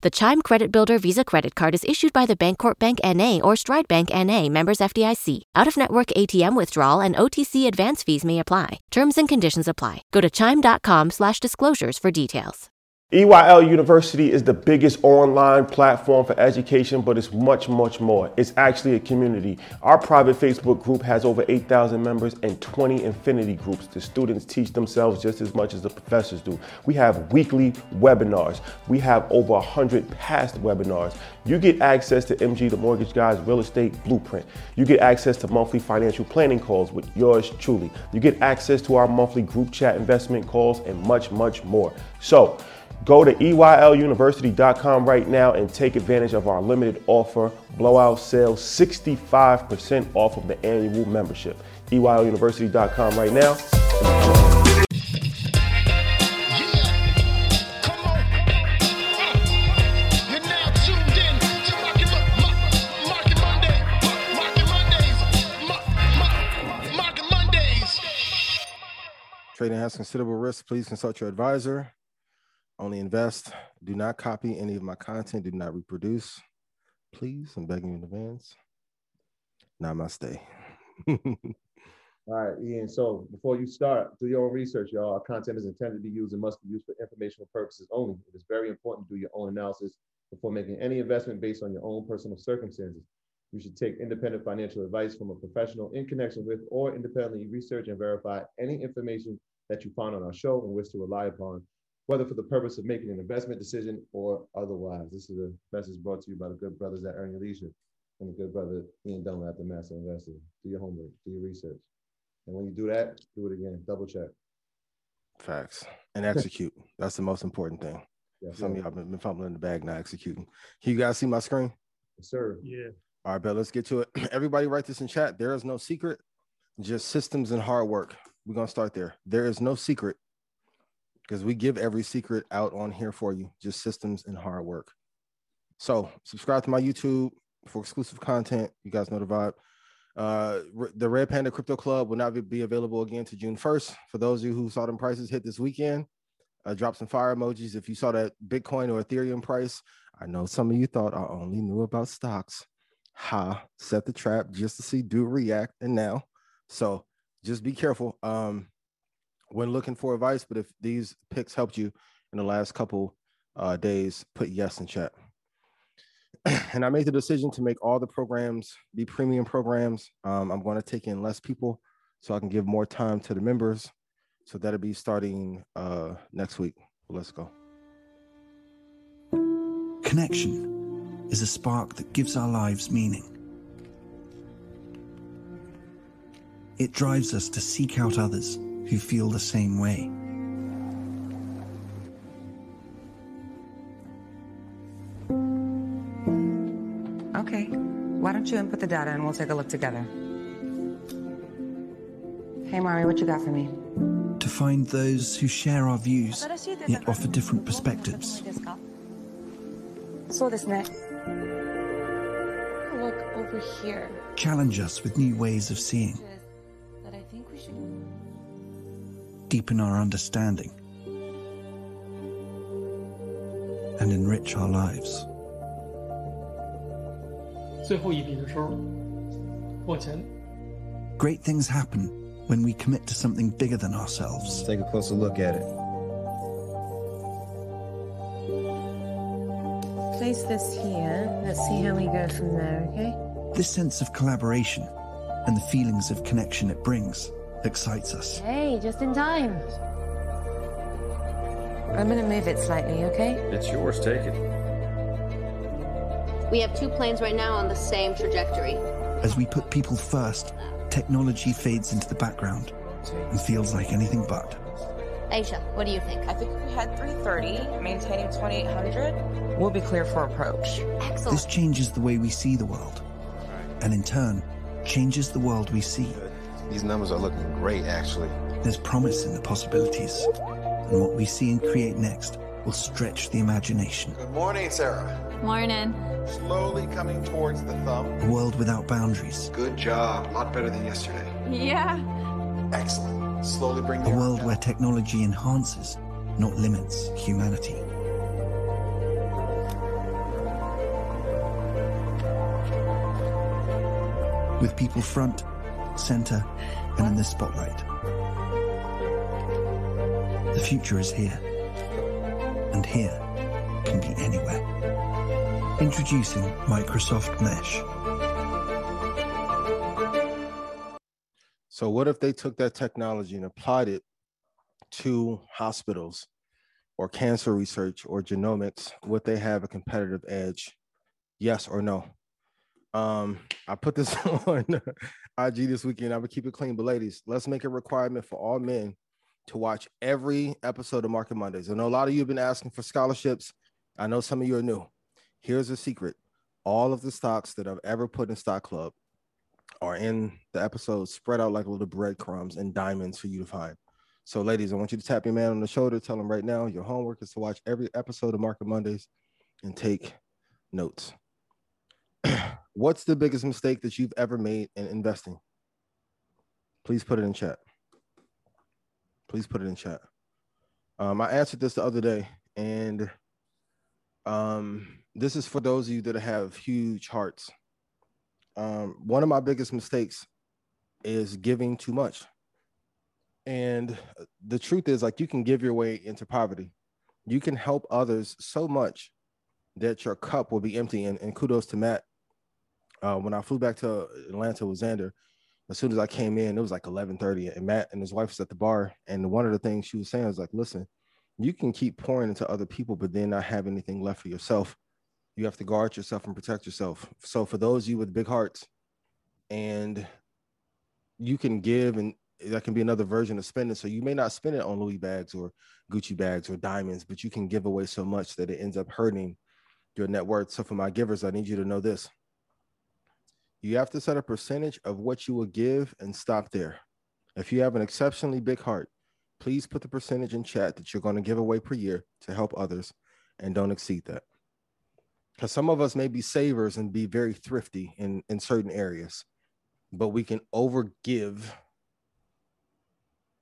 The Chime Credit Builder Visa Credit Card is issued by the Bancorp Bank NA or Stride Bank NA members FDIC. Out of network ATM withdrawal and OTC advance fees may apply. Terms and conditions apply. Go to chime.com slash disclosures for details. EYL University is the biggest online platform for education, but it's much, much more. It's actually a community. Our private Facebook group has over 8,000 members and 20 infinity groups. The students teach themselves just as much as the professors do. We have weekly webinars. We have over 100 past webinars. You get access to MG, the Mortgage Guy's Real Estate Blueprint. You get access to monthly financial planning calls with yours truly. You get access to our monthly group chat investment calls and much, much more. So, Go to EYLUniversity.com right now and take advantage of our limited offer blowout sale 65% off of the annual membership. EYLUniversity.com right now. Trading has considerable risk. Please consult your advisor. Only invest. Do not copy any of my content. Do not reproduce. Please, I'm begging you in advance. Namaste. All right, Ian. So before you start, do your own research, y'all. Our content is intended to be used and must be used for informational purposes only. It is very important to do your own analysis before making any investment based on your own personal circumstances. You should take independent financial advice from a professional in connection with or independently research and verify any information that you find on our show and wish to rely upon whether for the purpose of making an investment decision or otherwise. This is a message brought to you by the good brothers at Earn Your Leisure and the good brother Ian Dunlap, at the master investor. Do your homework, do your research. And when you do that, do it again, double check. Facts. And execute. That's the most important thing. Yes, Some sir. of y'all been, been fumbling in the bag, not executing. Can you guys see my screen? Yes, sir. Yeah. All right, bet. Let's get to it. Everybody write this in chat. There is no secret, just systems and hard work. We're gonna start there. There is no secret because we give every secret out on here for you, just systems and hard work. So subscribe to my YouTube for exclusive content. You guys know the vibe. Uh, the Red Panda Crypto Club will not be- be available again to June 1st. For those of you who saw them prices hit this weekend, uh, drop some fire emojis. If you saw that Bitcoin or Ethereum price, I know some of you thought I only knew about stocks. Ha, set the trap just to see do react. And now, so just be careful. Um, when looking for advice, but if these picks helped you in the last couple uh, days, put yes in chat. and I made the decision to make all the programs be premium programs. Um, I'm going to take in less people so I can give more time to the members. So that'll be starting uh, next week. Let's go. Connection is a spark that gives our lives meaning. It drives us to seek out others who feel the same way. Okay, why don't you input the data and we'll take a look together. Hey, Mari, what you got for me? To find those who share our views, yet offer different perspectives. So this net. Look over here. Challenge us with new ways of seeing. deepen our understanding, and enrich our lives. 最后一笔的时候，往前 Great things happen when we commit to something bigger than ourselves. Take a closer look at it. Place this here. Let's see how we go from there, okay? This sense of collaboration and the feelings of connection it brings excites us. Hey, just in time. I'm gonna move it slightly, okay? It's yours, take it. We have two planes right now on the same trajectory. As we put people first, technology fades into the background and feels like anything but. Aisha, what do you think? I think if we had 330, maintaining 2800, we'll be clear for approach. Excellent. This changes the way we see the world, and in turn, changes the world we see. These numbers are looking great, actually. There's promise in the possibilities, and what we see and create next will stretch the imagination. Good morning, Sarah. Morning. Slowly coming towards the thumb. A world without boundaries, Good job. A lot better than yesterday. Yeah. Excellent. Slowly bring the a world where technology enhances, not limits, humanity. With people front, center, and in the spotlight. The future is here. And here can be anywhere. Introducing Microsoft Mesh. So, what if they took that technology and applied it to hospitals or cancer research or genomics? Would they have a competitive edge? Yes or no? Um, I put this on IG this weekend. I would keep it clean, but ladies, let's make a requirement for all men to watch every episode of Market Mondays. I know a lot of you have been asking for scholarships. I know some of you are new. Here's a secret: all of the stocks that I've ever put in Stock Club are in the episode spread out like little breadcrumbs and diamonds for you to find. So, ladies, I want you to tap your man on the shoulder. Tell him right now your homework is to watch every episode of Market Mondays and take notes. What's the biggest mistake that you've ever made in investing? Please put it in chat. Please put it in chat. Um, I answered this the other day, and um, this is for those of you that have huge hearts um, one of my biggest mistakes is giving too much. And the truth is, like, you can give your way into poverty. You can help others so much that your cup will be empty. And, and kudos to Matt. Uh, when I flew back to Atlanta with Xander, as soon as I came in, it was like 11:30, and Matt and his wife was at the bar. And one of the things she was saying was like, "Listen, you can keep pouring into other people, but then not have anything left for yourself." you have to guard yourself and protect yourself. So for those of you with big hearts, and you can give, and that can be another version of spending. So you may not spend it on Louis bags or Gucci bags or diamonds, but you can give away so much that it ends up hurting your net worth. So for my givers, I need you to know this. You have to set a percentage of what you will give and stop there. If you have an exceptionally big heart, please put the percentage in chat that you're going to give away per year to help others and don't exceed that. Because some of us may be savers and be very thrifty in in certain areas but we can overgive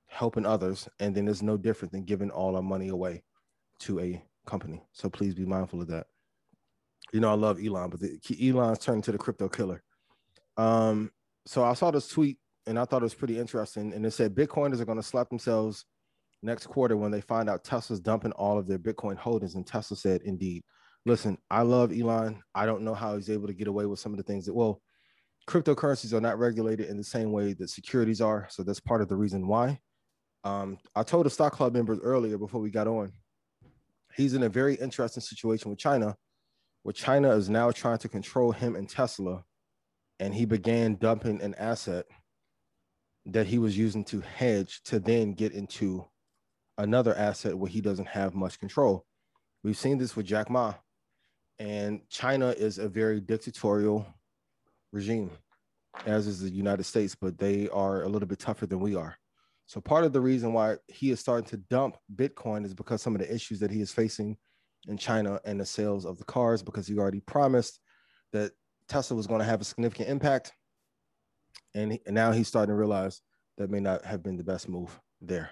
helping others and then it's no different than giving all our money away to a company. So please be mindful of that. You know i love elon but the, elon's turned into the crypto killer um so i saw this tweet and i thought it was pretty interesting and it said bitcoiners are going to slap themselves next quarter when they find out tesla's dumping all of their bitcoin holdings and tesla said indeed listen, I love Elon. I don't know how he's able to get away with some of the things that, well, cryptocurrencies are not regulated in the same way that securities are. So that's part of the reason why. Um, I told the stock club members earlier before we got on, he's in a very interesting situation with China, where China is now trying to control him and Tesla. And he began dumping an asset that he was using to hedge to then get into another asset where he doesn't have much control. We've seen this with Jack Ma and China is a very dictatorial regime, as is the United States, but they are a little bit tougher than we are. So part of the reason why he is starting to dump Bitcoin is because some of the issues that he is facing in China and the sales of the cars, because he already promised that Tesla was going to have a significant impact. And, he, and now he's starting to realize that may not have been the best move there.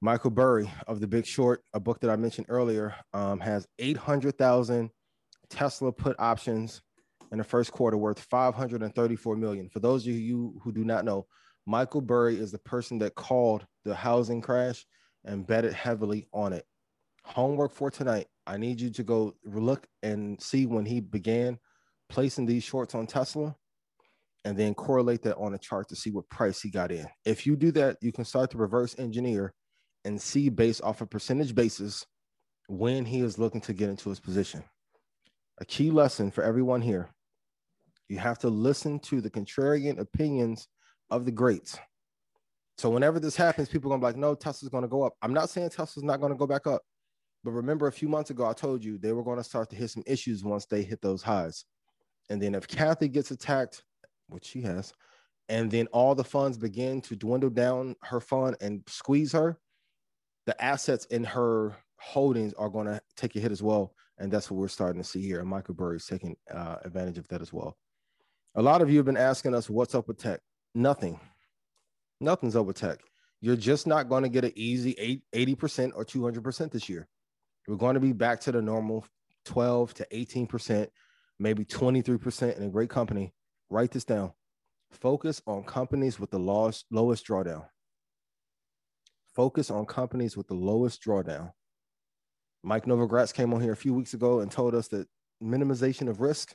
Michael Burry of The Big Short, a book that I mentioned earlier, um, has 800,000 Tesla put options in the first quarter worth 534 million. For those of you who do not know, Michael Burry is the person that called the housing crash and betted heavily on it. Homework for tonight. I need you to go look and see when he began placing these shorts on Tesla and then correlate that on a chart to see what price he got in. If you do that, you can start to reverse engineer and see based off a percentage basis when he is looking to get into his position. A key lesson for everyone here you have to listen to the contrarian opinions of the greats. So whenever this happens, people are gonna be like, no, Tesla's gonna go up. I'm not saying Tesla's not gonna go back up, but remember a few months ago, I told you they were gonna start to hit some issues once they hit those highs. And then if Cathie gets attacked, which she has, and then all the funds begin to dwindle down her fund and squeeze her, the assets in her holdings are going to take a hit as well. And that's what we're starting to see here. And Michael Burry is taking uh, advantage of that as well. A lot of you have been asking us what's up with tech. Nothing. Nothing's up with tech. You're just not going to get an easy 80% or 200% this year. We're going to be back to the normal 12 to 18%, maybe 23% in a great company. Write this down. Focus on companies with the lowest, lowest drawdown. Focus on companies with the lowest drawdown. Mike Novogratz came on here a few weeks ago and told us that minimization of risk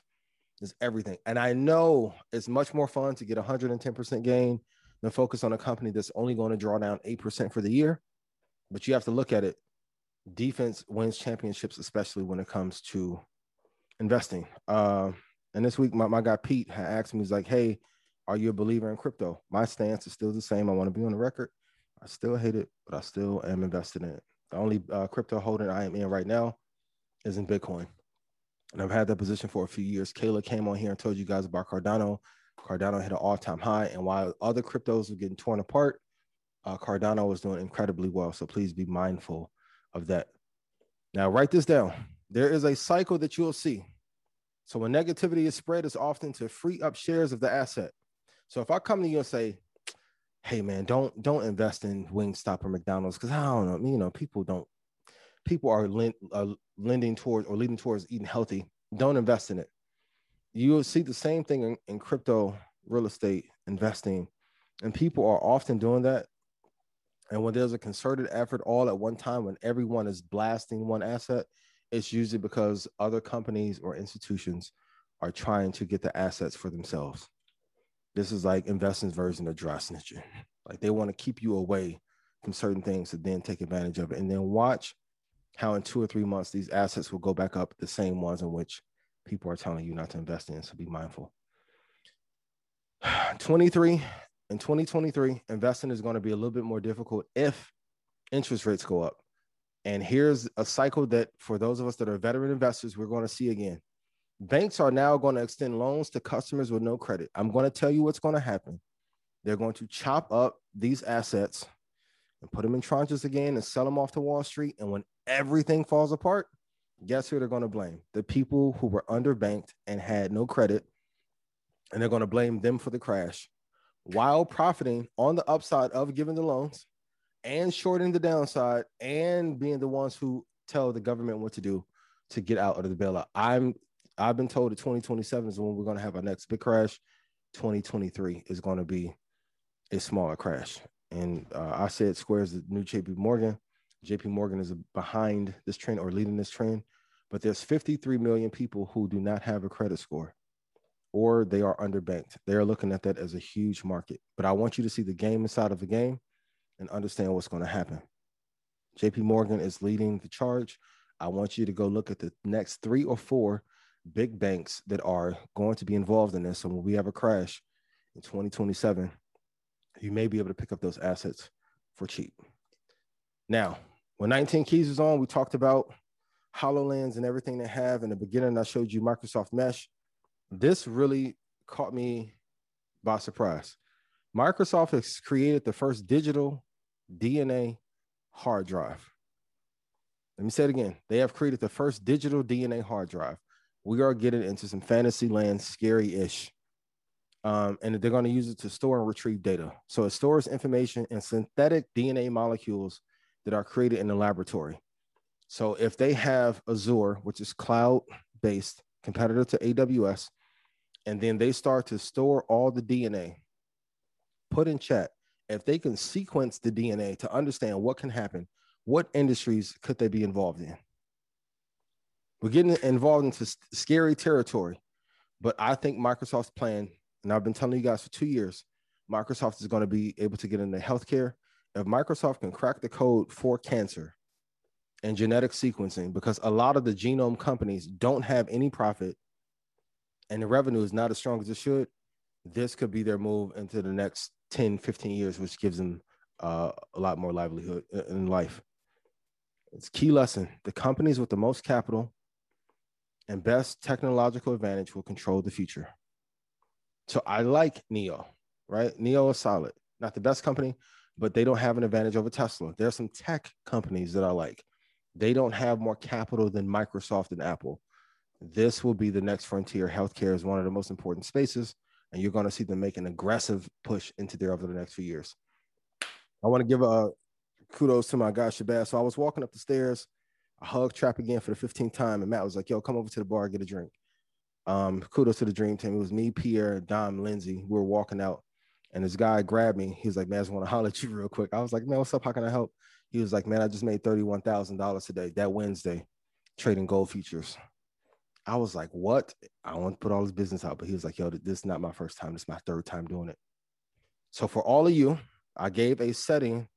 is everything. And I know it's much more fun to get 110% gain than focus on a company that's only going to draw down 8% for the year. But you have to look at it. Defense wins championships, especially when it comes to investing. Uh, and this week, my, my guy Pete had asked me, he's like, hey, are you a believer in crypto? My stance is still the same. I want to be on the record. I still hate it, but I still am invested in it. The only uh, crypto holding I am in right now is in Bitcoin. And I've had that position for a few years. Kayla came on here and told you guys about Cardano. Cardano hit an all time high. And while other cryptos were getting torn apart, uh, Cardano was doing incredibly well. So please be mindful of that. Now, write this down. There is a cycle that you'll see. So when negativity is spread, it's often to free up shares of the asset. So if I come to you and say, hey man, don't don't invest in Wingstop or McDonald's because I don't know, you know, people don't people are lend, uh, lending towards or leading towards eating healthy. Don't invest in it. You will see the same thing in, in crypto, real estate investing, and people are often doing that. And when there's a concerted effort all at one time, when everyone is blasting one asset, it's usually because other companies or institutions are trying to get the assets for themselves. This is like investment's version of dry snitching. Like they want to keep you away from certain things to then take advantage of it. And then watch how in two or three months these assets will go back up the same ones in which people are telling you not to invest in. So be mindful. 23 in 2023, investing is going to be a little bit more difficult if interest rates go up. And here's a cycle that for those of us that are veteran investors, we're going to see again. Banks are now going to extend loans to customers with no credit. I'm going to tell you what's going to happen. They're going to chop up these assets and put them in tranches again and sell them off to Wall Street. And when everything falls apart, guess who they're going to blame? The people who were underbanked and had no credit. And they're going to blame them for the crash while profiting on the upside of giving the loans and shorting the downside and being the ones who tell the government what to do to get out of the bailout. I'm I've been told that 2027 is when we're going to have our next big crash. 2023 is going to be a smaller crash. And uh, I said Square's the new JP Morgan. JP Morgan is behind this trend or leading this trend, but there's 53 million people who do not have a credit score or they are underbanked. They are looking at that as a huge market. But I want you to see the game inside of the game and understand what's going to happen. JP Morgan is leading the charge. I want you to go look at the next three or four big banks that are going to be involved in this. So when we have a crash in 2027, you may be able to pick up those assets for cheap. Now, when 19 Keys was on, we talked about HoloLens and everything they have. In the beginning, I showed you Microsoft Mesh. This really caught me by surprise. Microsoft has created the first digital DNA hard drive. Let me say it again. They have created the first digital DNA hard drive we are getting into some fantasy land, scary ish. Um, and they're going to use it to store and retrieve data. So it stores information and synthetic DNA molecules that are created in the laboratory. So if they have Azure, which is cloud based, competitor to AWS, and then they start to store all the DNA, put in chat if they can sequence the DNA to understand what can happen, what industries could they be involved in? We're getting involved into scary territory, but I think Microsoft's plan, and I've been telling you guys for two years, Microsoft is going to be able to get into healthcare. If Microsoft can crack the code for cancer and genetic sequencing, because a lot of the genome companies don't have any profit and the revenue is not as strong as it should, this could be their move into the next 10, 15 years, which gives them uh, a lot more livelihood in life. It's key lesson. The companies with the most capital and best technological advantage will control the future. So I like NIO, right? NIO is solid. Not the best company, but they don't have an advantage over Tesla. There are some tech companies that I like. They don't have more capital than Microsoft and Apple. This will be the next frontier. Healthcare is one of the most important spaces, and you're going to see them make an aggressive push into there over the next few years. I want to give a kudos to my guy Shabazz. So I was walking up the stairs I hugged Trap again for the 15th time, and Matt was like, "Yo, come over to the bar, get a drink." Um, kudos to the dream team. It was me, Pierre, Dom, Lindsay. We were walking out, and this guy grabbed me. He was like, "Man, I just want to holler at you real quick." I was like, "Man, what's up? How can I help?" He was like, "Man, I just made thirty-one thousand dollars today, that Wednesday, trading gold futures." I was like, "What?" I want to put all his business out, but he was like, "Yo, this is not my first time. This is my third time doing it." So for all of you, I gave a setting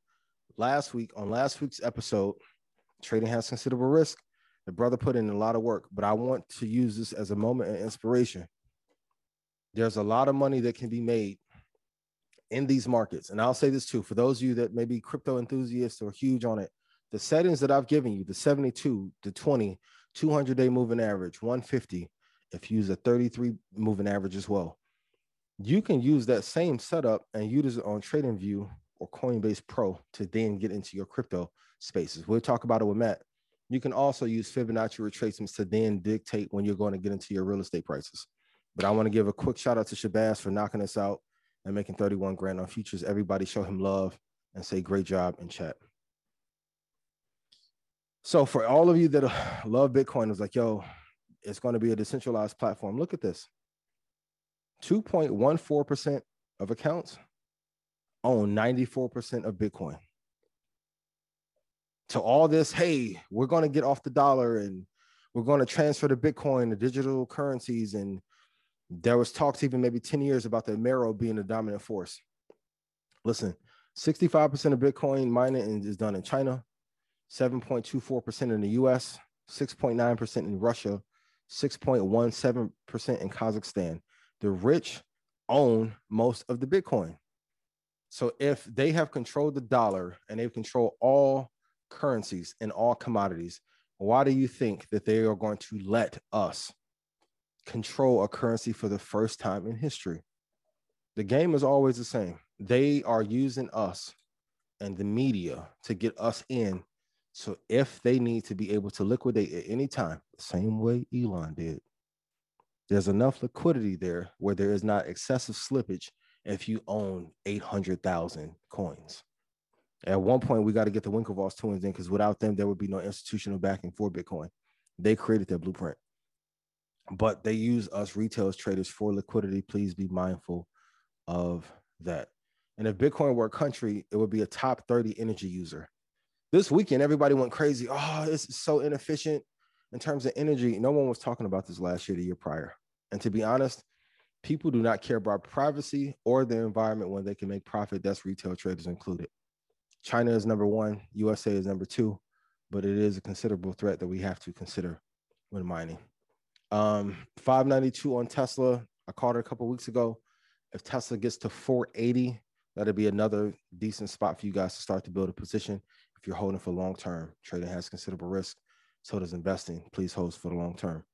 last week on last week's episode trading has considerable risk. The brother put in a lot of work, but I want to use this as a moment of inspiration. There's a lot of money that can be made in these markets. And I'll say this too for those of you that may be crypto enthusiasts or huge on it, the settings that I've given you the 72, the 20, 200 day moving average, 150, if you use a 33 moving average as well, you can use that same setup and use it on TradingView or Coinbase Pro to then get into your crypto spaces. We'll talk about it with Matt. You can also use Fibonacci retracements to then dictate when you're going to get into your real estate prices. But I want to give a quick shout out to Shabazz for knocking us out and making 31 grand on futures. Everybody show him love and say great job in chat. So for all of you that love Bitcoin, was like, yo, it's going to be a decentralized platform. Look at this. 2.14% of accounts own 94% of Bitcoin to all this, hey, we're going to get off the dollar and we're going to transfer to Bitcoin, the digital currencies. And there was talks even maybe 10 years about the Monero being the dominant force. Listen, 65% of Bitcoin mining is done in China, 7.24% in the US, 6.9% in Russia, 6.17% in Kazakhstan. The rich own most of the Bitcoin. So if they have controlled the dollar and they control all currencies and all commodities, why do you think that they are going to let us control a currency for the first time in history? The game is always the same. They are using us and the media to get us in. So if they need to be able to liquidate at any time, the same way Elon did, there's enough liquidity there where there is not excessive slippage if you own 800,000 coins. At one point, we got to get the Winklevoss twins in because without them, there would be no institutional backing for Bitcoin. They created that blueprint, but they use us retail traders for liquidity. Please be mindful of that. And if Bitcoin were a country, it would be a top 30 energy user. This weekend, everybody went crazy. Oh, it's so inefficient in terms of energy. No one was talking about this last year, the year prior. And to be honest, people do not care about privacy or the environment when they can make profit. That's retail traders included. China is number one, USA is number two, but it is a considerable threat that we have to consider when mining. Um, 592 on Tesla. I called it a couple weeks ago. If Tesla gets to 480, that'll be another decent spot for you guys to start to build a position. If you're holding for long term, trading has considerable risk. So does investing. Please hold for the long term.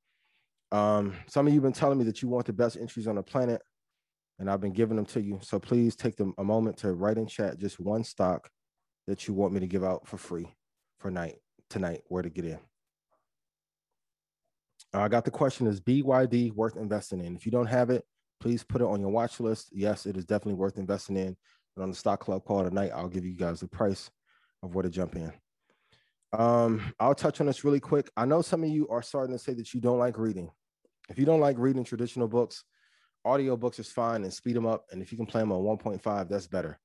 Um, some of you have been telling me that you want the best entries on the planet, and I've been giving them to you. So please take them a moment to write in chat just one stock that you want me to give out for free for night tonight, where to get in. I got the question is BYD worth investing in? If you don't have it, please put it on your watch list. Yes, it is definitely worth investing in. But on the stock club call tonight, I'll give you guys the price of where to jump in. Um, I'll touch on this really quick. I know some of you are starting to say that you don't like reading. If you don't like reading traditional books, audio books is fine and speed them up. And if you can play them on 1.5, that's better.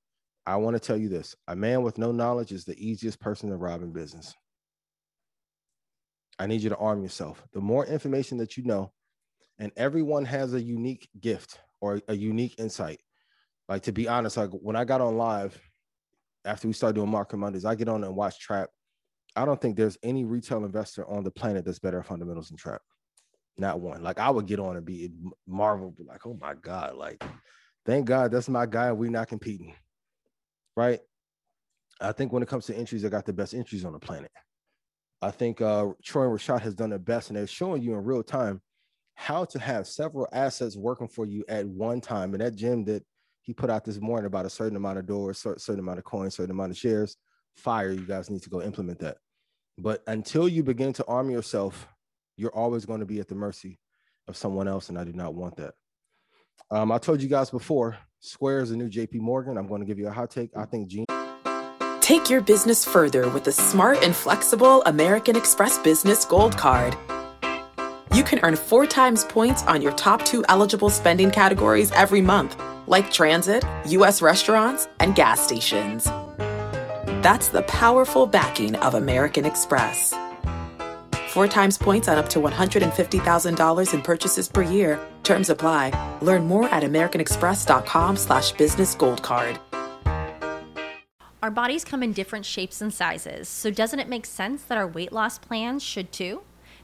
I want to tell you this a man with no knowledge is the easiest person to rob in business. I need you to arm yourself. The more information that you know, and everyone has a unique gift or a unique insight. Like to be honest, like when I got on live after we started doing Market Mondays, I get on and watch Trap. I don't think there's any retail investor on the planet that's better at fundamentals than Trap. Not one. Like I would get on and be marvel, be like, oh my God, like thank God that's my guy. We're not competing. Right. I think when it comes to entries, I got the best entries on the planet. I think uh, Troy and Rashad has done the best, and they're showing you in real time how to have several assets working for you at one time. And that gym that he put out this morning about a certain amount of doors, certain amount of coins, certain amount of shares, fire. You guys need to go implement that. But until you begin to arm yourself, you're always going to be at the mercy of someone else, and I do not want that. Um, I told you guys before, Square is a new JP Morgan. I'm going to give you a hot take. I think Gene. Take your business further with the smart and flexible American Express Business Gold Card. You can earn four times points on your top two eligible spending categories every month, like transit, U.S. restaurants, and gas stations. That's the powerful backing of American Express. Four times points on up to $150,000 in purchases per year. Terms apply. Learn more at americanexpress.com slash business gold card. Our bodies come in different shapes and sizes, so doesn't it make sense that our weight loss plans should too?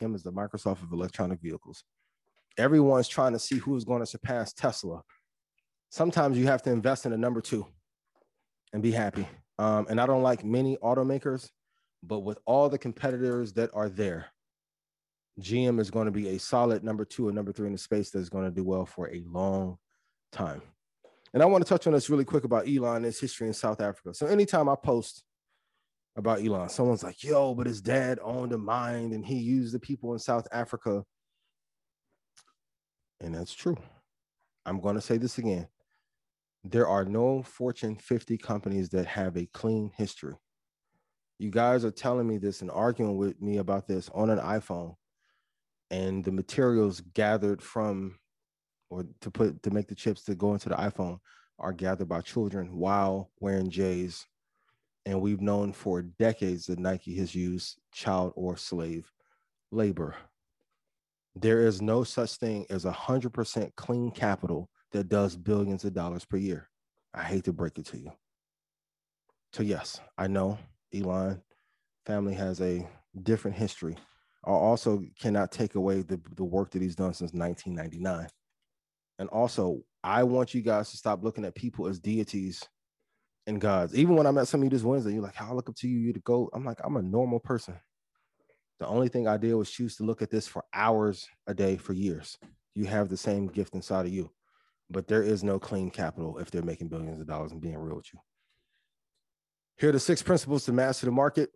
Him is the Microsoft of electronic vehicles everyone's trying to see who's going to surpass Tesla. Sometimes you have to invest in a number two and be happy. Um, and I don't like many automakers, but with all the competitors that are there, GM is going to be a solid number two or number three in the space that's going to do well for a long time. And I want to touch on this really quick about Elon, and his history in South Africa. So anytime I post about Elon, someone's like, yo, but his dad owned a mine and he used the people in South Africa and that's true. I'm going to say this again. There are no Fortune 50 companies that have a clean history. You guys are telling me this and arguing with me about this on an iPhone, and the materials gathered from or to put to make the chips that go into the iPhone are gathered by children while wearing J's. And we've known for decades that Nike has used child or slave labor. There is no such thing as a hundred percent clean capital that does billions of dollars per year. I hate to break it to you. So yes, I know Elon family has a different history. I also cannot take away the, the work that he's done since 1999. And also, I want you guys to stop looking at people as deities and gods. Even when I met some of you this Wednesday, you're like, I look up to you, you to go. I'm like, I'm a normal person. The only thing I did was choose to look at this for hours a day for years. You have the same gift inside of you, but there is no clean capital if they're making billions of dollars and being real with you. Here are the six principles to master the market.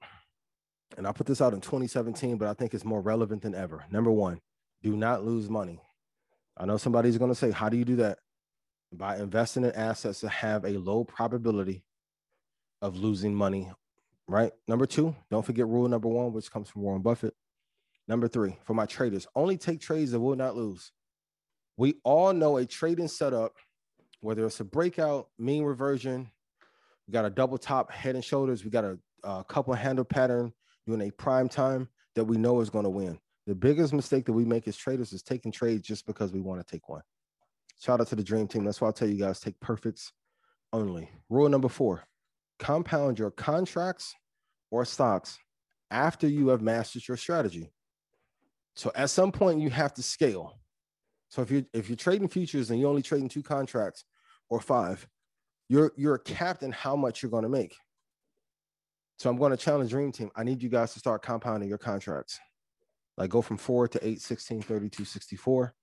And I put this out in 2017, but I think it's more relevant than ever. Number one, do not lose money. I know somebody's going to say, How do you do that? By investing in assets that have a low probability of losing money right? Number two, don't forget rule number one, which comes from Warren Buffett. Number three, for my traders, only take trades that will not lose. We all know a trading setup, whether it's a breakout, mean reversion, we got a double top head and shoulders, we got a, a cup and handle pattern doing a prime time that we know is going to win. The biggest mistake that we make as traders is taking trades just because we want to take one. Shout out to the dream team. That's why I tell you guys take perfects only. Rule number four compound your contracts or stocks after you have mastered your strategy. So at some point you have to scale. So if you're if you're trading futures and you're only trading two contracts or five, you're you're capped in how much you're going to make. So I'm going to challenge Dream Team. I need you guys to start compounding your contracts. Like go from four to eight, 16, 32, 64.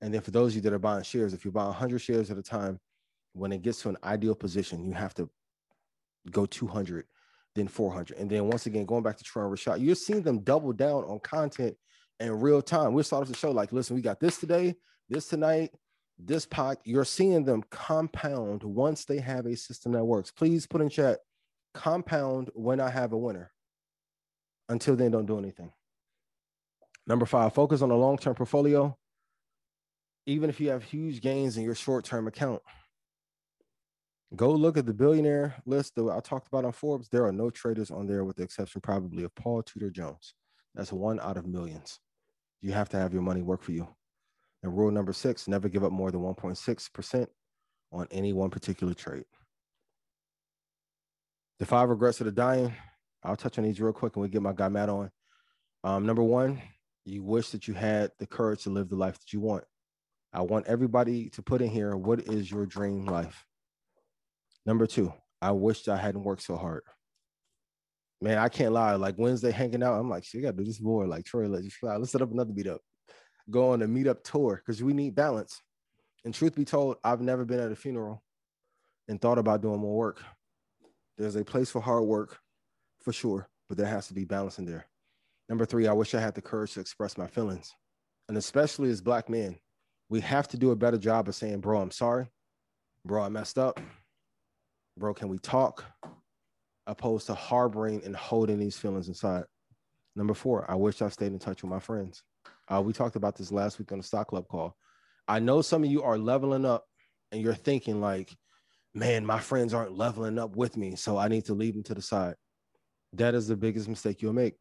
And then for those of you that are buying shares, if you buy 100 shares at a time, when it gets to an ideal position, you have to go 200, then 400. And then once again, going back to Troy and Rashad, you're seeing them double down on content in real time. We'll start off the show like, listen, we got this today, this tonight, this pot. You're seeing them compound once they have a system that works. Please put in chat, compound when I have a winner. Until then, don't do anything. Number five, focus on a long term portfolio, even if you have huge gains in your short term account. Go look at the billionaire list that I talked about on Forbes. There are no traders on there, with the exception probably of Paul Tudor Jones. That's one out of millions. You have to have your money work for you. And rule number six never give up more than 1.6% on any one particular trade. The five regrets of the dying. I'll touch on these real quick and we get my guy Matt on. Um, number one, you wish that you had the courage to live the life that you want. I want everybody to put in here what is your dream life? Number two, I wished I hadn't worked so hard. Man, I can't lie. Like Wednesday hanging out, I'm like, shit, gotta do this more. Like Troy, let's let's set up another meetup. Go on a meetup tour because we need balance. And truth be told, I've never been at a funeral and thought about doing more work. There's a place for hard work for sure, but there has to be balance in there. Number three, I wish I had the courage to express my feelings. And especially as black men, we have to do a better job of saying, bro, I'm sorry. Bro, I messed up bro, can we talk? Opposed to harboring and holding these feelings inside. Number four, I wish I stayed in touch with my friends. Uh, we talked about this last week on the stock club call. I know some of you are leveling up and you're thinking like, man, my friends aren't leveling up with me, so I need to leave them to the side. That is the biggest mistake you'll make.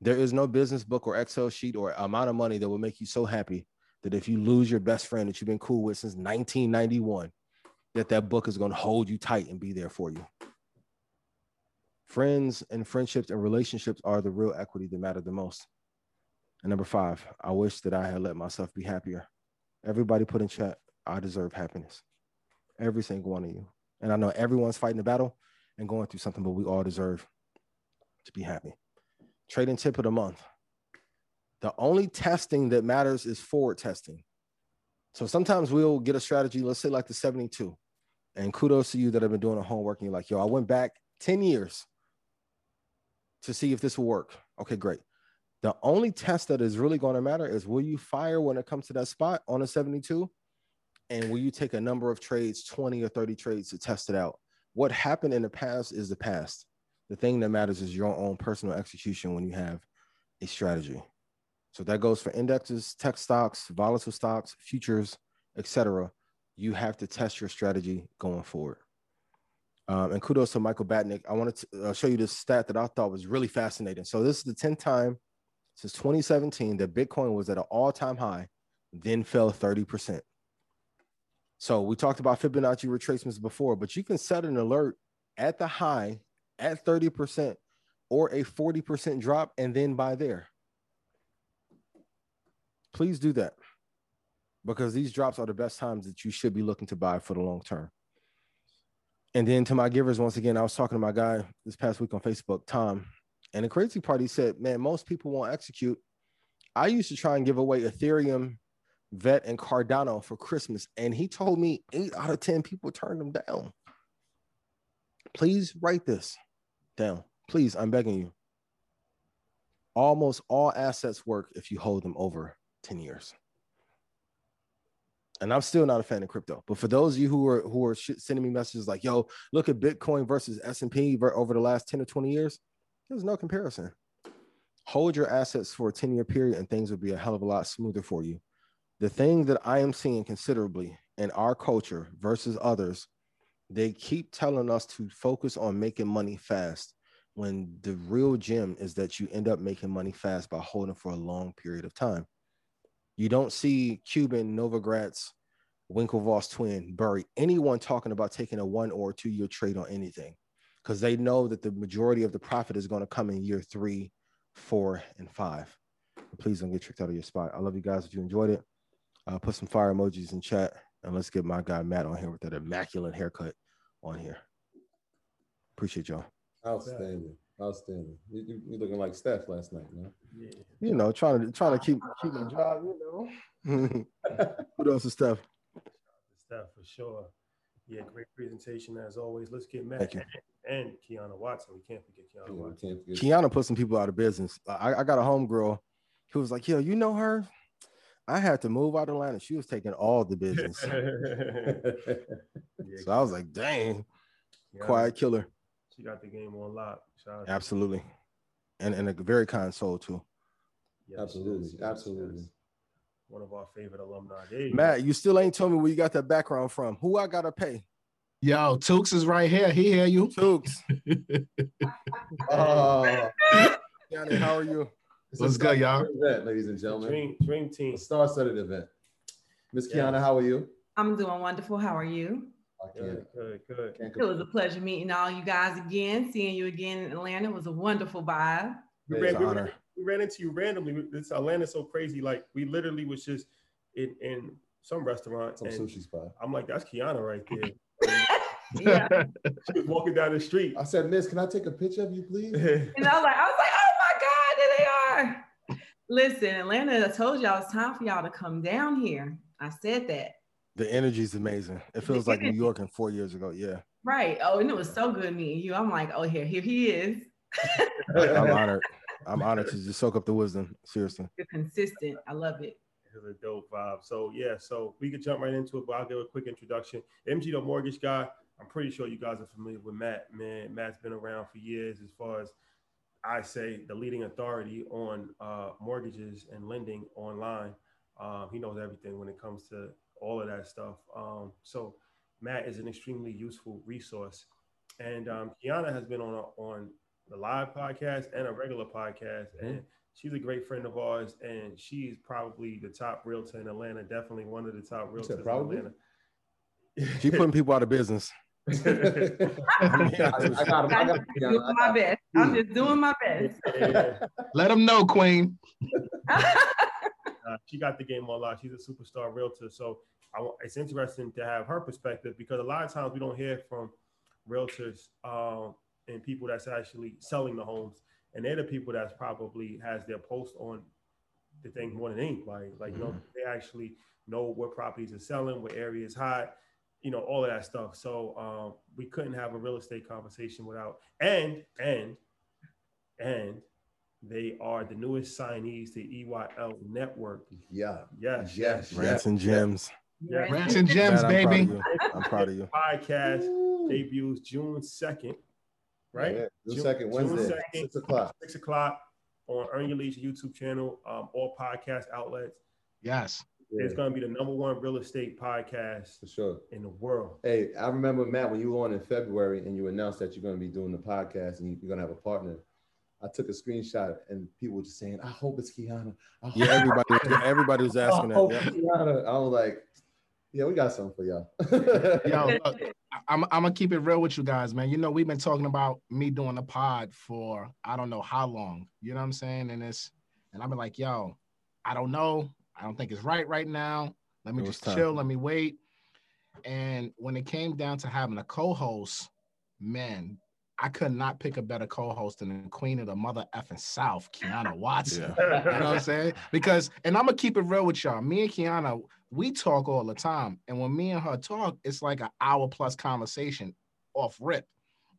There is no business book or Excel sheet or amount of money that will make you so happy that if you lose your best friend that you've been cool with since 1991, that that book is going to hold you tight and be there for you. Friends and friendships and relationships are the real equity that matter the most. And number five, I wish that I had let myself be happier. Everybody put in chat, I deserve happiness. Every single one of you. And I know everyone's fighting a battle and going through something, but we all deserve to be happy. Trading tip of the month. The only testing that matters is forward testing. So sometimes we'll get a strategy, let's say like the 72. And kudos to you that have been doing the homework and you're like, yo, I went back 10 years to see if this will work. Okay, great. The only test that is really going to matter is will you fire when it comes to that spot on a 72? And will you take a number of trades, 20 or 30 trades to test it out? What happened in the past is the past. The thing that matters is your own personal execution when you have a strategy. So that goes for indexes, tech stocks, volatile stocks, futures, etc. You have to test your strategy going forward. Um, and kudos to Michael Batnick. I wanted to uh, show you this stat that I thought was really fascinating. So this is the 10th time since 2017 that Bitcoin was at an all-time high, then fell 30%. So we talked about Fibonacci retracements before, but you can set an alert at the high at 30% or a 40% drop and then buy there please do that because these drops are the best times that you should be looking to buy for the long term. And then to my givers, once again, I was talking to my guy this past week on Facebook, Tom, and the crazy part, he said, Man, most people won't execute. I used to try and give away Ethereum, VET, and Cardano for Christmas, and he told me eight out of 10 people turned them down. Please write this down. Please, I'm begging you. Almost all assets work if you hold them over 10 years. And I'm still not a fan of crypto. But for those of you who are who are sending me messages like, "Yo, look at Bitcoin versus S&P over the last 10 or 20 years," there's no comparison. Hold your assets for a 10-year period and things will be a hell of a lot smoother for you. The thing that I am seeing considerably in our culture versus others, they keep telling us to focus on making money fast when the real gem is that you end up making money fast by holding for a long period of time. You don't see Cuban, Novogratz, Winklevoss twin, Burry, anyone talking about taking a one or two year trade on anything because they know that the majority of the profit is going to come in year three, four, and five. Please don't get tricked out of your spot. I love you guys. If you enjoyed it, uh, put some fire emojis in chat and let's get my guy Matt on here with that immaculate haircut on here. Appreciate y'all. Outstanding. Outstanding. You, you, you looking like Steph last night, man. Yeah. You know, trying to trying to keep keep my job. You know. Who else is Steph? Steph for sure. Yeah, great presentation as always. Let's get Matt and, and Kiana Watson. We can't forget Kiana Yeah, Watson. can't forget. Kiana put some people out of business. I, I got a homegirl who was like, "Yo, you know her? I had to move out of Atlanta. She was taking all the business." Yeah, so I was like, "Dang, Kiana, quiet killer." She got the game on lock. Shout out Absolutely, and and a very kind soul too. Yes, Absolutely, yes, yes, absolutely. yes. One of our favorite alumni. You Matt, go. you still ain't told me where you got that background from. Who I gotta pay? Yo, Tukes is right here. He hear you. Tukes. Oh, Kiana, how are you? it's What's a good, y'all? star-studded Event, ladies and gentlemen. Dream, dream team. Star-studded event. Miss Yes. Kiana, how are you? I'm doing wonderful. How are you? I can't, Good, good, good. It was a pleasure meeting all you guys again. Seeing you again in Atlanta It was a wonderful vibe. We ran, we, ran, we ran into you randomly. We- This Atlanta's so crazy. Like we literally was just in, in some restaurant, Some sushi spot. I'm like, "That's Kiana right there." Yeah. she was walking down the street. I said, Miss, can I take a picture of you, please? And I was like, I was like, oh my God, there they are. Listen, Atlanta, I told y'all it's time for y'all to come down here. I said that. The energy is amazing. It feels like New. York in four years ago. Yeah, Right. Oh, and it was so good meeting you. I'm like, oh, here, here he is. I'm honored. I'm honored to just soak up the wisdom. Seriously. You're consistent. I love it. It was a dope vibe. So yeah, so we could jump right into it, but I'll give a quick introduction. MG the mortgage guy. I'm pretty sure you guys are familiar with Matt. Man, Matt's been around for years as far as I say the leading authority on uh, mortgages and lending online. Um, he knows everything when it comes to all of that stuff. Um, so Matt is an extremely useful resource. And um, Kiana has been on a, on the live podcast and a regular podcast, and she's a great friend of ours. And she's probably the top realtor in Atlanta. Definitely one of the top realtors said in? Atlanta. She putting people out of business. I, I got him. I got I'm just doing my best. I'm just doing my best. Let them know, Queen. Uh, she got the game on lock. She's a superstar realtor. So I, it's interesting to have her perspective because a lot of times we don't hear from realtors um, and people that's actually selling the homes, and they're the people that's probably has their post on the thing more than anybody. Like you know, they actually know what properties are selling, what areas hot, you know, all of that stuff. So um, we couldn't have a real estate conversation without and and and they are the newest signees to EYL Network. Yeah. Yes, Yes. Rants and gems. yes. Rants and gems, Matt, I'm proud baby. of you. I'm proud of you. Podcast debuts June second, right? Yeah, June June- 2nd, June 2nd, 6 o'clock. Six o'clock on Earn Your Leisure YouTube channel, um, all podcast outlets. Yes. It's going to be the number one real estate podcast For sure. in the world. Hey, I remember Matt when you were on in February and you announced that you're going to be doing the podcast and you're going to have a partner. I took a screenshot and people were just saying, "I hope it's Kiana." Hope- Yeah, everybody, everybody was asking I that. Yep. Kiana. I was like, "Yeah, we got something for y'all." Yo, look, I'm, I'm gonna keep it real with you guys, man. You know, we've been talking about me doing a pod for I don't know how long. You know what I'm saying? And it's and I've been like, yo, I don't know. I don't think it's right right now. Let me just time. chill. Let me wait. And when it came down to having a co-host, man, I could not pick a better co-host than the queen of the mother effing South, Kiana Watson. You know what I'm saying? Because, and I'm gonna keep it real with y'all. Me and Kiana, we talk all the time, and when me and her talk, it's like an hour plus conversation off rip.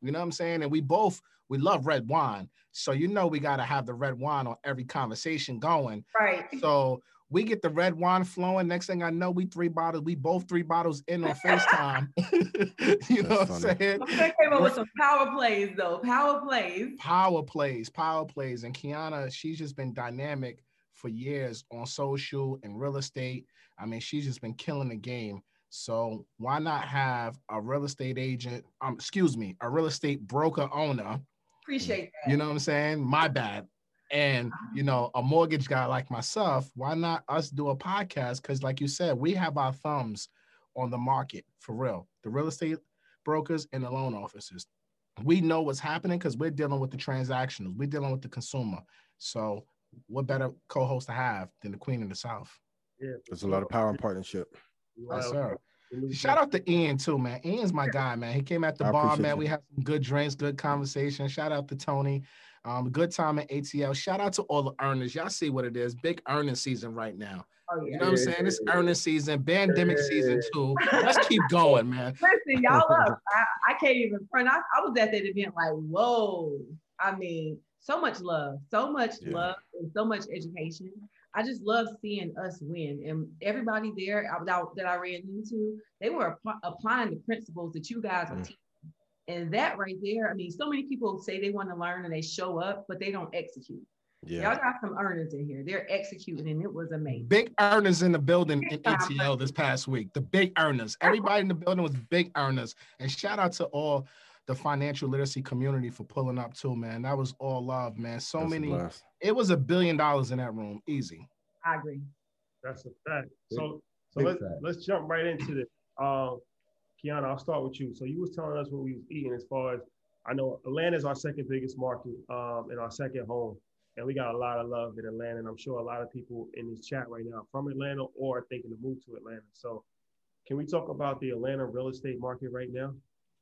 You know what I'm saying? And we both we love red wine, so you know we gotta have the red wine on every conversation going. Right. So we get the red wine flowing. Next thing I know, we three bottles. We both three bottles in on Facetime. you know what I'm saying? I'm gonna came up with some power plays though. Power plays. power plays, power plays. And Kiana, she's just been dynamic for years on social and real estate. I mean, she's just been killing the game. So why not have a real estate agent, um, excuse me, a real estate broker owner Appreciate that. You know what I'm saying? My bad. And you know, a mortgage guy like myself, why not us do a podcast? Because, like you said, we have our thumbs on the market for real. The real estate brokers and the loan officers. We know what's happening because we're dealing with the transactionals. We're dealing with the consumer. So, what better co-host to have than the Queen of the South? Yeah, There's a lot of power in partnership. Yes, sir. Shout out to Ian too, man. Ian's my guy, man. He came at the I bar, man. you. We had some good drinks, good conversation. Shout out to Tony. Um, good time at ATL. Shout out to all the earners. Y'all see what it is. Big earning season right now. Oh, You know what I'm saying? It's earning season, pandemic season too. Let's keep going, man. Listen, y'all up. I, I can't even front. I, I was at that event like, whoa. I mean, so much love, so much Yeah. love, and so much education. I just love seeing us win. And everybody there I- that, that I ran into, they were app- applying the principles that you guys are Mm. teaching. And that right there, I mean, so many people say they want to learn and they show up, but they don't execute. Yeah. Y'all got some earners in here. They're executing, and it was amazing. Big earners in the building in Big. ATL this past week. The big earners. Everybody in the building was big earners. And shout out to all the financial literacy community for pulling up too, man. That was all love, man. So That's many. It was a billion dollars in that room. Easy. I agree. That's a fact. So, so big let's fact. let's jump right into this. Um, Kiana, I'll start with you. So you was telling us what we was eating as far as I know Atlanta is our second biggest market um, and our second home. And we got a lot of love in Atlanta. And I'm sure a lot of people in this chat right now from Atlanta or thinking to move to Atlanta. So can we talk about the Atlanta real estate market right now?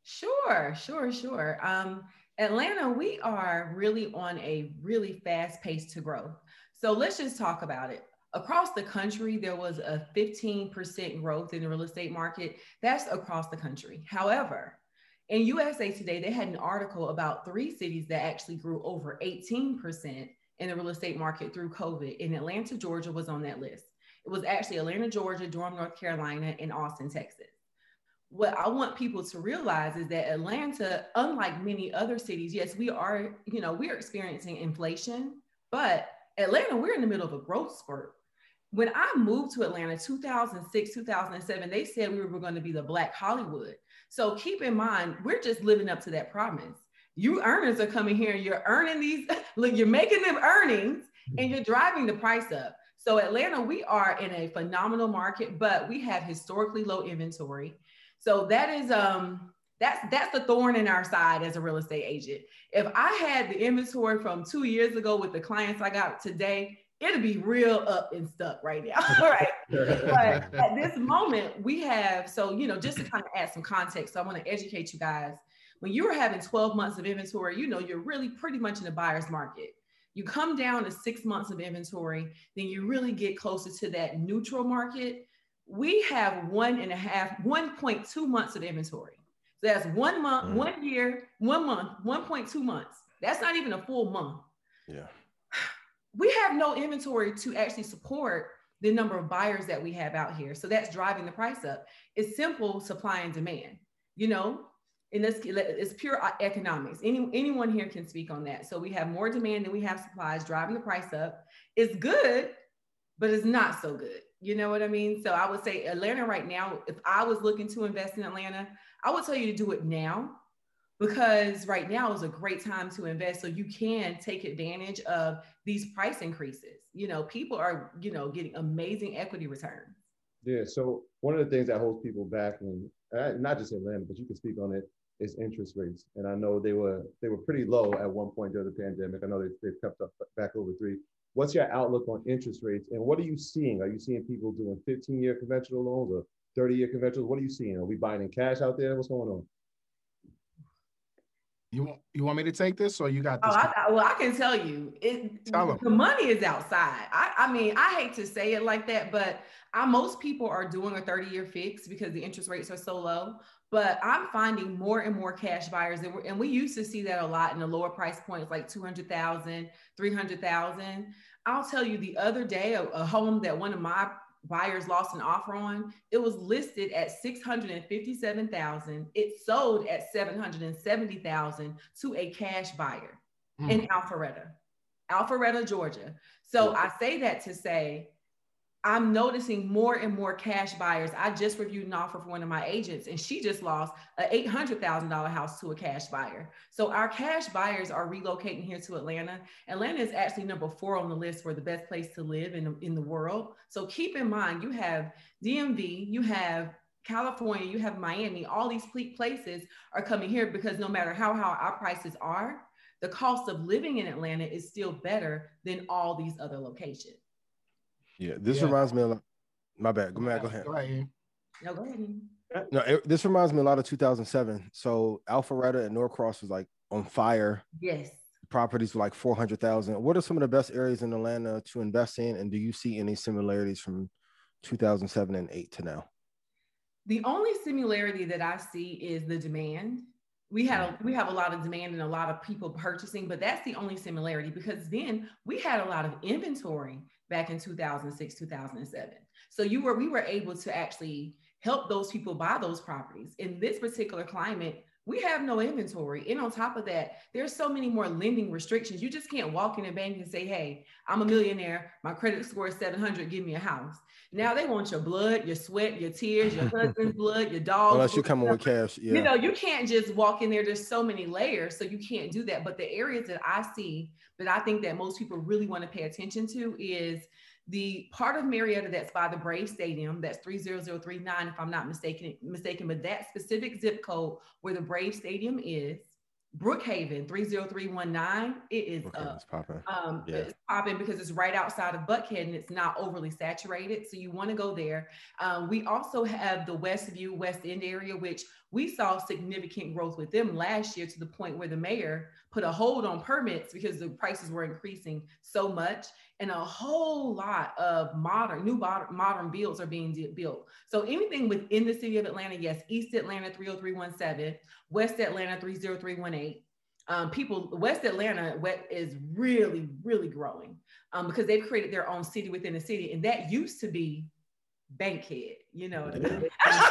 Sure, sure, sure. Um, Atlanta, we are really on a really fast pace to grow. So let's just talk about it. Across the country, there was a 15% growth in the real estate market. That's across the country. However, in USA Today, they had an article about three cities that actually grew over 18% in the real estate market through COVID. And Atlanta, Georgia was on that list. It was actually Atlanta, Georgia, Durham, North Carolina, and Austin, Texas what I want people to realize is that Atlanta, unlike many other cities, yes, we are, you know, we're experiencing inflation, but Atlanta, we're in the middle of a growth spurt. When I moved to Atlanta 2006, 2007, they said we were going to be the Black Hollywood. So keep in mind, we're just living up to that promise. You earners are coming here and you're earning these, look, you're making them earnings and you're driving the price up. So Atlanta, we are in a phenomenal market, but we have historically low inventory. So that is um that's that's the thorn in our side as a real estate agent. If I had the inventory from two years ago with the clients I got today, it'd be real up and stuck right now. All right. but at this moment, we have so you know, just to kind of add some context, so I want to educate you guys. When you are having 12 months of inventory, you know you're really pretty much in the buyer's market. You come down to six months of inventory, then you really get closer to that neutral market we have one and a half, 1.2 months of inventory. So that's one month, Mm. one year, one month, 1.2 months. That's not even a full month. Yeah. We have no inventory to actually support the number of buyers that we have out here. So that's driving the price up. It's simple supply and demand, you know, and this it's pure uh, economics. Any, anyone here can speak on that. So we have more demand than we have supplies driving the price up. It's good, but it's not so good. You know what I mean? So I would say Atlanta right now, if I was looking to invest in Atlanta, I would tell you to do it now because right now is a great time to invest so you can take advantage of these price increases. You know, people are, you know, getting amazing equity returns. Yeah. So one of the things that holds people back, and uh, not just Atlanta, but you can speak on it, is interest rates. And I know they were they were pretty low at one point during the pandemic. I know they, they've kept up back over three. What's your outlook on interest rates, and what are you seeing? Are you seeing people doing 15-year conventional loans or 30-year conventional? What are you seeing? Are we buying in cash out there? What's going on? You want you want me to take this or you got Oh, this? I, I- well, I can tell you, it, Tell the money is outside. I, I mean, I hate to say it like that, but I, most people are doing a 30 year fix because the interest rates are so low. But I'm finding more and more cash buyers, and, we're, and we used to see that a lot in the lower price points, like 200,000, 300,000. I'll tell you, the other day, a, a home that one of my buyers lost an offer on, it was listed at 657,000. It sold at 770,000 to a cash buyer hmm. in Alpharetta, Alpharetta, Georgia. So I say that to say I'm noticing more and more cash buyers. I just reviewed an offer for one of my agents, and she just lost an eight hundred thousand dollar house to a cash buyer. So our cash buyers are relocating here to Atlanta. Atlanta is actually number four on the list for the best place to live in in the world. So keep in mind, you have DMV, you have California, you have Miami. All these places are coming here because no matter how how our prices are, the cost of living in Atlanta is still better than all these other locations. Yeah, this yeah. reminds me of my bad. Go, ahead. Go ahead. Go ahead. No, go ahead. No, it, this reminds me a lot of 2007. So Alpharetta and Norcross was like on fire. Yes. Properties were like 400,000. What are some of the best areas in Atlanta to invest in? And do you see any similarities from 2007 and 8 to now? The only similarity that I see is the demand we had a, mm. we have a lot of demand and a lot of people purchasing but that's the only similarity because then we had a lot of inventory back in 2006 2007 so you were we were able to actually help those people buy those properties. In this particular climate we have no inventory. And on top of that, there's so many more lending restrictions. You just can't walk in a bank and say, hey, I'm a millionaire. My credit score is 700. Give me a house. Now they want your blood, your sweat, your tears, your husband's blood, your dog. Unless you come with cash. Yeah. You know, you can't just walk in there. There's so many layers. So you can't do that. But the areas that I see that I think that most people really want to pay attention to is the part of Marietta that's by the Brave Stadium, that's 30039, if I'm not mistaken, mistaken, but that specific zip code where the Brave Stadium is, Brookhaven 30319, it is okay, up. It's popping. Um, yeah. It's popping because it's right outside of Buckhead and it's not overly saturated. So you want to go there. Um, we also have the Westview West End area, which we saw significant growth with them last year to the point where the mayor put a hold on permits because the prices were increasing so much and a whole lot of modern, new modern builds are being built. So anything within the city of Atlanta, yes, East Atlanta 30317, West Atlanta 30318. Um, people, West Atlanta is really, really growing um, because they've created their own city within the city. And that used to be Bankhead, you know. Yeah.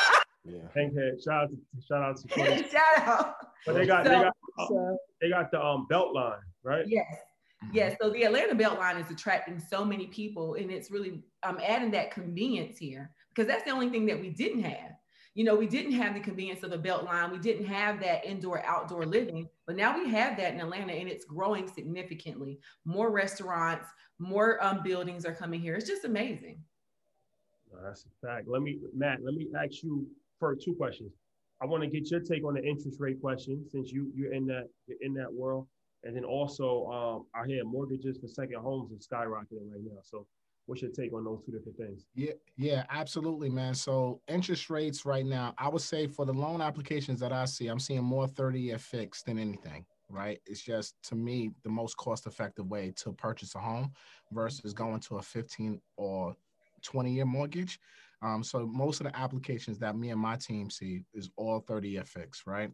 Bankhead. Shout out to shout out to shout out. But they got so, they got uh, they got the um belt line, right? Yes. Mm-hmm. Yes, so the Atlanta belt line is attracting so many people, and it's really um, adding that convenience here because that's the only thing that we didn't have. You know, we didn't have the convenience of a Beltline, we didn't have that indoor outdoor living, but now we have that in Atlanta, and it's growing significantly. More restaurants, more um, buildings are coming here. It's just amazing. No, that's a fact. Let me, Matt. Let me ask you for two questions. I want to get your take on the interest rate question since you you're in that you're in that world. And then also, um, I hear mortgages for second homes are skyrocketing right now. So, what's your take on those two different things? Yeah, yeah, absolutely, man. So, interest rates right now, I would say for the loan applications that I see, I'm seeing more 30 year fixed than anything. Right. It's just to me the most cost effective way to purchase a home versus going to a 15 or 20 year mortgage. Um, so most of the applications that me and my team see is all 30 year fixed, right?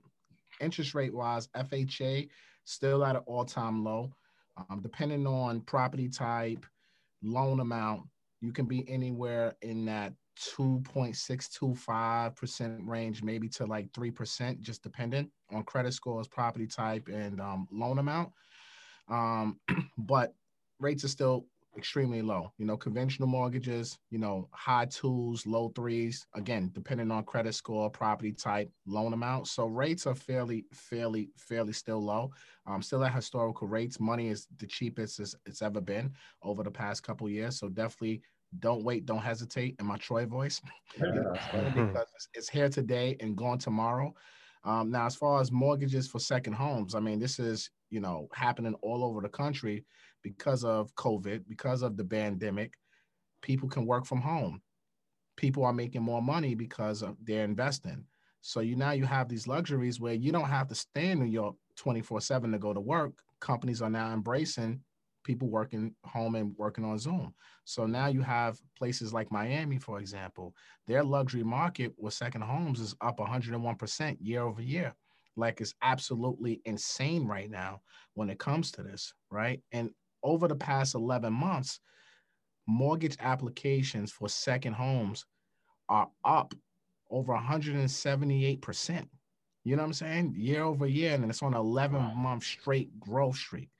Interest rate wise, FHA still at an all time low. Um, depending on property type, loan amount, you can be anywhere in that 2.625% range, maybe to like 3%, just dependent on credit scores, property type, and um, loan amount. Um, but rates are still extremely low. You know, conventional mortgages, you know, high twos, low threes, again, depending on credit score, property type, loan amount. So rates are fairly, fairly, fairly still low. Um, still at historical rates. Money is the cheapest it's, it's ever been over the past couple years. So definitely don't wait, don't hesitate in my Troy voice. because it's, it's, here today and gone tomorrow. Um, now, as far as mortgages for second homes, I mean, this is, you know, happening all over the country because of COVID, because of the pandemic, people can work from home. People are making more money because of they're investing. So you now you have these luxuries where you don't have to stay in New York 24/7 to go to work. Companies are now embracing people working home and working on Zoom. So now you have places like Miami, for example, their luxury market with second homes is up 101% year over year. Like it's absolutely insane right now when it comes to this, right? And over the past 11 months, mortgage applications for second homes are up over 178%. You know what I'm saying? Year over year, and it's on an 11 month straight growth streak.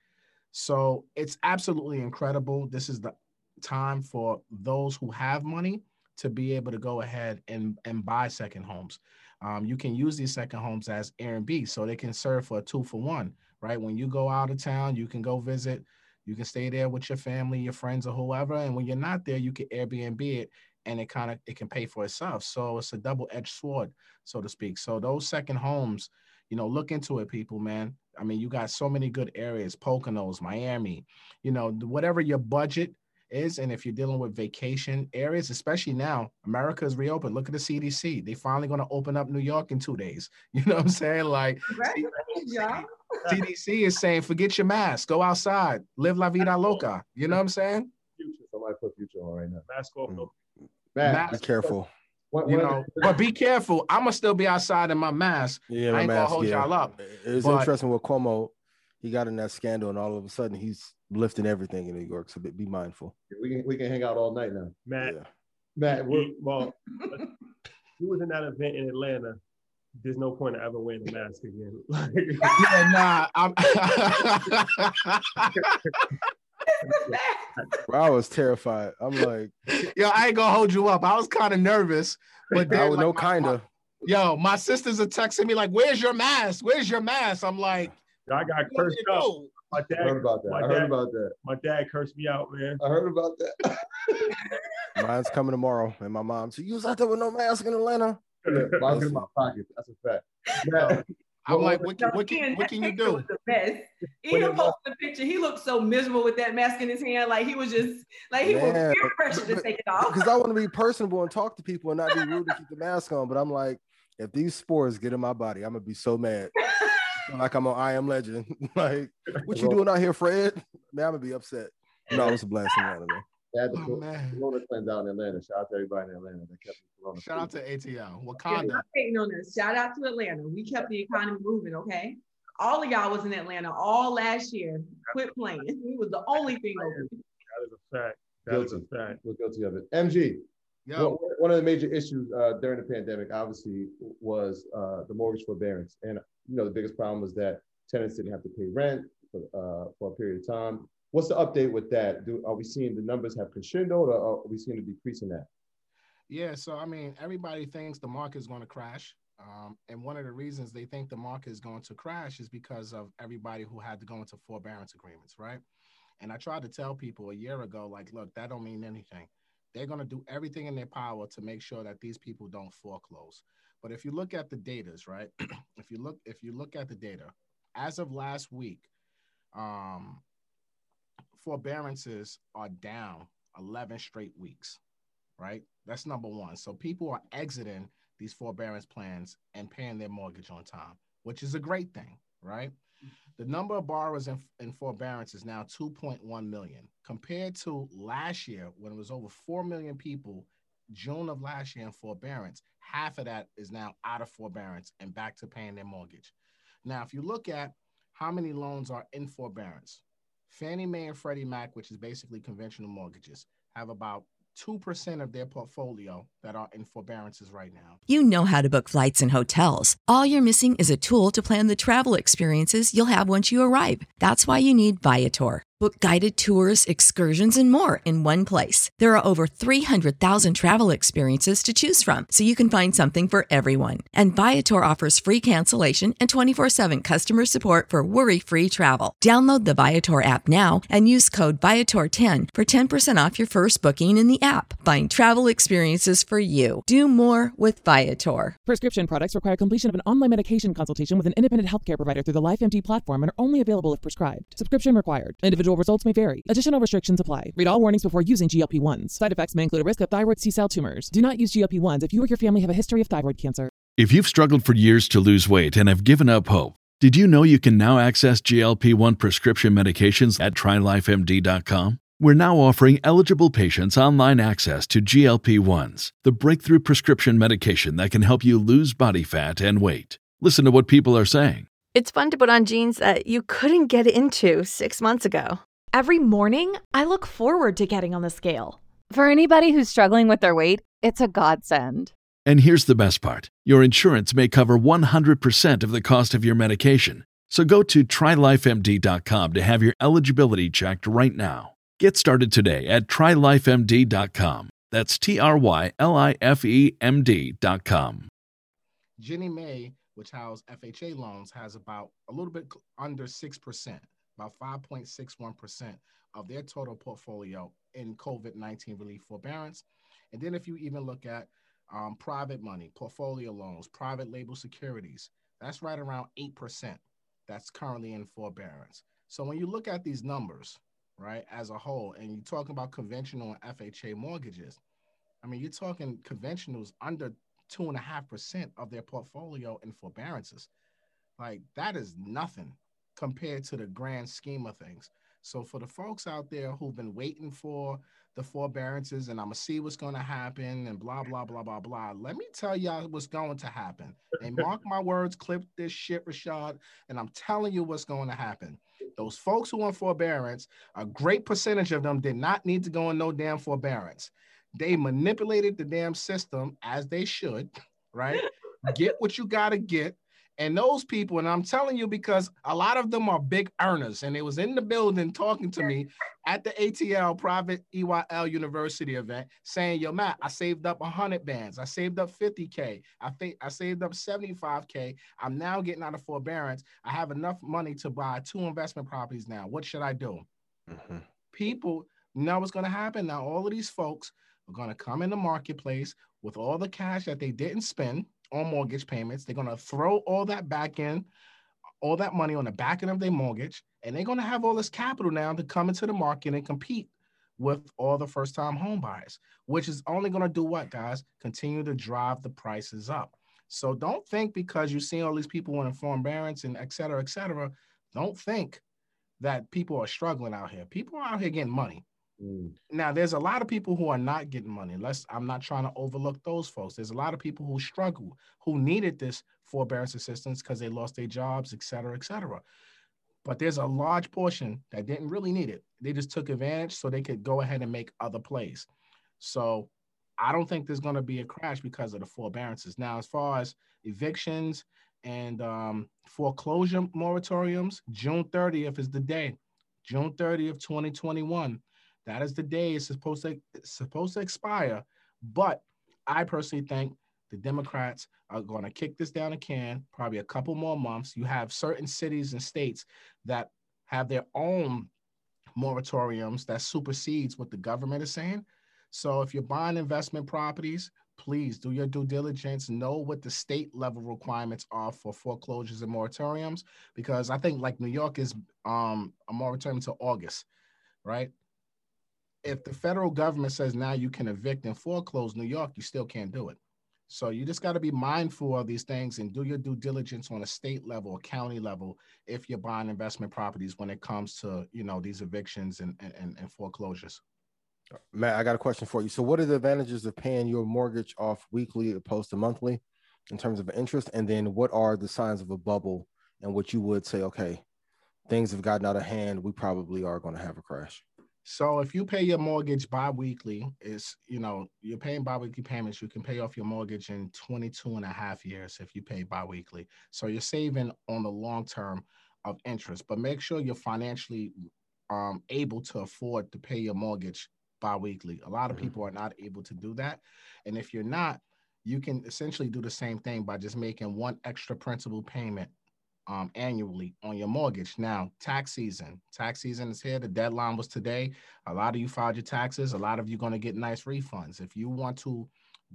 So it's absolutely incredible. This is the time for those who have money to be able to go ahead and, and buy second homes. Um, you can use these second homes as Airbnb, so they can serve for a two for one, right? When you go out of town, you can go visit, you can stay there with your family, your friends, or whoever. And when you're not there, you can Airbnb it and it kind of it can pay for itself. So it's a double-edged sword, so to speak. So those second homes, you know, look into it, people, man. I mean, you got so many good areas, Poconos, Miami, you know, whatever your budget is. And if you're dealing with vacation areas, especially now, America is reopened. Look at the CDC. They finally going to open up New York in two days. You know what I'm saying? Like CDC is saying, forget your mask, go outside, live la vida loca. You know what I'm saying? Future. Somebody put future on right now. Mask off. Mm. Mask. Be careful. One- You one know, the- but be careful. I'm gonna still be outside in my mask. Yeah, I my ain't gonna mask, hold yeah. y'all up. It's But- interesting with Cuomo. He got in that scandal, and all of a sudden he's lifting everything in New York. So be, be mindful. we can we can hang out all night now. Matt, Matt, we're, well, he was in that event in Atlanta. There's no point in ever wearing a mask again. yeah, nah. I'm Bro, I was terrified. I'm like, Yo, I ain't gonna hold you up. I was kind of nervous, but I was like, no kinda. Yo, my sisters are texting me like, "Where's your mask? Where's your mask?" I'm like, I got cursed do you out. do?" My dad, I heard about that. My I dad, heard about that. My dad cursed me out, man. I heard about that. mine's coming tomorrow, and my mom. So you was out there with no mask in Atlanta? Mine's in my pocket. That's a fact. Matt, I'm like, what- what, can, what, can, what can you do? the best. Even posted a picture, he looked so miserable with that mask in his hand, like he was just like he was peer pressure to take it off. Because I want to be personable and talk to people and not be rude to keep the mask on. But I'm like, if these spores get in my body, I'm gonna be so mad. like I'm on I Am Legend. like, what you doing out here, Fred? Man, I'm gonna be upset. No, it's a blast in Atlanta, man. They had the Oh, cor- Corona cleanse out in Atlanta. Shout out to everybody in Atlanta that kept the Corona. Shout out to ATL, Yeah, Wakanda. not hating on this. Shout out to Atlanta. We kept the economy moving, okay? All of y'all was in Atlanta all last year. Quit playing. We was the only thing open. That is a fact. That is guilty. a fact. We're guilty of it. MG. Yo. One- One of the major issues uh, during the pandemic, obviously, was uh, the mortgage forbearance, and you know the biggest problem was that tenants didn't have to pay rent for, uh, for a period of time. What's the update with that? Do, are we seeing the numbers have crescendoed, or are we seeing a decrease in that? Yeah, so I mean, everybody thinks the market is going to crash. Um, and one of the reasons they think the market is going to crash is because of everybody who had to go into forbearance agreements, right? And I tried to tell people a year ago, like, look, that don't mean anything. They're going to do everything in their power to make sure that these people don't foreclose. But if you look at the datas, right? if you look, if you look at the data, as of last week, um, forbearances are down 11 straight weeks, right? That's number one. So people are exiting these forbearance plans and paying their mortgage on time, which is a great thing, right? The number of borrowers in, in forbearance is now 2.1 million compared to last year when it was over 4 million people, June of last year in forbearance. Half of that is now out of forbearance and back to paying their mortgage. Now, if you look at how many loans are in forbearance, Fannie Mae and Freddie Mac, which is basically conventional mortgages, have about 2% of their portfolio that are in forbearances right now. You know how to book flights and hotels. All you're missing is a tool to plan the travel experiences you'll have once you arrive. That's why you need Viator. Book guided tours, excursions, and more in one place. There are over 300,000 travel experiences to choose from, so you can find something for everyone. And Viator offers free cancellation and 24 7 customer support for worry free travel. Download the Viator app now and use code Viator10 for 10% off your first booking in the app. Find travel experiences for you. Do more with Viator. Prescription products require completion of an online medication consultation with an independent healthcare provider through the LifeMD platform and are only available if prescribed. Subscription required. Individual results may vary. Additional restrictions apply. Read all warnings before using GLP 1s. Side effects may include a risk of thyroid C cell tumors. Do not use GLP 1s if you or your family have a history of thyroid cancer. If you've struggled for years to lose weight and have given up hope, did you know you can now access GLP 1 prescription medications at trylifemd.com? We're now offering eligible patients online access to GLP 1s, the breakthrough prescription medication that can help you lose body fat and weight. Listen to what people are saying. It's fun to put on jeans that you couldn't get into six months ago. Every morning, I look forward to getting on the scale. For anybody who's struggling with their weight, it's a godsend. And here's the best part your insurance may cover 100% of the cost of your medication. So go to trylifemd.com to have your eligibility checked right now. Get started today at trylifemd.com. That's T R Y L I F E M D.com. Ginnie Mae, which houses FHA loans, has about a little bit under 6%, about 5.61% of their total portfolio in COVID 19 relief forbearance. And then if you even look at um, private money, portfolio loans, private label securities, that's right around 8% that's currently in forbearance. So when you look at these numbers, right, as a whole, and you're talking about conventional and FHA mortgages, I mean, you're talking conventionals under two and a half percent of their portfolio in forbearances. Like that is nothing compared to the grand scheme of things. So for the folks out there who've been waiting for the forbearances and I'm gonna see what's gonna happen and blah blah blah blah blah. Let me tell y'all what's going to happen. And mark my words, clip this shit, Rashad, and I'm telling you what's going to happen. Those folks who want forbearance, a great percentage of them did not need to go in no damn forbearance. They manipulated the damn system as they should, right? get what you gotta get and those people, and I'm telling you because a lot of them are big earners, and they was in the building talking to me at the ATL private EYL University event, saying, "Yo, Matt, I saved up 100 bands, I saved up 50k, I think I saved up 75k. I'm now getting out of forbearance. I have enough money to buy two investment properties now. What should I do?" Mm-hmm. People know what's going to happen now. All of these folks are going to come in the marketplace with all the cash that they didn't spend on mortgage payments. They're going to throw all that back in, all that money on the back end of their mortgage, and they're going to have all this capital now to come into the market and compete with all the first time home buyers, which is only going to do what, guys? Continue to drive the prices up. So don't think because you see all these people in forbearance and et cetera, et cetera, don't think that people are struggling out here. People are out here getting money. Mm. Now, there's a lot of people who are not getting money. Let's, I'm not trying to overlook those folks. There's a lot of people who struggle, who needed this forbearance assistance because they lost their jobs, et cetera, et cetera. But there's a large portion that didn't really need it. They just took advantage so they could go ahead and make other plays. So I don't think there's going to be a crash because of the forbearances. Now, as far as evictions and um, foreclosure moratoriums, June 30th is the day. June 30th, 2021 that is the day it's supposed to it's supposed to expire. But I personally think the Democrats are going to kick this down a can, probably a couple more months. You have certain cities and states that have their own moratoriums that supersedes what the government is saying. So if you're buying investment properties, please do your due diligence, know what the state level requirements are for foreclosures and moratoriums, because I think like New York is um, a moratorium to August, right? If the federal government says now you can evict and foreclose New York, you still can't do it. So you just got to be mindful of these things and do your due diligence on a state level, a county level, if you're buying investment properties when it comes to you know these evictions and and, and foreclosures. Matt, I got a question for you. So, what are the advantages of paying your mortgage off weekly opposed to monthly in terms of interest? And then, what are the signs of a bubble and what you would say, okay, things have gotten out of hand, we probably are going to have a crash? So if you pay your mortgage bi-weekly, is you know, you're paying bi-weekly payments, you can pay off your mortgage in 22 and a half years if you pay bi-weekly. So you're saving on the long term of interest, but make sure you're financially um, able to afford to pay your mortgage bi-weekly. A lot of mm-hmm. people are not able to do that. And if you're not, you can essentially do the same thing by just making one extra principal payment um, annually on your mortgage. Now, tax season, tax season is here. The deadline was today. A lot of you filed your taxes. A lot of you going to get nice refunds. If you want to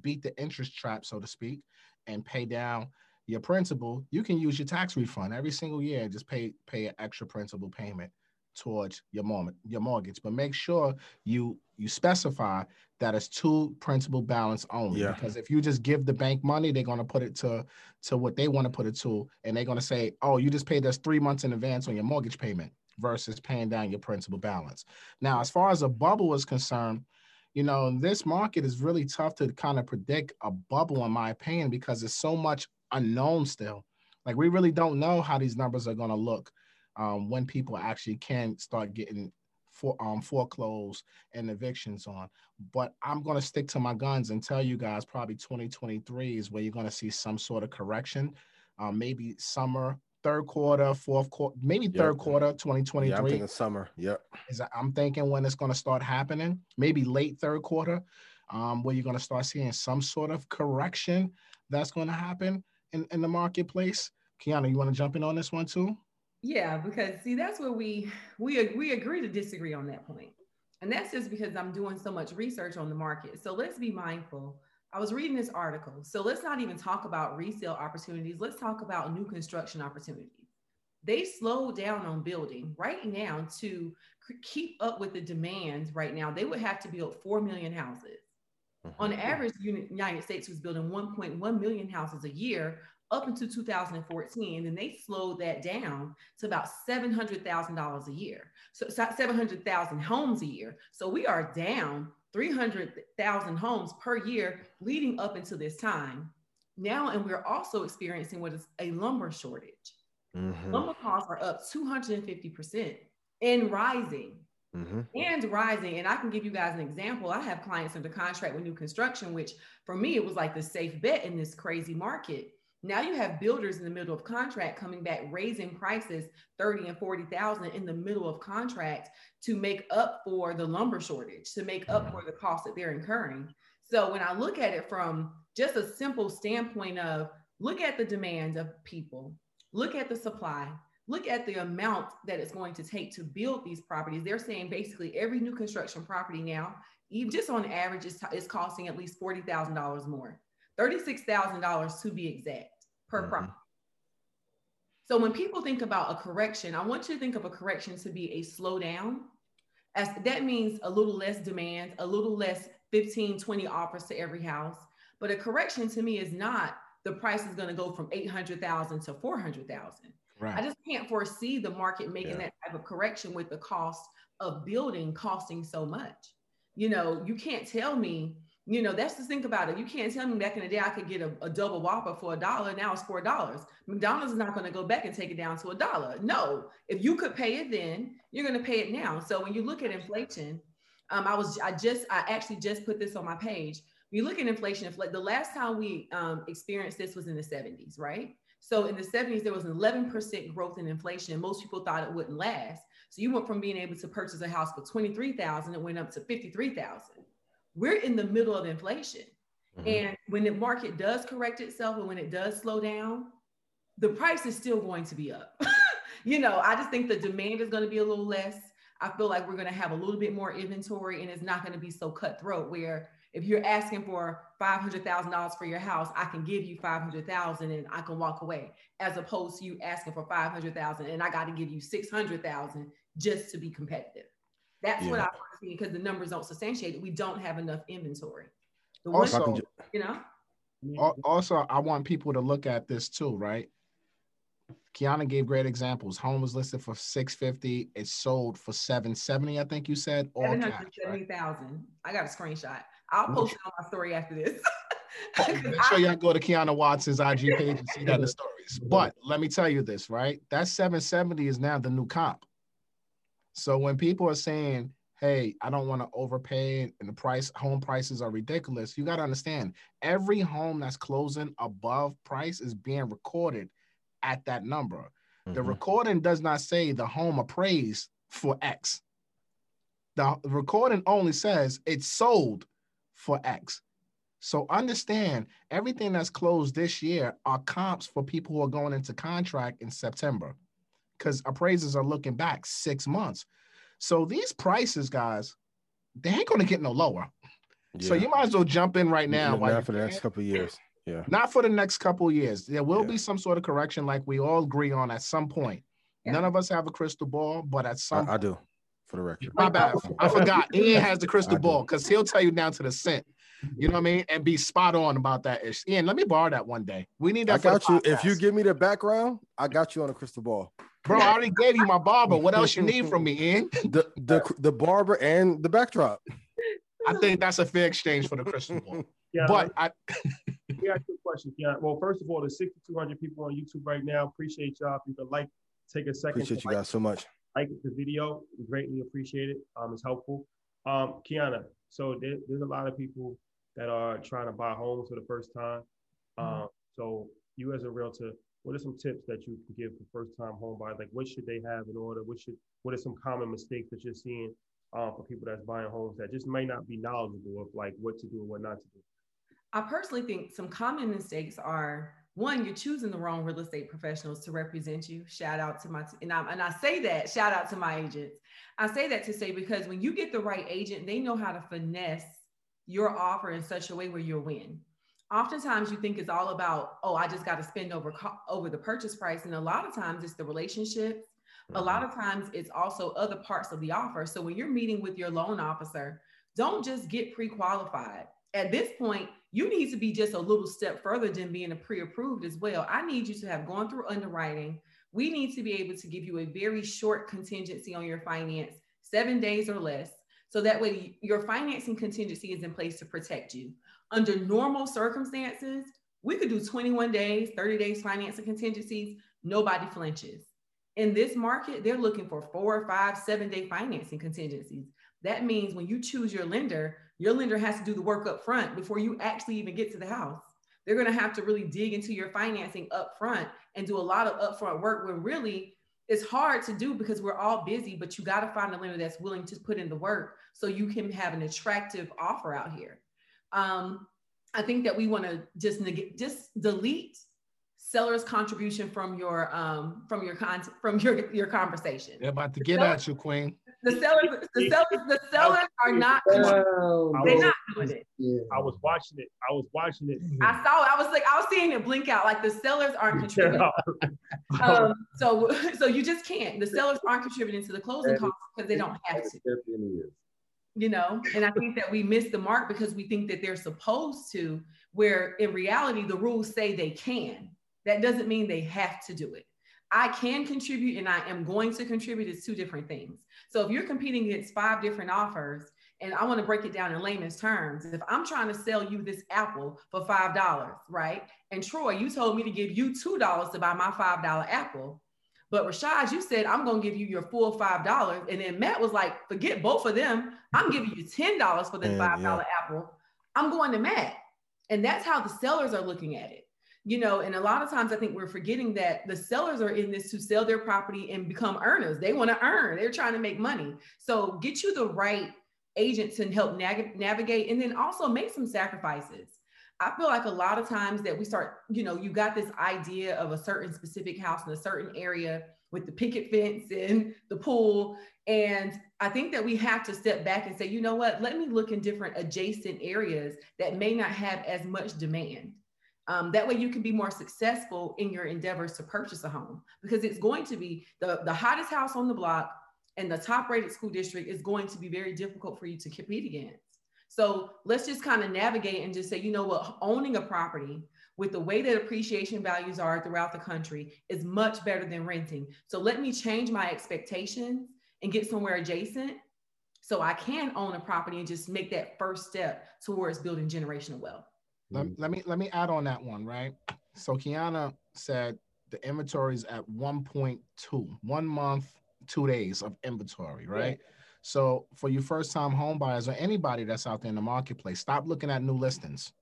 beat the interest trap, so to speak, and pay down your principal, you can use your tax refund every single year. Just pay pay an extra principal payment towards your moment your mortgage but make sure you you specify that it's to principal balance only yeah. because if you just give the bank money they're going to put it to to what they want to put it to and they're going to say oh you just paid us three months in advance on your mortgage payment versus paying down your principal balance now as far as a bubble is concerned you know this market is really tough to kind of predict a bubble in my opinion because there's so much unknown still like we really don't know how these numbers are going to look um, when people actually can start getting for um, foreclosed and evictions on. But I'm going to stick to my guns and tell you guys probably 2023 is where you're going to see some sort of correction. Um, maybe summer third quarter, fourth quarter, maybe Yep. third quarter, 2023. Yeah, I'm thinking summer. Yep. is I'm thinking when it's going to start happening, maybe late third quarter, um, where you're going to start seeing some sort of correction that's going to happen in, in the marketplace. Kiana, you want to jump in on this one too? Yeah, because see, that's where we we we agree to disagree on that point, and that's just because I'm doing so much research on the market. So let's be mindful. I was reading this article, so let's not even talk about resale opportunities. Let's talk about new construction opportunities. They slowed down on building right now to keep up with the demand. Right now, they would have to build four million houses. Mm-hmm. On average, the United States was building 1.1 million houses a year up until 2014, and then they slowed that down to about $700,000 a year. So so 700,000 homes a year. So we are down 300,000 homes per year leading up until this time. Now, and we're also experiencing what is a lumber shortage. Mhm. Lumber costs are up 250% and rising Mhm. and rising. And I can give you guys an example. I have clients under contract with new construction, which for me, it was like the safe bet in this crazy market. Now you have builders in the middle of contract coming back, raising prices 30 and 40,000 in the middle of contract to make up for the lumber shortage, to make up mm-hmm. for the cost that they're incurring. So when I look at it from just a simple standpoint of look at the demand of people, look at the supply, look at the amount that it's going to take to build these properties. They're saying basically every new construction property now, even just on average, is, is costing at least $40,000 more, $36,000 to be exact per mm-hmm. property. So when people think about a correction, I want you to think of a correction to be a slowdown. As that means a little less demand, a little less 15, 20 offers to every house. But a correction to me is not the price is going to go from 800,000 to 400,000. Right. I just can't foresee the market making Yeah. that type of correction with the cost of building costing so much. You know, you can't tell me, you know, that's the think about it. You can't tell me back in the day I could get a, a double whopper for a dollar. Now it's four dollars. McDonald's is not going to go back and take it down to a dollar. No, if you could pay it then, you're going to pay it now. So when you look at inflation, um, I was I just I actually just put this on my page. You look at inflation, infl- the last time we um, experienced this was in the 70s, right? So in the 70s, there was an 11% growth in inflation. Most people thought it wouldn't last. So you went from being able to purchase a house for 23,000, it went up to 53,000. We're in the middle of inflation. Mm-hmm. And when the market does correct itself and when it does slow down, the price is still going to be up. you know, I just think the demand is going to be a little less. I feel like we're going to have a little bit more inventory and it's not going to be so cutthroat where if you're asking for $500,000 for your house, I can give you 500,000 and I can walk away as opposed to you asking for 500,000 and I got to give you 600,000 just to be competitive. That's what Yeah. I see because the numbers don't substantiate it. We don't have enough inventory. The Also- one, you know, Also, I want people to look at this too, right? Kiana gave great examples. Home was listed for 650. It sold for 770, I think you said. All cash, right? 770,000. I got a screenshot. I'll post it on my story after this. Make sure y'all go to Kiana Watson's IG page and see that in the stories. But let me tell you this, right? That 770 is now the new comp. So when people are saying, hey, I don't want to overpay and the price, home prices are ridiculous, you got to understand every home that's closing above price is being recorded at that number. The mm-hmm. recording does not say the home appraised for X. The recording only says it sold for X. So understand everything that's closed this year are comps for people who are going into contract in September because appraisers are looking back six months. So these prices, guys, they ain't going to get no lower. So you might as well jump in right now. Not for the next can. couple of years. Yeah. Not for the next couple of years. There will be some sort of correction, like we all agree on at some point. None of us have a crystal ball, but at some I, I do, for the record. my bad. I forgot. Ian has the crystal ball because he'll tell you down to the cent. You know what I mean? And be spot on about that ish. Ian, let me borrow that one day. We need that. I got you. If you give me the background, I got you on a crystal ball. bro, I already gave you my barber. What else you need from me, Ian? The the the barber and the backdrop. I think that's a fair exchange for the crystal ball. Yeah, but I, we got two questions, Keon. Well, first of all, there's 6,200 people on YouTube right now. Appreciate y'all. If you could like, take a second. Appreciate to you like, guys so much. like the video. We greatly appreciate it. Um, it's helpful. Um, Kiana, so there, there's a lot of people that are trying to buy homes for the first time. Um, so you as a realtor, what are some tips that you can give for first time home buyers? Like what should they have in order? What should what are some common mistakes that you're seeing uh, for people that's buying homes that just may not be knowledgeable of like what to do and what not to do? I personally think some common mistakes are one, you're choosing the wrong real estate professionals to represent you. Shout out to my, and I, and I say that, shout out to my agents. I say that to say because when you get the right agent, they know how to finesse your offer in such a way where you'll win. Oftentimes you think it's all about, oh, I just got to spend over, over the purchase price. And a lot of times it's the relationships. A mm-hmm. lot of times it's also other parts of the offer. So when you're meeting with your loan officer, don't just get pre-qualified. At this point, you need to be just a little step further than being a pre-approved as well. I need you to have gone through underwriting. We need to be able to give you a very short contingency on your finance, seven days or less. So that way your financing contingency is in place to protect you. Under normal circumstances, we could do 21 days, 30 days financing contingencies. Nobody flinches. In this market, they're looking for four, five, seven day financing contingencies. That means when you choose your lender, your lender has to do the work up front before you actually even get to the house. They're going to have to really dig into your financing up front and do a lot of upfront work when really it's hard to do because we're all busy, but you got to find a lender that's willing to put in the work so you can have an attractive offer out here. Um, I think that we want to just neg- just delete seller's contribution from your um from your con from your your conversation. They're about to get at you, Queen. The sellers, the sellers, the sellers are not. Oh, they're not doing it. I was watching it. I was watching it. I saw. I was like, I was seeing it blink out. Like the sellers aren't contributing. um, so, so you just can't. The sellers aren't contributing to the closing costs because they don't have to. You know, and I think that we miss the mark because we think that they're supposed to, where in reality the rules say they can. That doesn't mean they have to do it. I can contribute and I am going to contribute is two different things. So if you're competing against five different offers, and I want to break it down in layman's terms, if I'm trying to sell you this apple for five dollars, right? And Troy, you told me to give you two dollars to buy my five dollar apple. But Rashad, you said I'm gonna give you your full five dollars, and then Matt was like, "Forget both of them. I'm giving you ten dollars for this five dollar yeah. apple. I'm going to Matt." And that's how the sellers are looking at it you know and a lot of times i think we're forgetting that the sellers are in this to sell their property and become earners. They want to earn. They're trying to make money. So get you the right agents and help nav- navigate and then also make some sacrifices. I feel like a lot of times that we start you know you got this idea of a certain specific house in a certain area with the picket fence and the pool. And I think that we have to step back and say, you know what, let me look in different adjacent areas that may not have as much demand. Um, that way you can be more successful in your endeavors to purchase a home because it's going to be the, the hottest house on the block and the top rated school district is going to be very difficult for you to compete against. So let's just kind of navigate and just say, you know what, owning a property with the way that appreciation values are throughout the country is much better than renting. So let me change my expectations and get somewhere adjacent so I can own a property and just make that first step towards building generational wealth. Let, mm. let me let me add on that one, right? So Kiana said the inventory is at 1.2, one month, two days of inventory, right? Yeah. So for you first time home buyers or anybody that's out there in the marketplace, stop looking at new listings.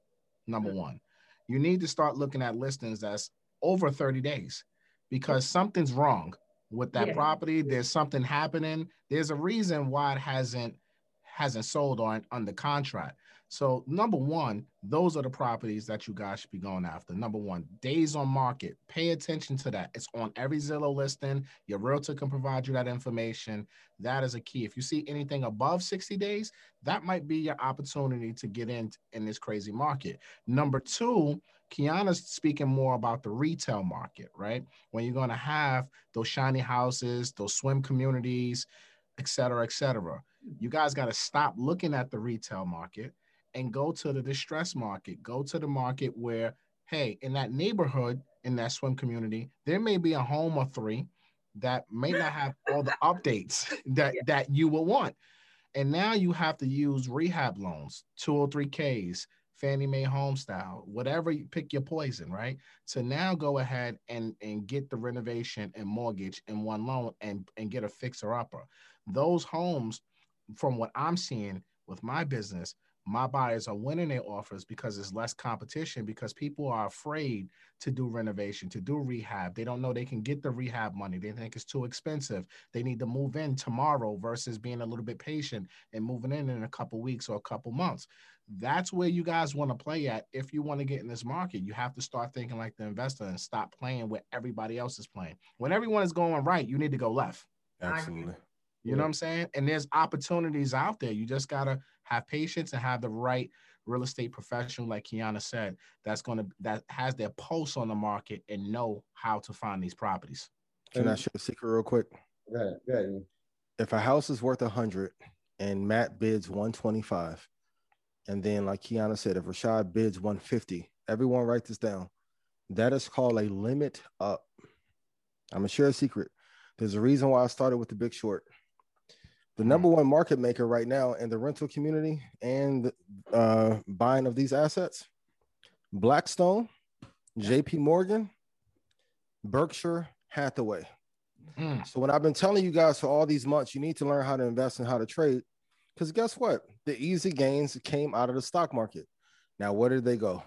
Number one, you need to start looking at listings that's over 30 days because something's wrong with that yeah. property. There's something happening. There's a reason why it hasn't hasn't sold on under contract. So number one, those are the properties that you guys should be going after. Number one, days on market. Pay attention to that. It's on every Zillow listing. Your realtor can provide you that information. That is a key. If you see anything above 60 days, that might be your opportunity to get in in this crazy market. Number two, Kiana's speaking more about the retail market, right? When you're going to have those shiny houses, those swim communities, et cetera, et cetera. You guys got to stop looking at the retail market and go to the distress market. Go to the market where, hey, in that neighborhood, in that swim community, there may be a home or three that may not have all the updates that yeah. that you will want. And now you have to use rehab loans, 203Ks, Fannie Mae home style, whatever you pick your poison, right? To now go ahead and, and get the renovation and mortgage in one loan and, and get a fixer upper. Those homes, from what I'm seeing with my business, my buyers are winning their offers because there's less competition because people are afraid to do renovation, to do rehab. They don't know they can get the rehab money. They think it's too expensive. They need to move in tomorrow versus being a little bit patient and moving in in a couple weeks or a couple months. That's where you guys want to play at if you want to get in this market. You have to start thinking like the investor and stop playing where everybody else is playing. When everyone is going right, you need to go left. Absolutely. You know what I'm saying? And there's opportunities out there. You just gotta have patience and have the right real estate professional, like Kiana said, that's gonna that has their pulse on the market and know how to find these properties. Can I share a secret real quick? Go ahead. Go ahead. If a house is worth a hundred and Matt bids 125, and then like Kiana said, if Rashad bids 150, everyone write this down. That is called a limit up. I'm gonna share a secret. There's a reason why I started with the big short. The number one market maker right now in the rental community and uh, buying of these assets, Blackstone, JP Morgan, Berkshire Hathaway. So when I've been telling you guys for all these months, you need to learn how to invest and how to trade. Because guess what? The easy gains came out of the stock market. Now, where did they go?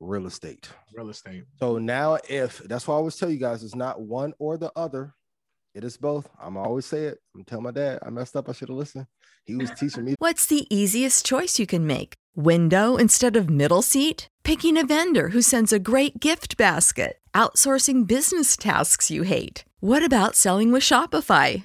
Real estate. Real estate. So now, if that's why I always tell you guys, it's not one or the other. It is both. I'm always say it. I'm telling my dad I messed up. I should have listened. He was teaching me. What's the easiest choice you can make? Window instead of middle seat? Picking a vendor who sends a great gift basket? Outsourcing business tasks you hate? What about selling with Shopify?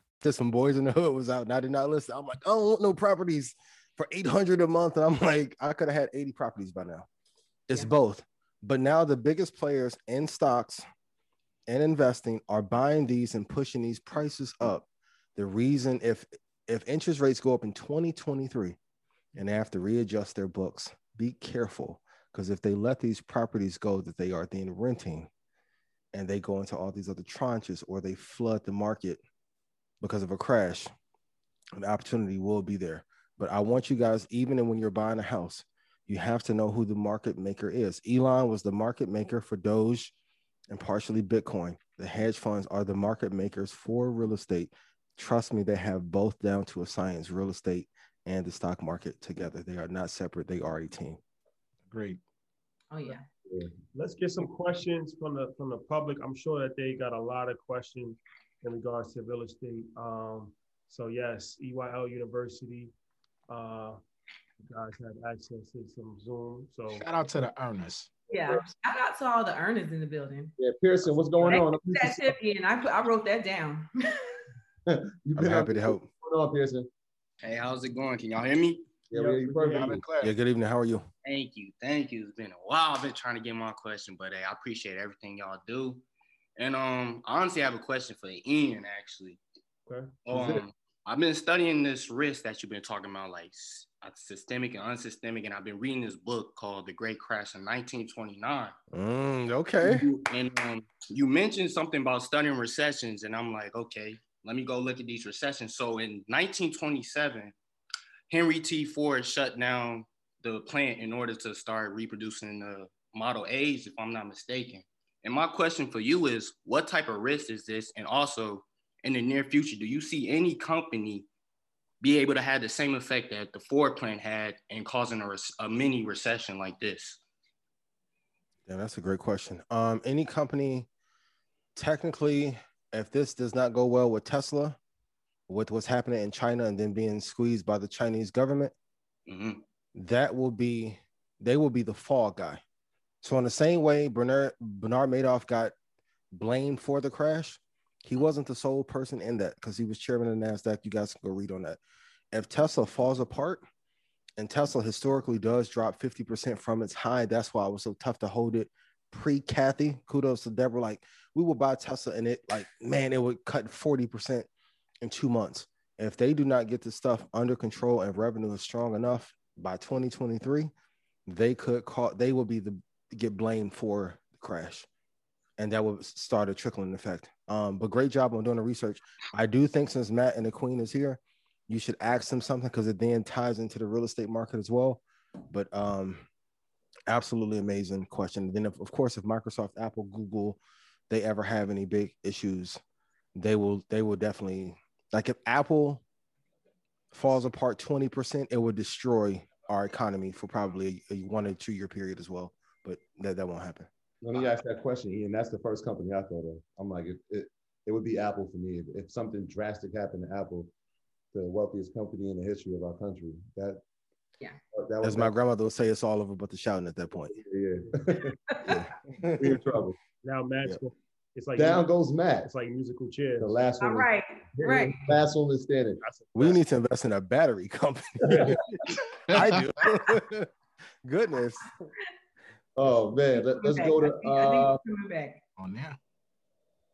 There's some boys in the hood was out and I did not listen. I'm like, I don't want no properties for 800 a month. And I'm like, I could have had 80 properties by now. It's both. But now the biggest players in stocks and investing are buying these and pushing these prices up. The reason if if interest rates go up in 2023 and they have to readjust their books, be careful because if they let these properties go that they are then renting and they go into all these other tranches or they flood the market because of a crash, the opportunity will be there. But I want you guys, even when you're buying a house, you have to know who the market maker is. Elon was the market maker for Doge and partially Bitcoin. The hedge funds are the market makers for real estate. Trust me, they have both down to a science real estate and the stock market together. They are not separate, they are a team. Great. Oh, yeah. Let's get some questions from the from the public. I'm sure that they got a lot of questions in regards to real estate. Um, so yes, EYL University. Uh, you guys have access to some Zoom. So Shout out to the earners. Yeah. Shout out to all the earners in the building. Yeah, Pearson, what's going on? That tip in. I, put, I wrote that down. You've I'm happy to help. What's going on, Pearson? Hey, how's it going? Can y'all hear me? Yeah, we hear you perfect. Yeah, good evening. How are you? Thank you. Thank you. It's been a while. I've been trying to get my question, but hey, I appreciate everything y'all do. And um, honestly, I have a question for Ian actually. Okay. Um, I've been studying this risk that you've been talking about, like uh, systemic and unsystemic, and I've been reading this book called The Great Crash in 1929. Mm, okay. And um, you mentioned something about studying recessions, and I'm like, okay, let me go look at these recessions. So in 1927, Henry T. Ford shut down the plant in order to start reproducing the Model A's, if I'm not mistaken. And my question for you is, what type of risk is this? And also, in the near future, do you see any company be able to have the same effect that the Ford plant had and causing a, a mini recession like this? Yeah, that's a great question. Um, any company, technically, if this does not go well with Tesla, with what's happening in China and then being squeezed by the Chinese government, Mhm. that will be they will be the fall guy. So in the same way Bernard Bernard Madoff got blamed for the crash, he wasn't the sole person in that because he was chairman of NASDAQ. You guys can go read on that. if Tesla falls apart, and Tesla historically does drop 50% from its high, that's why it was so tough to hold it pre Cathie. Kudos to Deborah. Like we would buy Tesla and it like, man, it would cut 40% in two months. And If they do not get this stuff under control and revenue is strong enough by 2023, they could call they will be the get blamed for the crash. And that will start a trickling effect. Um, but great job on doing the research. I do think since Matt and the Queen is here, you should ask them something because it then ties into the real estate market as well. But um, absolutely amazing question. Then, of, of course, if Microsoft, Apple, Google, they ever have any big issues, they will they will definitely like if Apple falls apart 20%, it would destroy our economy for probably a one or two year period as well. But that, that won't happen. Let me ask that question, Ian. That's the first company I thought of. I'm like, it, it, it would be Apple for me. If, if something drastic happened to Apple, the wealthiest company in the history of our country, that yeah, that As my grandmother would say, it's all over but the shouting at that point. Yeah, yeah. We're in trouble. Now Matt's Yeah. it's like Down goes Matt. It's like musical chairs. The last one. All is- right, right. Last one is standing. We need to invest in a battery company. I do. Goodness. Oh man, Let, us Back. go to. think- I think Uh, it's coming back. On there.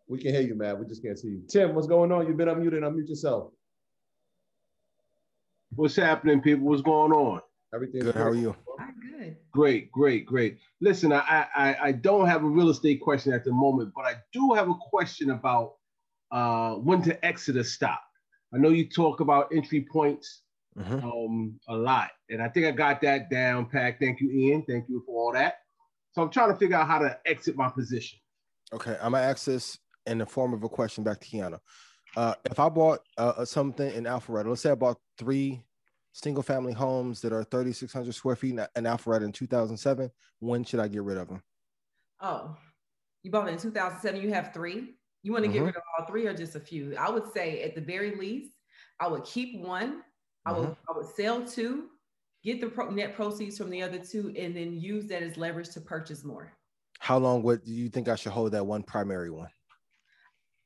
we can hear you, Matt. We just can't see you. Tim, what's going on? You've been unmuted. Unmute yourself. What's happening, people? What's going on? Everything Good. How are you? I'm good. Great, great, great. Listen, I, I I don't have a real estate question at the moment, but I do have a question about uh, when to exit a stock. I know you talk about entry points um, a lot, and I think I got that down packed. Thank you, Ian. Thank you for all that. So I'm trying to figure out how to exit my position. Okay, I'm gonna ask this in the form of a question back to Kiana. Uh, if I bought uh, something in Alpharetta, let's say I bought three single family homes that are 3,600 square feet in, in Alpharetta in 2007, when should I get rid of them? Oh, you bought it in 2007. You have three. You want to get Mhm. rid of all three or just a few? I would say at the very least, I would keep one. I would Mhm. I would sell two, get the pro- net proceeds from the other two, and then use that as leverage to purchase more. How long would do you think I should hold that one primary one?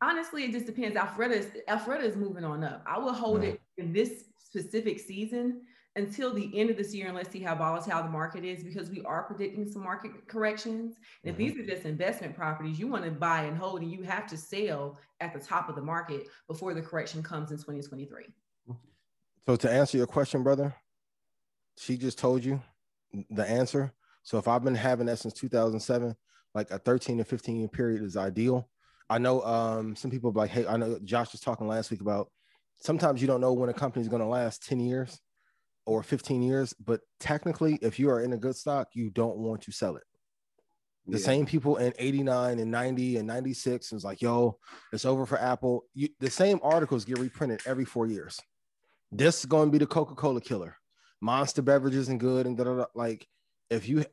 Honestly, it just depends. Alpharetta is Alpharetta is moving on up. I will hold it mm-hmm. in this specific season until the end of this year and let's see how volatile the market is because we are predicting some market corrections. And if these mm-hmm. are just investment properties, you want to buy and hold and you have to sell at the top of the market before the correction comes in 2023. So to answer your question, brother, she just told you the answer. So if I've been having that since 2007, like a 13 to 15 year period is ideal. I know um, some people like, hey, I know Josh was talking last week about sometimes you don't know when a company is going to last 10 years or 15 years, but technically, if you are in a good stock, you don't want to sell it. The Yeah. same people in 89 and 90 and 96 was like, yo, it's over for Apple. You, the same articles get reprinted every four years. This is going to be the Coca-Cola killer. Monster beverages and good and da, da, da. like if you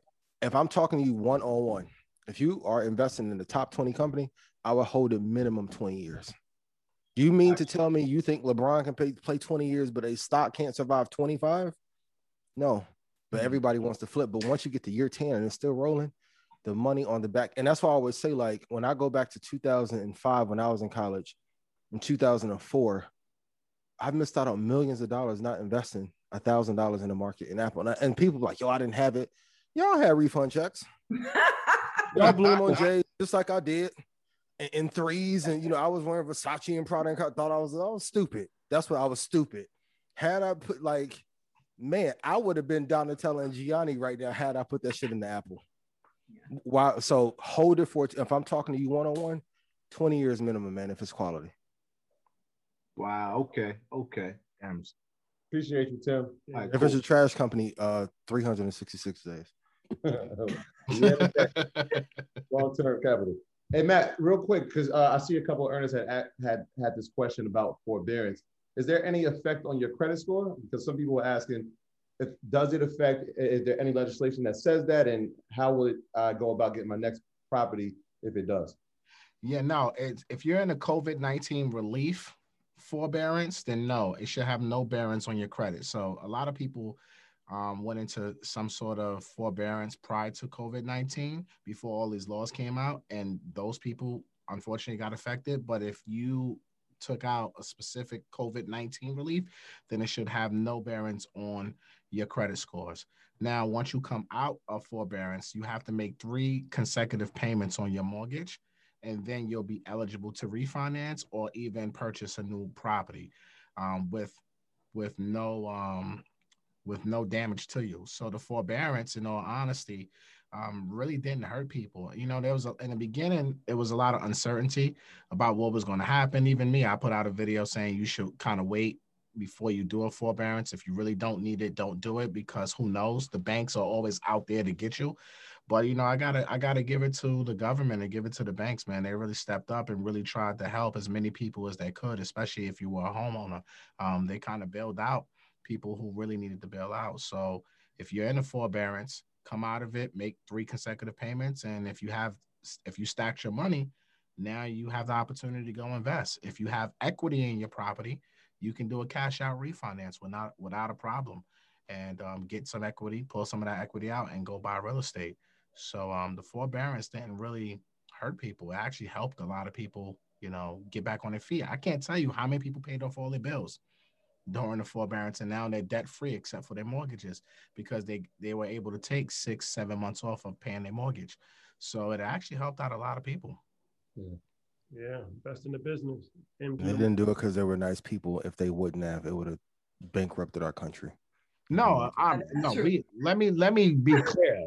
if I'm talking to you one on one, if you are investing in the top 20 company, I would hold it minimum 20 years. Do you mean to tell me you think LeBron can play, play 20 years, but a stock can't survive 25? No, but mm-hmm. everybody wants to flip. But once you get to year 10 and it's still rolling, the money on the back, and that's why I always say, like, when I go back to 2005 when I was in college, in 2004, I've missed out on millions of dollars not investing a thousand dollars in the market in Apple. And, I- and people like, yo, I didn't have it. Y'all had refund checks. Y'all blew 'em on Jay just like I did in, in threes. And you know, I was wearing Versace and Prada and I thought I was, I was stupid. That's what I was stupid. Had I put like, man, I would have been Donatella and Gianni right now had I put that shit in the Apple. Why? So hold it for if I'm talking to you one on one, 20 years minimum, man, if it's quality. Wow. Okay. Okay. Appreciate you, Tim. If it's a trash company, uh, 366 days. long term capital. Hey Matt, real quick, because uh, I see a couple of earners had had had this question about forbearance. Is there any effect on your credit score? Because some people were asking, if does it affect? Is there any legislation that says that, and how would it uh, go about getting my next property if it does? Yeah, no. It's, if you're in a COVID nineteen relief forbearance, then no, it should have no bearance on your credit. So a lot of people um, went into some sort of forbearance prior to COVID nineteen before all these laws came out, and those people unfortunately got affected. But if you took out a specific COVID 19 relief, then it should have no bearings on your credit scores. Now, once you come out of forbearance, you have to make three consecutive payments on your mortgage, and then you'll be eligible to refinance or even purchase a new property um, with with no um, with no damage to you. So the forbearance, in all honesty, um, really didn't hurt people. You know, there was a, in the beginning, it was a lot of uncertainty about what was going to happen. Even me, I put out a video saying you should kind of wait before you do a forbearance. If you really don't need it, don't do it because who knows? The banks are always out there to get you. But you know, I gotta I gotta give it to the government and give it to the banks, man. They really stepped up and really tried to help as many people as they could, especially if you were a homeowner. Um, they kind of bailed out people who really needed to bail out. So if you're in a forbearance, come out of it, make three consecutive payments, and if you have if you stacked your money, now you have the opportunity to go invest. If you have equity in your property, you can do a cash out refinance without without a problem, and um, get some equity, pull some of that equity out, and go buy real estate. So um, the forbearance didn't really hurt people. It actually helped a lot of people, you know, get back on their feet. I can't tell you how many people paid off all their bills during the forbearance, and now they're debt free except for their mortgages because they they were able to take six, seven months off of paying their mortgage. So it actually helped out a lot of people. Yeah. Yeah, best in the business. And they didn't do it because they were nice people. If they wouldn't have, it would have bankrupted our country. No, I'm, no. We, let me let me be clear.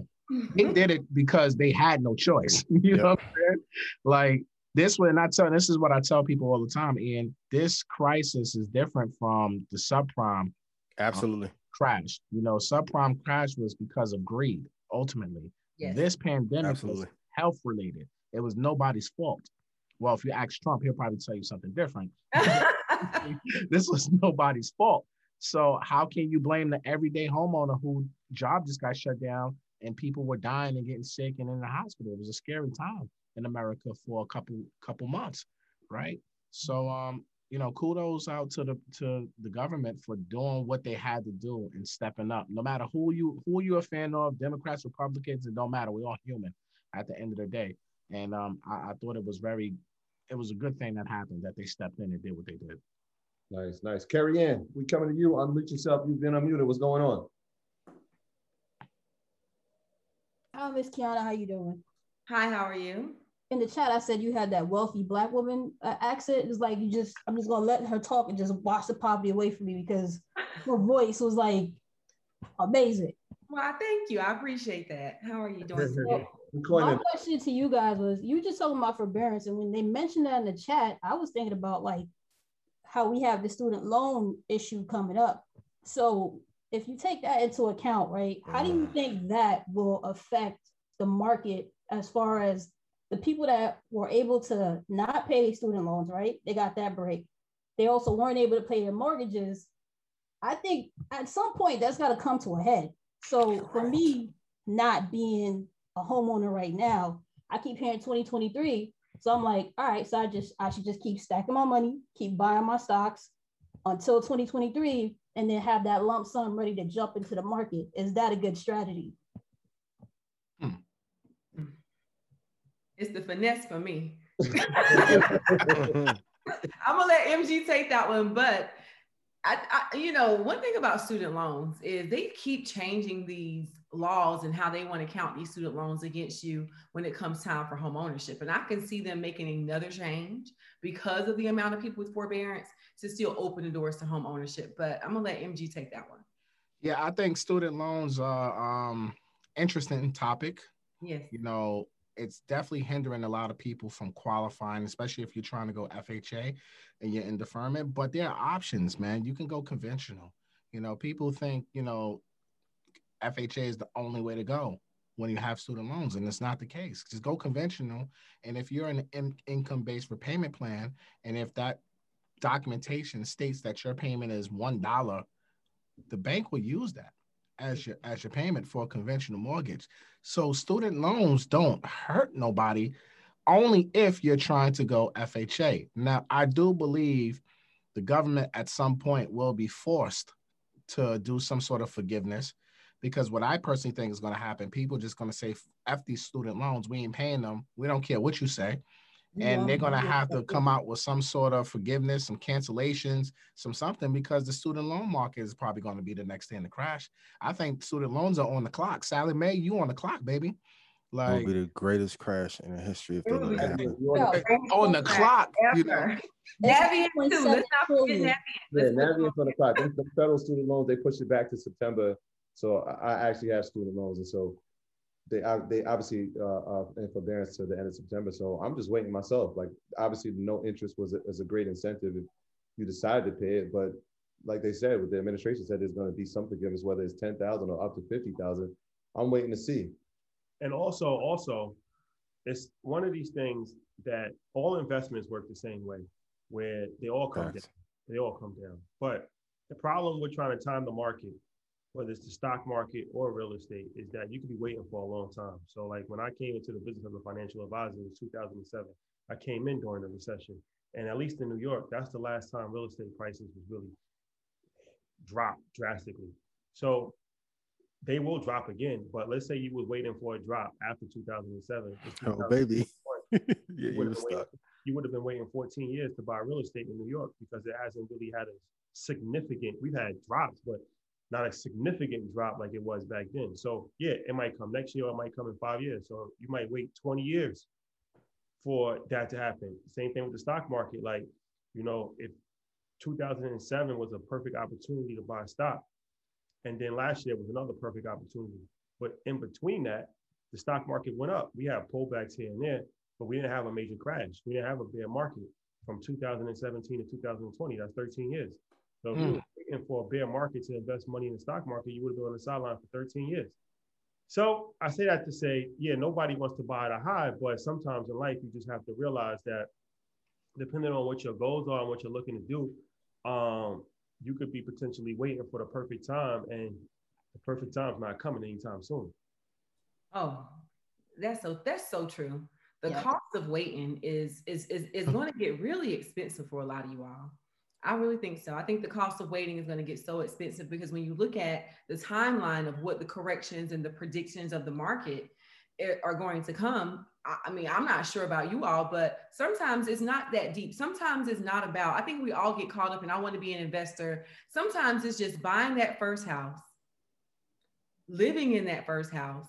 They did it because they had no choice. You yep. know what I'm saying? Like this when I tell this is what I tell people all the time, Ian. This crisis is different from the subprime um, absolutely um, crash. You know, subprime crash was because of greed, ultimately. Yes. This pandemic absolutely. was health related. It was nobody's fault. Well, if you ask Trump, he'll probably tell you something different. this was nobody's fault. So how can you blame the everyday homeowner who job just got shut down and people were dying and getting sick and in the hospital? It was a scary time in America for a couple couple months, right? So um, you know, kudos out to the to the government for doing what they had to do and stepping up. No matter who you who you're a fan of, Democrats, Republicans, it don't matter. We're all human at the end of the day. And um, I, I thought it was very it was a good thing that happened that they stepped in and did what they did. Nice, nice. Carrie Ann, we coming to you. Unmute yourself. You've been unmuted. What's going on? Hi, Miss Kiana. How you doing? Hi, how are you? In the chat, I said you had that wealthy black woman uh, accent. It's like you just, I'm just gonna let her talk and just wash the poverty away from me because her voice was like amazing. Well, thank you. I appreciate that. How are you doing? My question to you guys was you just talking about forbearance, and when they mentioned that in the chat, I was thinking about like how we have the student loan issue coming up. So if you take that into account, right, how do you mm. think that will affect the market as far as the people that were able to not pay student loans, right? They got that break. They also weren't able to pay their mortgages. I think at some point that's got to come to a head. So for me, not being a homeowner right now, I keep hearing 2023. So I'm like, all right, so I just I should just keep stacking my money, keep buying my stocks until 2023, and then have that lump sum ready to jump into the market. Is that a good strategy? Hmm. It's the finesse for me. I'm gonna let MG take that one, but I, I, you know, one thing about student loans is they keep changing these laws and how they want to count these student loans against you when it comes time for home ownership. And I can see them making another change because of the amount of people with forbearance to still open the doors to home ownership. But I'm gonna let MG take that one. Yeah, I think student loans are um interesting topic. Yes. You know, it's definitely hindering a lot of people from qualifying, especially if you're trying to go FHA and you're in deferment. But there are options, man. You can go conventional. You know, people think, you know, FHA is the only way to go when you have student loans, and it's not the case. Just go conventional. And if you're in an income based repayment plan, and if that documentation states that your payment is $1, the bank will use that as your as your payment for a conventional mortgage. So student loans don't hurt nobody only if you're trying to go FHA. Now, I do believe the government at some point will be forced to do some sort of forgiveness because what I personally think is going to happen, people just going to say, F these student loans, we ain't paying them. We don't care what you say. And they're going to have to come out with some sort of forgiveness, some cancellations, some something because the student loan market is probably going to be the next thing to crash. I think student loans are on the clock. Sallie Mae, you on the clock, baby. Like it'll be the greatest crash in the history of things. On the clock, you know. Navient too. Let's not forget Navient. Yeah, Navient's on the clock. The federal student loans they pushed it back to September. So I actually have student loans, and so they they obviously uh, uh, in forbearance to the end of September. So I'm just waiting myself. Like obviously, no interest was a, was a great incentive if you decided to pay it, but like they said, what the administration said there's going to be some forgiveness, whether it's ten thousand or up to fifty thousand. I'm waiting to see. And also, also, it's one of these things that all investments work the same way, where they all come down. They all come down. But the problem with trying to time the market whether it's the stock market or real estate, is that you could be waiting for a long time. So, like when I came into the business of a financial advisor in 2007, I came in during the recession, and at least in New York, that's the last time real estate prices was really dropped drastically. So they will drop again. But let's say you were waiting for a drop after 2007. Oh, baby. yeah, you, would waiting, you would have been waiting 14 years to buy real estate in New York because it hasn't really had a significant, we've had drops, but not a significant drop like it was back then. So yeah, it might come next year or it might come in five years. So you might wait 20 years for that to happen. Same thing with the stock market. Like, you know, if 2007 was a perfect opportunity to buy stock, and then last year was another perfect opportunity. But in between that, the stock market went up. We have pullbacks here and there, but we didn't have a major crash. We didn't have a bear market from 2017 to 2020. That's 13 years. So mm. You for a bear market to invest money in the stock market, you would have been on the sideline for 13 years. So I say that to say, yeah, nobody wants to buy at a high, but sometimes in life you just have to realize that depending on what your goals are and what you're looking to do, um, you could be potentially waiting for the perfect time, and the perfect time's not coming anytime soon. Oh, that's so that's so true. The yeah. cost of waiting is is is, is going to get really expensive for a lot of you all. I really think so. I think the cost of waiting is going to get so expensive because when you look at the timeline of what the corrections and the predictions of the market eh, are going to come, I mean, I'm not sure about you all, but sometimes it's not that deep. Sometimes it's not about, I think we all get caught up and I want to be an investor. Sometimes it's just buying that first house, living in that first house,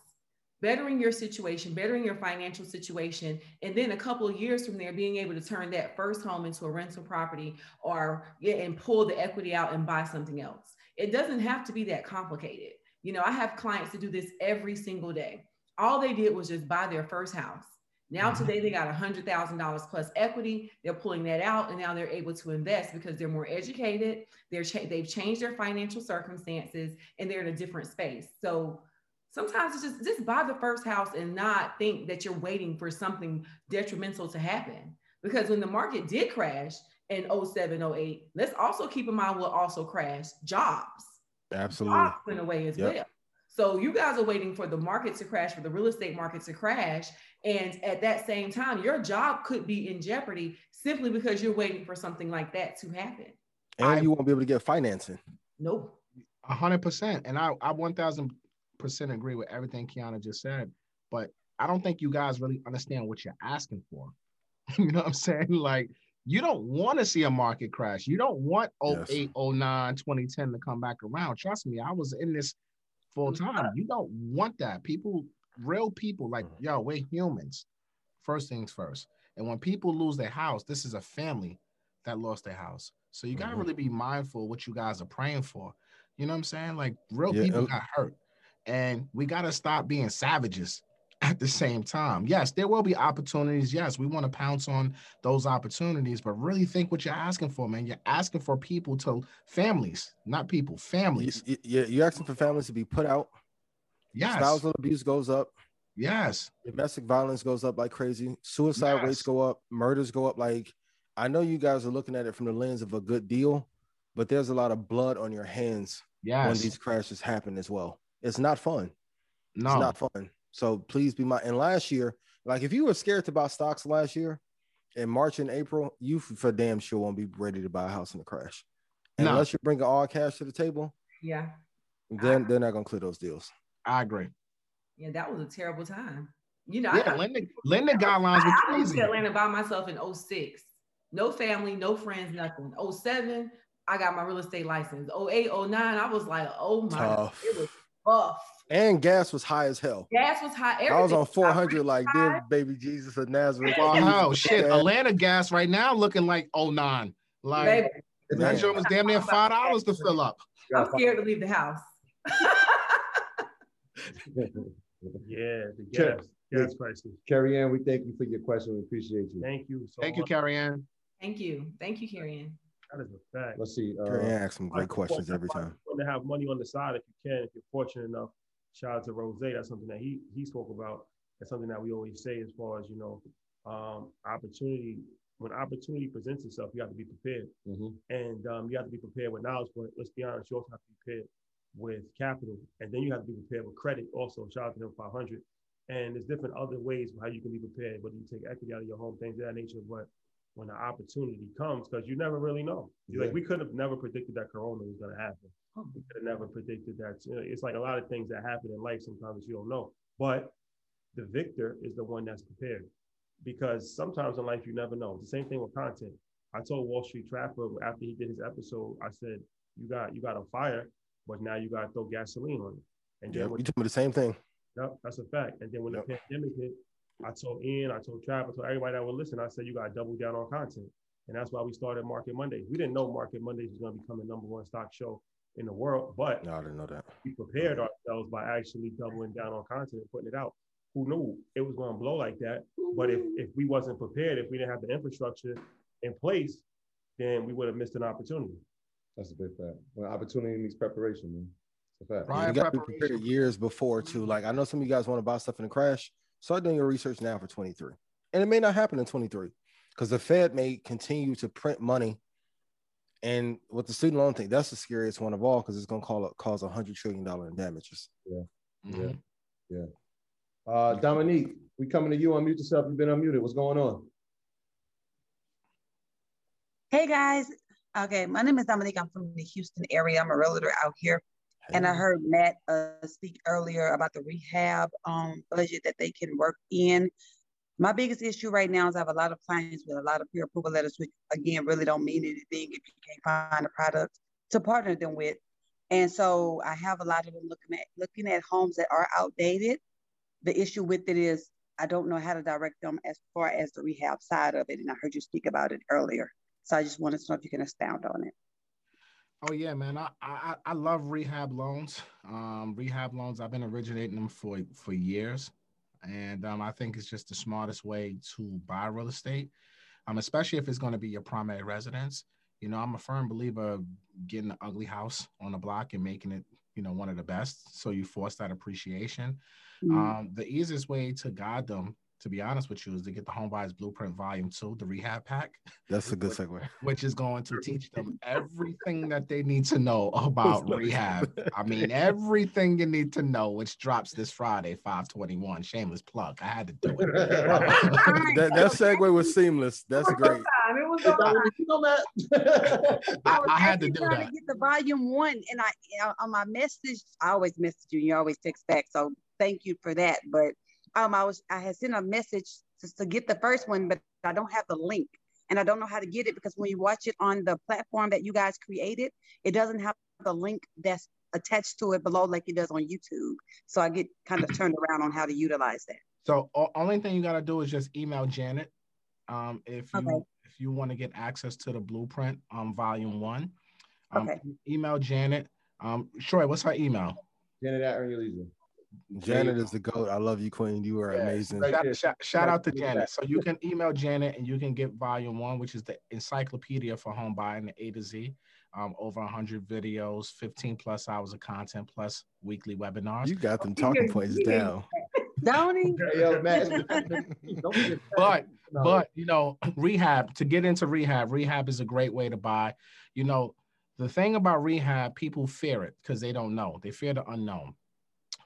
bettering your situation, bettering your financial situation, and then a couple of years from there, being able to turn that first home into a rental property or and pull the equity out and buy something else. It doesn't have to be that complicated. You know, I have clients to do this every single day. All they did was just buy their first house. Now mm-hmm. today they got a hundred thousand dollars plus equity. They're pulling that out, and now they're able to invest because they're more educated. They're cha- they've changed their financial circumstances, and they're in a different space. So sometimes it's just just buy the first house and not think that you're waiting for something detrimental to happen. Because when the market did crash in 07 08 let's also keep in mind what also crashed jobs. Absolutely. Jobs went away as yep. well. So you guys are waiting for the market to crash for the real estate market to crash. And at that same time your job could be in jeopardy simply because you're waiting for something like that to happen. And I, you won't be able to get financing. Nope. A hundred percent. And i i 1000 percent agree with everything Kiana just said, but I don't think you guys really understand what you're asking for. you know what I'm saying? Like, you don't want to see a market crash. You don't want 08, yes. 09, 2010 to come back around. Trust me, I was in this full time. You don't want that. People, real people, like, mm-hmm. yo, we're humans. First things first. And when people lose their house, this is a family that lost their house. So you got to mm-hmm. really be mindful what you guys are praying for. You know what I'm saying? Like real yeah, people got hurt. And we got to stop being savages at the same time. Yes, there will be opportunities. Yes, we want to pounce on those opportunities, but really think what you're asking for, man. You're asking for people to families, not people, families. Yeah, you're asking for families to be put out. Yes. Of abuse goes up. Yes. Domestic violence goes up like crazy. Suicide yes. rates go up. Murders go up. Like, I know you guys are looking at it from the lens of a good deal, but there's a lot of blood on your hands yes. when these crashes happen as well. It's not fun. No, it's not fun. So please be my. And last year, like if you were scared to buy stocks last year, in March and April, you for damn sure won't be ready to buy a house in the crash, no. unless you're bringing all cash to the table. Yeah. Then I, they're not gonna clear those deals. I agree. Yeah, that was a terrible time. You know, Yeah, I, Lender, lender guidelines were I moved crazy. to Atlanta by myself in 06. No family, no friends, nothing. 07, I got my real estate license. 08, 09, I was like, oh my, Tough. it was rough. And gas was high as hell. Gas was high. I was on 400 high. like dear baby Jesus of Nazareth. Oh shit, Atlanta gas right now looking like 09. Like Baby. that Man. joint was damn near five dollars to fill up. I'm scared to leave the house. Yeah, the Sure. gas, gas prices. Carrie Ann, we thank you for your question. We appreciate you. Thank you so Thank you. Carrie Ann. Thank you. Thank you, Carrie Ann. That is a fact. Let's see. Uh, Carrie Ann asks some Like, great questions every time. it's important To have money on the side, if you can, if you're fortunate enough. Shout out to Rose. That's something that he he spoke about. That's something that we always say as far as you know, um, opportunity. When opportunity presents itself, you have to be prepared, mhm. and um, you have to be prepared with knowledge. But let's be honest, you also have to be prepared with capital, and then you have to be prepared with credit. Also, shout out to him 500. And there's different other ways how you can be prepared, whether you take equity out of your home, things of that nature. But when the opportunity comes, because you never really know. Yeah. Like we could have never predicted that Corona was going to happen. We could have never predicted that. You know, It's like a lot of things that happen in life sometimes you don't know. But the victor is the one that's prepared, because sometimes in life you never know. It's the same thing with content. I told Wall Street Trapper after he did his episode, I said, "You got you got a fire, but now you got to throw gasoline on it." And Yeah, you told me the same thing. Yep, that's a fact. And then when Yep. the pandemic hit, I told Ian, I told Trav, I told everybody that would listen, I said, you got to double down on content. And that's why we started Market Mondays. We didn't know Market Mondays was going to become the number one stock show in the world, but No, I didn't know that. we prepared ourselves by actually doubling down on content and putting it out. Who knew it was going to blow like that? But if, if we wasn't prepared, if we didn't have the infrastructure in place, then we would have missed an opportunity. That's a big fact. Well, opportunity means preparation, man. It's a fact. Yeah, you got to be prepared years before too. Like I know some of you guys want to buy stuff in a crash. Start doing your research now for 23. And it may not happen in 23 because the Fed may continue to print money. And with the student loan thing, that's the scariest one of all because it's going to call cause a hundred trillion dollar in damages. Yeah. Mm-hmm. Yeah. Yeah. Uh, Dominique, we coming to you. Unmute yourself. You've been unmuted. What's going on? Hey guys. Okay, my name is Dominique. I'm from the Houston area. I'm a realtor out here. And I heard Matt uh, speak earlier about the rehab um, budget that they can work in. My biggest issue right now is I have a lot of clients with a lot of pre-approval letters, which again really don't mean anything if you can't find a product to partner them with. And so I have a lot of them looking at looking at homes that are outdated. The issue with it is I don't know how to direct them as far as the rehab side of it. And I heard you speak about it earlier. So I just wanted to know if you can expound on it. Oh yeah, man. I I, I love rehab loans. Um, rehab loans. I've been originating them for for years, and um, I think it's just the smartest way to buy real estate, um, especially if it's going to be your primary residence. You know, I'm a firm believer of getting an ugly house on the block and making it, you know, one of the best. So you force that appreciation. Mhm. Um, the easiest way to guide them, to be honest with you, is to get the Home Buyers Blueprint Volume Two, the rehab pack That's a good segue. which is going to teach them everything that they need to know about rehab. I mean, everything you need to know, which drops this Friday, 521. Shameless plug. I had to do it. that, that segue was seamless. That's great. It was You know that. I, I had to do trying that. to get the volume one, and I on my message, I always message you. You always text back, so thank you for that. But um, I was I had sent a message just to get the first one, but I don't have the link, and I don't know how to get it because when you watch it on the platform that you guys created, it doesn't have the link that's attached to it below like it does on YouTube. So I get kind of turned around on how to utilize that. So o- only thing you got to do is just email Janet. Um, if you Okay. if you want to get access to the blueprint, um, volume one, um, Okay. email Janet. Um, Troy, what's her email? Janet at Earn Your Leisure. Janet is the goat. I love you, Queen. You are amazing. right Shout, shout, shout out to Janet. So you can email Janet and you can get volume one, which is the encyclopedia for home buying, the A to Z. Um, over 100 videos, 15 plus hours of content, plus weekly webinars. You got them talking points down. Don't he? Yo, Matt, don't forget but but you know rehab to get into rehab rehab is a great way to buy you know the thing about rehab people fear it because they don't know they fear the unknown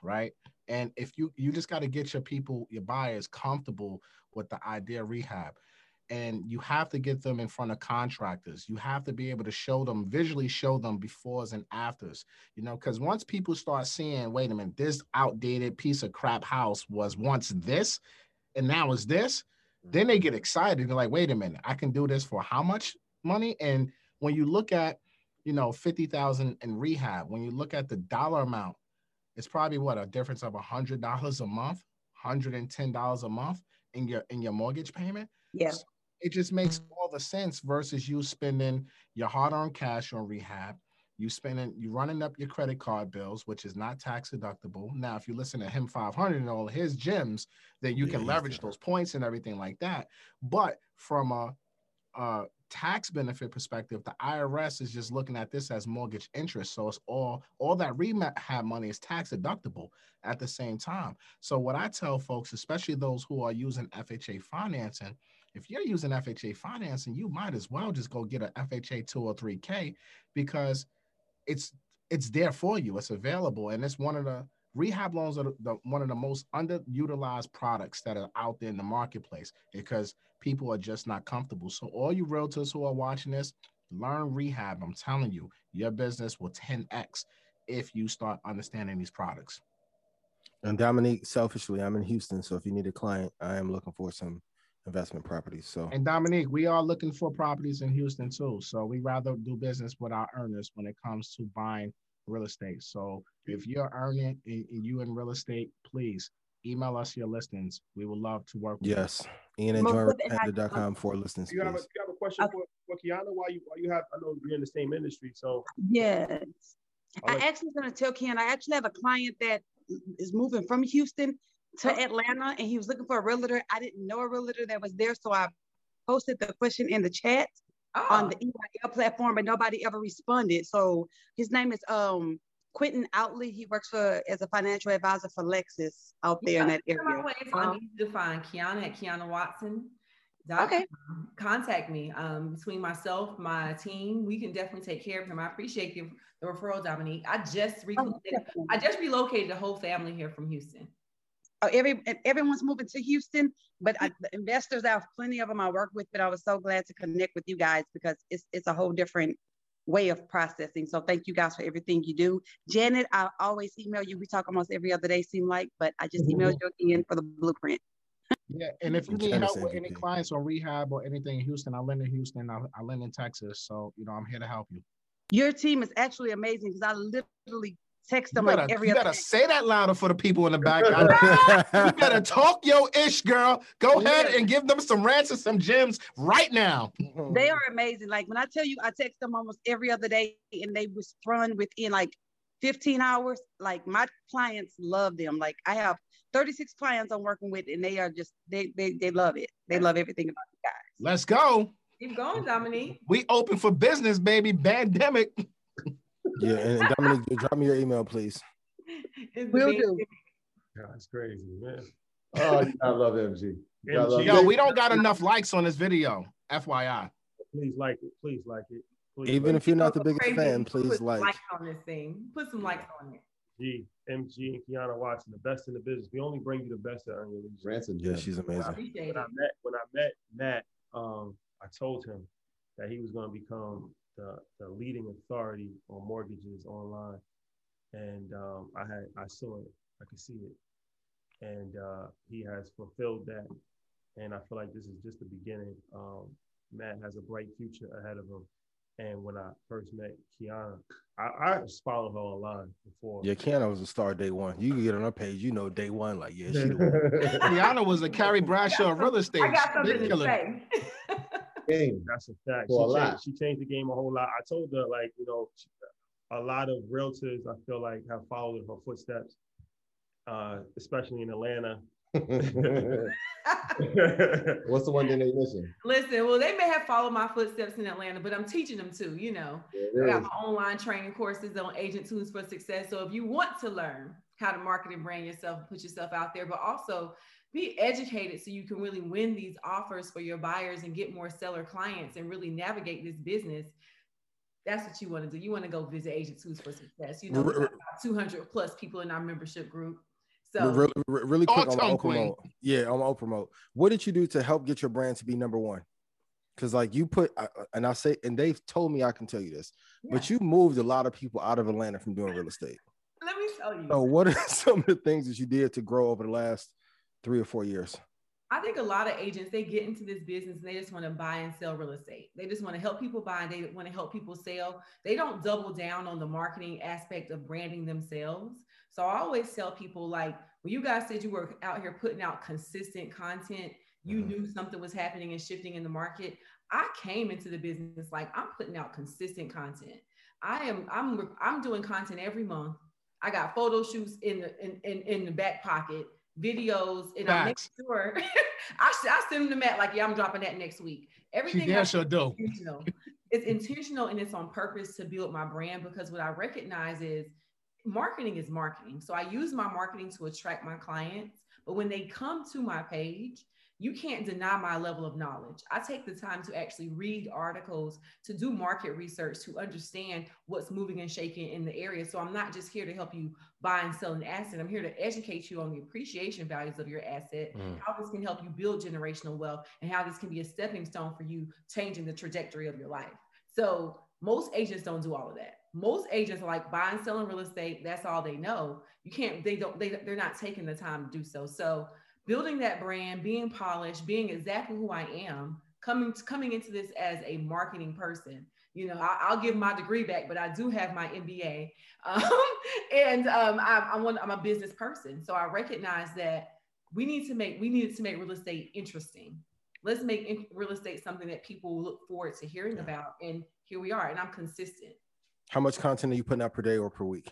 right and if you you just got to get your people your buyers comfortable with the idea of rehab and you have to get them in front of contractors. You have to be able to show them visually, show them befores and afters. You know, because once people start seeing, wait a minute, this outdated piece of crap house was once this, and now is this, then they get excited. They're like, wait a minute, I can do this for how much money? And when you look at, you know, fifty thousand in rehab, when you look at the dollar amount, it's probably what a difference of a hundred dollars a month, hundred and ten dollars a month in your in your mortgage payment. Yeah. So it just makes mm-hmm. all the sense versus you spending your hard-earned cash on rehab. You spending, you running up your credit card bills, which is not tax deductible. Now, if you listen to him 500 and all his gyms, then you can leverage those points and everything like that. But from a, a tax benefit perspective, the IRS is just looking at this as mortgage interest. So it's all all that rehab money is tax deductible at the same time. So what I tell folks, especially those who are using FHA financing, if you're using FHA financing, you might as well just go get a FHA 203K because it's it's there for you. It's available, and it's one of the rehab loans are the, one of the most underutilized products that are out there in the marketplace because people are just not comfortable. So all you realtors who are watching this, learn rehab. I'm telling you, your business will 10x if you start understanding these products. And Dominique, selfishly, I'm in Houston, so if you need a client, I am looking for some investment properties. So And Dominique, we are looking for properties in Houston too. So we rather do business with our earners when it comes to buying real estate. So if you're earning and and you in real estate, please email us your listings. We would love to work with yes, Ian you. and Most Join of it for listings. You have, a, you have a question for, for Kiana while you while you have I know you're in the same industry, so Yes. I let- actually was going to tell Ken, I actually have a client that is moving from Houston to Atlanta and he was looking for a realtor. I didn't know a realtor that was there. So I posted the question in the chat on the EYL platform, but nobody ever responded. So his name is um Quentin Outley. He works for as a financial advisor for Lexus out there in that area. it's Um, easy to find Kiana at Kiana Watson. Okay. Contact me. Um, between myself, my team, we can definitely take care of him. I appreciate the, the referral, Dominique. I just relocated. I just relocated the whole family here from Houston. Oh, every everyone's moving to Houston, but I, the investors, I have plenty of them I work with. But I was so glad to connect with you guys because it's it's a whole different way of processing. So thank you guys for everything you do. Janet, I always email you. We talk almost every other day, seem like, but I just emailed you again for the blueprint. Yeah, and if you need help with any clients on rehab or anything in Houston, I lend in Houston. I, I lend in Texas. So you know, I'm here to help you. Your team is actually amazing because I literally text them You better, like every you other better day. say that louder for the people in the back. you better talk your ish, girl. Go ahead and give them some rants and some gems right now. They are amazing. Like when I tell you, I text them almost every other day, and they respond within like 15 hours. Like my clients love them. Like I have 36 clients I'm working with, and they are just they they they love it. They love everything about you guys. Let's go. Keep going, Dominique. We open for business, baby. Pandemic. Yeah, and, and Dominique, drop me your email, please. Will do. That's crazy, man. Oh, you gotta love MG. You gotta love Yo, we don't got enough likes on this video. FYI. Please like it. Please like it. Please Even like if you're not the Go biggest crazy. fan, Put please some like. likes on this thing. Put some likes on it. G, MG, and Kiana Watson, the best in the business. We only bring you the best at Earn Your Leisure. Ransom. Yeah, she's amazing. Appreciate When I met when I met Matt, um, I told him that he was going to become the, the leading authority on mortgages online, and um, I had I saw it, I could see it, and uh, he has fulfilled that, and I feel like this is just the beginning. Um, Matt has a bright future ahead of him, and when I first met Kiana, I, I was following her online before. Yeah, Kiana was a star day one. You can get on her page, you know, day one, like, yeah, she the one. Kiana was a Carrie Bradshaw of real estate. I got something to killing say. Game. That's a fact. For a she, lot. changed, she changed the game a whole lot. I told her, like, you know, a lot of realtors, I feel like, have followed her footsteps, uh, especially in Atlanta. What's the one thing they missing? Listen, well, they may have followed my footsteps in Atlanta, but I'm teaching them too, you know. It I got is. my online training courses on Agent Tools for Success. So if you want to learn how to market and brand yourself, put yourself out there, but also be educated so you can really win these offers for your buyers and get more seller clients and really navigate this business. That's what you want to do. You want to go visit Agent Tools for Success. You know, we got about 200 plus people in our membership group. So really, really quick, I'm gonna to 'em, Queen. promote. Yeah, I'm gonna promote. What did you do to help get your brand to be number one? Because like you put, and I say, and they've told me I can tell you this, but you moved a lot of people out of Atlanta from doing real estate. Let me tell you. So what are some of the things that you did to grow over the last three or four years? I think a lot of agents they get into this business and they just want to buy and sell real estate. They just want to help people buy and they want to help people sell. They don't double down on the marketing aspect of branding themselves. So I always tell people like when you guys said you were out here putting out consistent content, you mm-hmm. knew something was happening and shifting in the market. I came into the business like I'm putting out consistent content. I am I'm I'm doing content every month. I got photo shoots in the in, in, in the back pocket, videos, and I'm making Facts. sure I, I send them that like, yeah, I'm dropping that next week. Everything I sure do. intentional. It's intentional and it's on purpose to build my brand because what I recognize is marketing is marketing. So I use my marketing to attract my clients. But when they come to my page, you can't deny my level of knowledge. I take the time to actually read articles, to do market research, to understand what's moving and shaking in the area. So I'm not just here to help you buy and sell an asset. I'm here to educate you on the appreciation values of your asset, Mm. how this can help you build generational wealth, and how this can be a stepping stone for you changing the trajectory of your life. So most agents don't do all of that. Most agents are like buying, selling real estate. That's all they know. You can't. They don't. They they're not taking the time to do so. So building that brand, being polished, being exactly who I am, coming coming into this as a marketing person. You know, I, I'll give my degree back, but I do have my MBA, um, and um, I, I want, I'm a business person. So I recognize that we need to make we needed to make real estate interesting. Let's make real estate something that people look forward to hearing about, and here we are. And I'm consistent. How much content are you putting out per day or per week?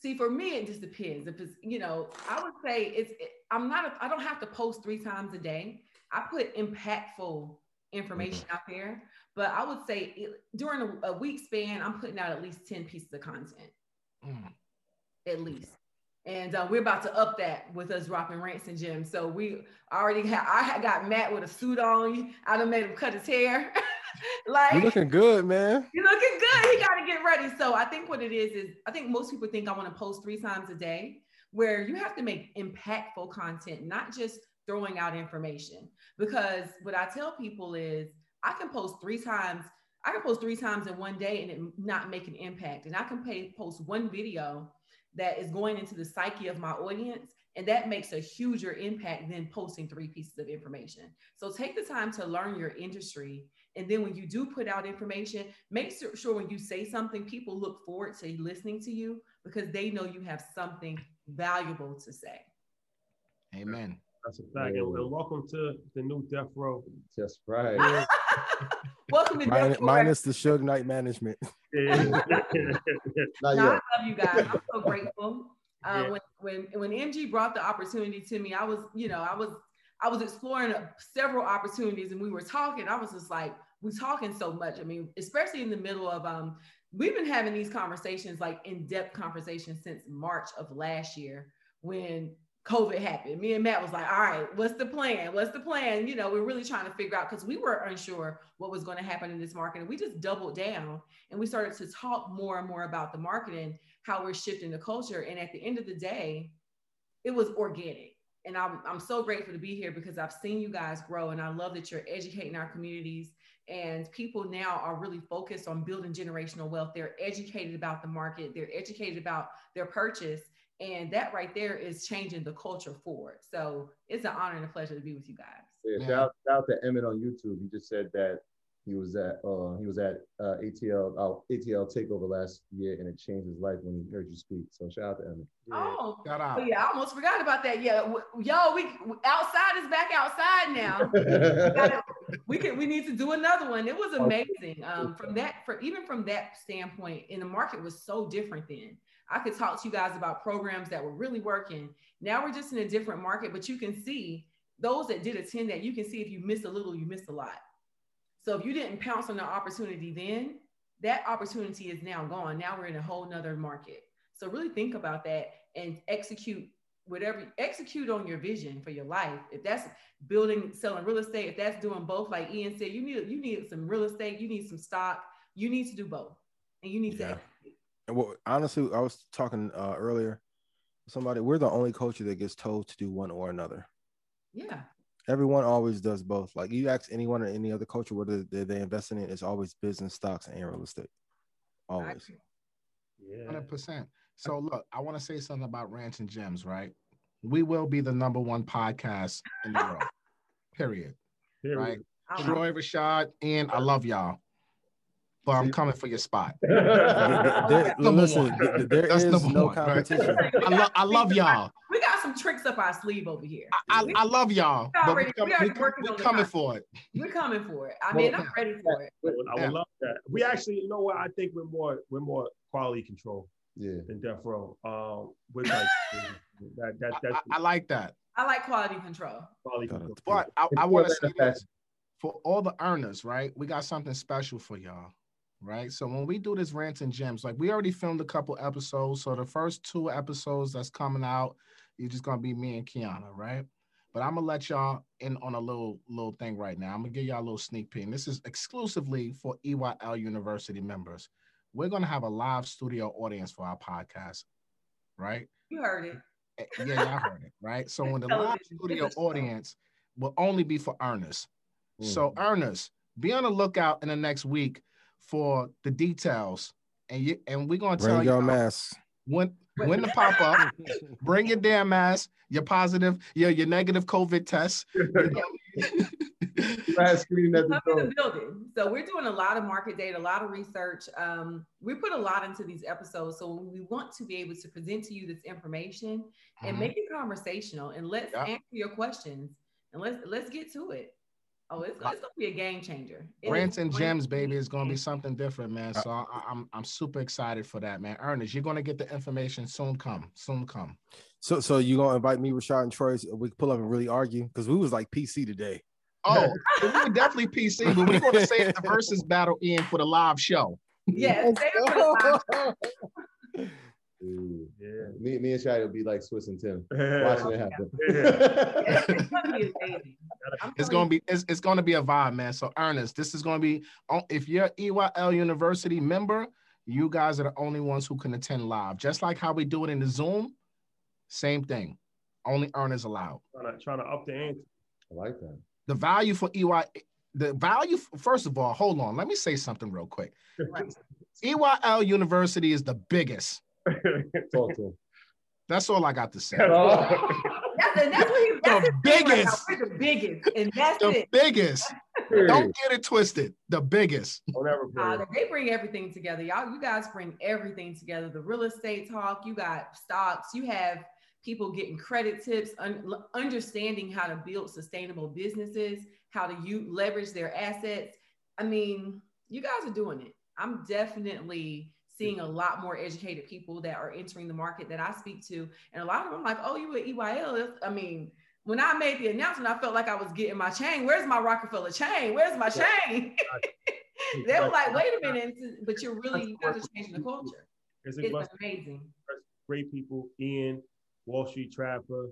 See, for me, it just depends. If it's, you know, I would say it's, it, I'm not, a, I don't have to post three times a day. I put impactful information out there, but I would say it, during a, a week span, I'm putting out at least 10 pieces of content, at least. And uh, we're about to up that with us dropping rants and gems. So we already have, I got Matt with a suit on. I done made him cut his hair. like, You looking good, man. you're looking good. He got to get ready. So I think what it is is I think most people think I want to post three times a day, where you have to make impactful content, not just throwing out information. Because what I tell people is I can post three times. I can post three times in one day and it not make an impact. And I can pay, post one video that is going into the psyche of my audience and that makes a huger impact than posting three pieces of information. So take the time to learn your industry. And then when you do put out information, make sure when you say something, people look forward to listening to you because they know you have something valuable to say. Amen. That's a fact. And, and welcome to the new Death Row. That's right. Welcome to Min- Death Row. minus the Suge Knight management. Not No, I love you guys. I'm so grateful. Uh, Yeah. when, when when MG brought the opportunity to me, I was, you know, I was I was exploring several opportunities, and we were talking. I was just like, we talking so much. I mean, especially in the middle of um, we've been having these conversations, like in depth conversations, since March of last year when COVID happened. Me and Matt was like, all right, what's the plan? What's the plan? You know, we're really trying to figure out because we were unsure what was going to happen in this market. And we just doubled down and we started to talk more and more about the marketing, how we're shifting the culture. And at the end of the day, it was organic. And I'm, I'm so grateful to be here because I've seen you guys grow and I love that you're educating our communities. And people now are really focused on building generational wealth. They're educated about the market, they're educated about their purchase. And that right there is changing the culture forward. So it's an honor and a pleasure to be with you guys. Yeah, shout, shout out to Emmett on YouTube. He just said that he was at uh, he was at uh, ATL uh, ATL takeover last year, and it changed his life when he heard you speak. So shout out to Emmett. Oh, Shout out. yeah, I almost forgot about that. Yeah, w- yo, we outside is back outside now. we, gotta- we can we need to do another one. It was amazing. Um, from that, for even from that standpoint, and the market was so different then. I could talk to you guys about programs that were really working. Now we're just in a different market, but you can see those that did attend that. You can see if you missed a little, you missed a lot. So if you didn't pounce on the opportunity then, that opportunity is now gone. Now we're in a whole nother market. So really think about that and execute whatever execute on your vision for your life. If that's building, selling real estate, if that's doing both, like Ian said, you need you need some real estate, you need some stock, you need to do both, and you need Yeah. to. And well, honestly, I was talking uh, earlier. Somebody, we're the only culture that gets told to do one or another. Yeah. Everyone always does both. Like you ask anyone in any other culture whether they they invest in it, it's always business, stocks, and real estate. Always. Yeah. Hundred percent. So look, I want to say something about Rants and Gems, right? We will be the number one podcast in the world. Period. Period. Right? Troy Rashad, and I love y'all. But I'm coming for your spot. There- Number listen, one. there That's is no one, right? competition. I, lo- I love y'all. We got some tricks up our sleeve over here. I, I love y'all. We But we already- come, we already we come- working we on the coming content. for it. We're coming for it. I mean, I'm ready for it. I would, Yeah. love that. We actually, you know what? I think we're more we're more quality control Yeah. than death row. Um, with like that that that's I, I like that. I like quality control. quality control. But I, I want to say a this for all the earners, right? We got something special for y'all, right? So when we do this rants and gems, like we already filmed a couple episodes. So the first two episodes that's coming out, you're just gonna be me and Kiana, right? But I'm gonna let y'all in on a little little thing right now. I'm gonna give y'all a little sneak peek. And this is exclusively for EYL University members. We're gonna have a live studio audience for our podcast, right? You heard it. Eh, Yeah, y'all heard it, right? So when the live studio audience will only be for earners. So Mm-hmm. earners, be on the lookout in the next week for the details. And you and we're gonna tell Bring you your masks. when when the pop up. Bring your damn mask, your positive, your your negative COVID test. You know? Mass screening at the in the building. So we're doing a lot of market data, a lot of research. Um, we put a lot into these episodes. So we want to be able to present to you this information and Mhm. make it conversational and let's Yeah. answer your questions and let's let's get to it. Oh, it's, it's gonna be a game changer. It Rants and going gems, baby, be is gonna be something different, man. So I, I- I'm I'm super excited for that, man. Ernest, you're gonna get the information soon. Come, soon come. So, so you gonna invite me, Rashad, and Troy? so We pull up and really argue because we was like PC today. Oh, we were definitely PC, but we're gonna save the versus battle in for the live show. Yes, they were live. Ooh. Yeah. Me, me and Shai will be like Swizz and Tim watching it happen. It's gonna be amazing. It's gonna be it's, it's gonna be a vibe, man. So Ernest, this is gonna be on- if you're EYL University member, you guys are the only ones who can attend live. Just like how we do it in the Zoom, same thing. Only earners allowed. trying to, trying to up the ante. I like that. The value for EY, the value, first of all, hold on. Let me say something real quick. EYL University is the biggest. Talk to him. That's all I got to say. That's, the, that's what he, that's The his thing right biggest. The biggest, and that's The it. biggest. Don't get it twisted. The biggest. Uh, they bring everything together. Y'all, you guys bring everything together. The real estate talk, you got stocks, you have people getting credit tips, un- understanding how to build sustainable businesses, how to u- leverage their assets. I mean, you guys are doing it. I'm definitely seeing a lot more educated people that are entering the market that I speak to. And a lot of them like, oh, you at EYL. I mean, when I made the announcement, I felt like I was getting my chain. Where's my Rockefeller chain? Where's my chain? they were like, wait a minute, but you're really, you guys are changing the culture. It's It's amazing. great people, Ian, Wall Street Trapper,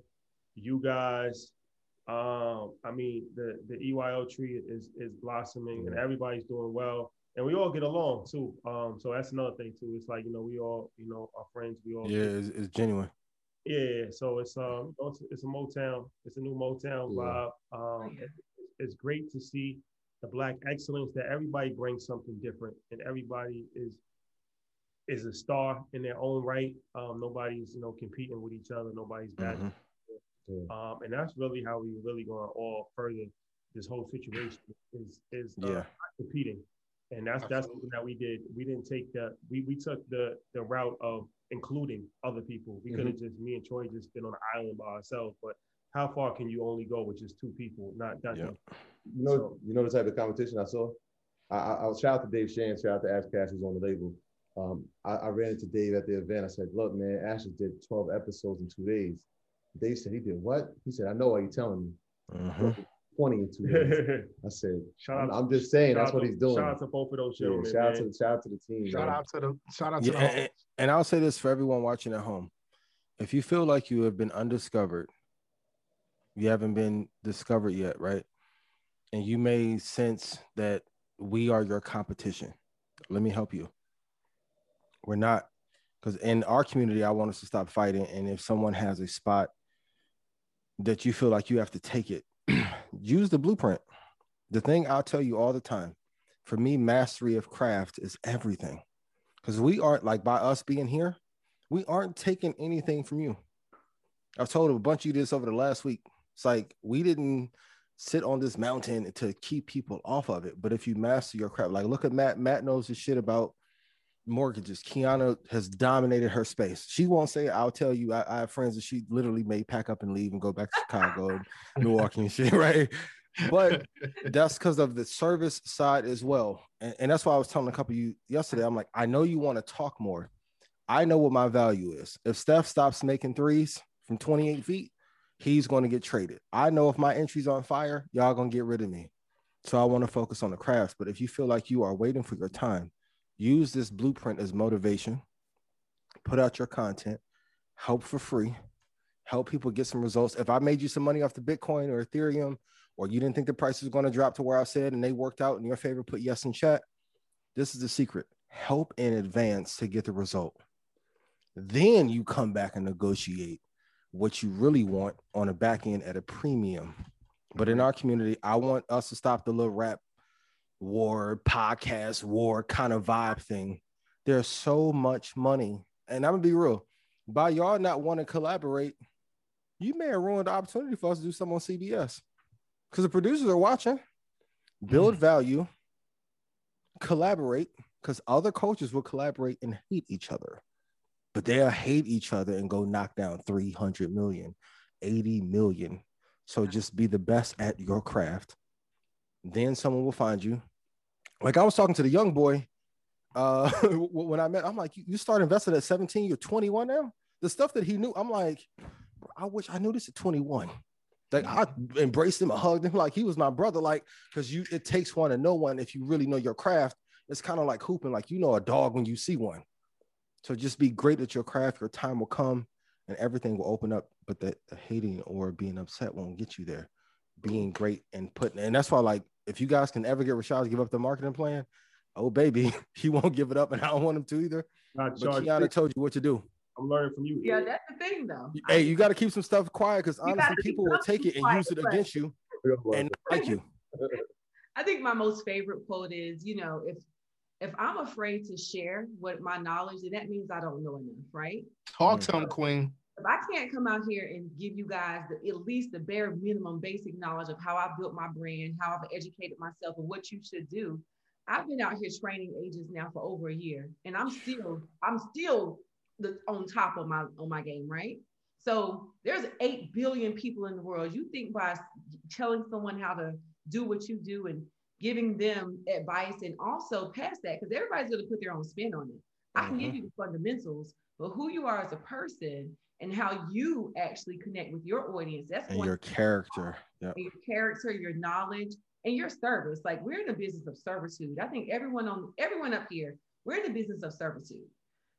you guys. Um, I mean, the the EYL tree is is blossoming and everybody's doing well, and we all get along too. Um, so that's another thing too. It's like you know we all you know are friends. We all Yeah, it's, it's genuine. yeah. So it's um it's, it's a Motown. It's a new Motown Yeah. vibe. Um, it's, it's great to see the black excellence that everybody brings something different, and everybody is is a star in their own right. Um, nobody's you know competing with each other. Nobody's bad. Um, and that's really how we really going all further this whole situation is is uh, Yeah. not competing, and that's that's something that we did. We didn't take the we we took the the route of including other people. We could have just me and Troy just been on an island by ourselves, but how far can you only go with just two people? Not not You know, you know the type of competition I saw. I, I, I'll shout out to Dave Shan, shout out to Ash Cash who's on the label. Um, I, I ran into Dave at the event. I said, "Look, man, Ash did 12 episodes in two days." Dave said he did what? He said, "I know why you're telling me." Mm-hmm. 20 in two days. I said, Shout I'm, out- I'm just saying that's what to- he's doing. shout out to both of those Yeah, gentlemen, shout out man. to shout out to the team. Shout man. out to the shout out to Yeah, the and, and I'll say this for everyone watching at home: if you feel like you have been undiscovered, you haven't been discovered yet, right? And you may sense that we are your competition. Let me help you. We're not, because in our community, I want us to stop fighting. And if someone has a spot that you feel like you have to take it, use the blueprint. The thing I'll tell you all the time, for me, mastery of craft is everything. Because we aren't like by us being here, we aren't taking anything from you. I've told a bunch of you this over the last week. It's like we didn't sit on this mountain to keep people off of it. But if you master your craft, like look at Matt, Matt knows his shit about mortgages. Kiana has dominated her space. She won't say, I'll tell you, I, I have friends that she literally may pack up and leave and go back to Chicago and Milwaukee and shit, right? But that's because of the service side as well. And, and that's why I was telling a couple of you yesterday. I'm like, I know you want to talk more. I know what my value is. If Steph stops making threes from 28 feet, he's going to get traded. I know if my entry's on fire, y'all gonna get rid of me. So I want to focus on the crafts. But if you feel like you are waiting for your time, use this blueprint as motivation. Put out your content, help for free, help people get some results. If I made you some money off the Bitcoin or Ethereum, or you didn't think the price was going to drop to where I said and they worked out in your favor, put yes in chat. This is the secret. Help in advance to get the result. Then you come back and negotiate what you really want on a back end at a premium. But in our community, I want us to stop the little rap war, podcast war kind of vibe thing. There's so much money. And I'm gonna be real, by y'all not wanting to collaborate, you may have ruined the opportunity for us to do something on CBS. Because the producers are watching, build mm. value, collaborate, because other coaches will collaborate and hate each other but they'll hate each other and go knock down 300 million, 80 million. So just be the best at your craft. Then someone will find you. Like I was talking to the young boy uh, when I met, I'm like, you start investing at 17, you're 21 now. The stuff that he knew, I'm like, I wish I knew this at 21. Like I embraced him, I hugged him like he was my brother. Like, because you it takes one to know one if you really know your craft. It's kind of like hooping, like you know a dog when you see one. So just be great at your craft. Your time will come and everything will open up. But the hating or being upset won't get you there. Being great and putting, and that's why, like, if you guys can ever get Rashad to give up the marketing plan, oh baby, he won't give it up, and I don't want him to either. Not but Kiana told you what to do. I'm learning from you. Yeah, that's the thing, though. Hey, you got to keep some stuff quiet because honestly, people will take it and use it against you and like you. I think my most favorite quote is, you know, if if I'm afraid to share what my knowledge, then that means I don't know enough, right? Talk mm. to him, Queen. If I can't come out here and give you guys the, at least the bare minimum basic knowledge of how I built my brand, how I've educated myself, and what you should do, I've been out here training agents now for over a year, and I'm still I'm still the, on top of my on my game, right? So there's eight billion people in the world. You think by telling someone how to do what you do and giving them advice and also past that because everybody's going to put their own spin on it. I can give mm-hmm. you the fundamentals, but who you are as a person and how you actually connect with your audience. That's and your character. Yep. Your character, your knowledge, and your service. Like we're in the business of servitude. I think everyone on everyone up here, we're in the business of servitude.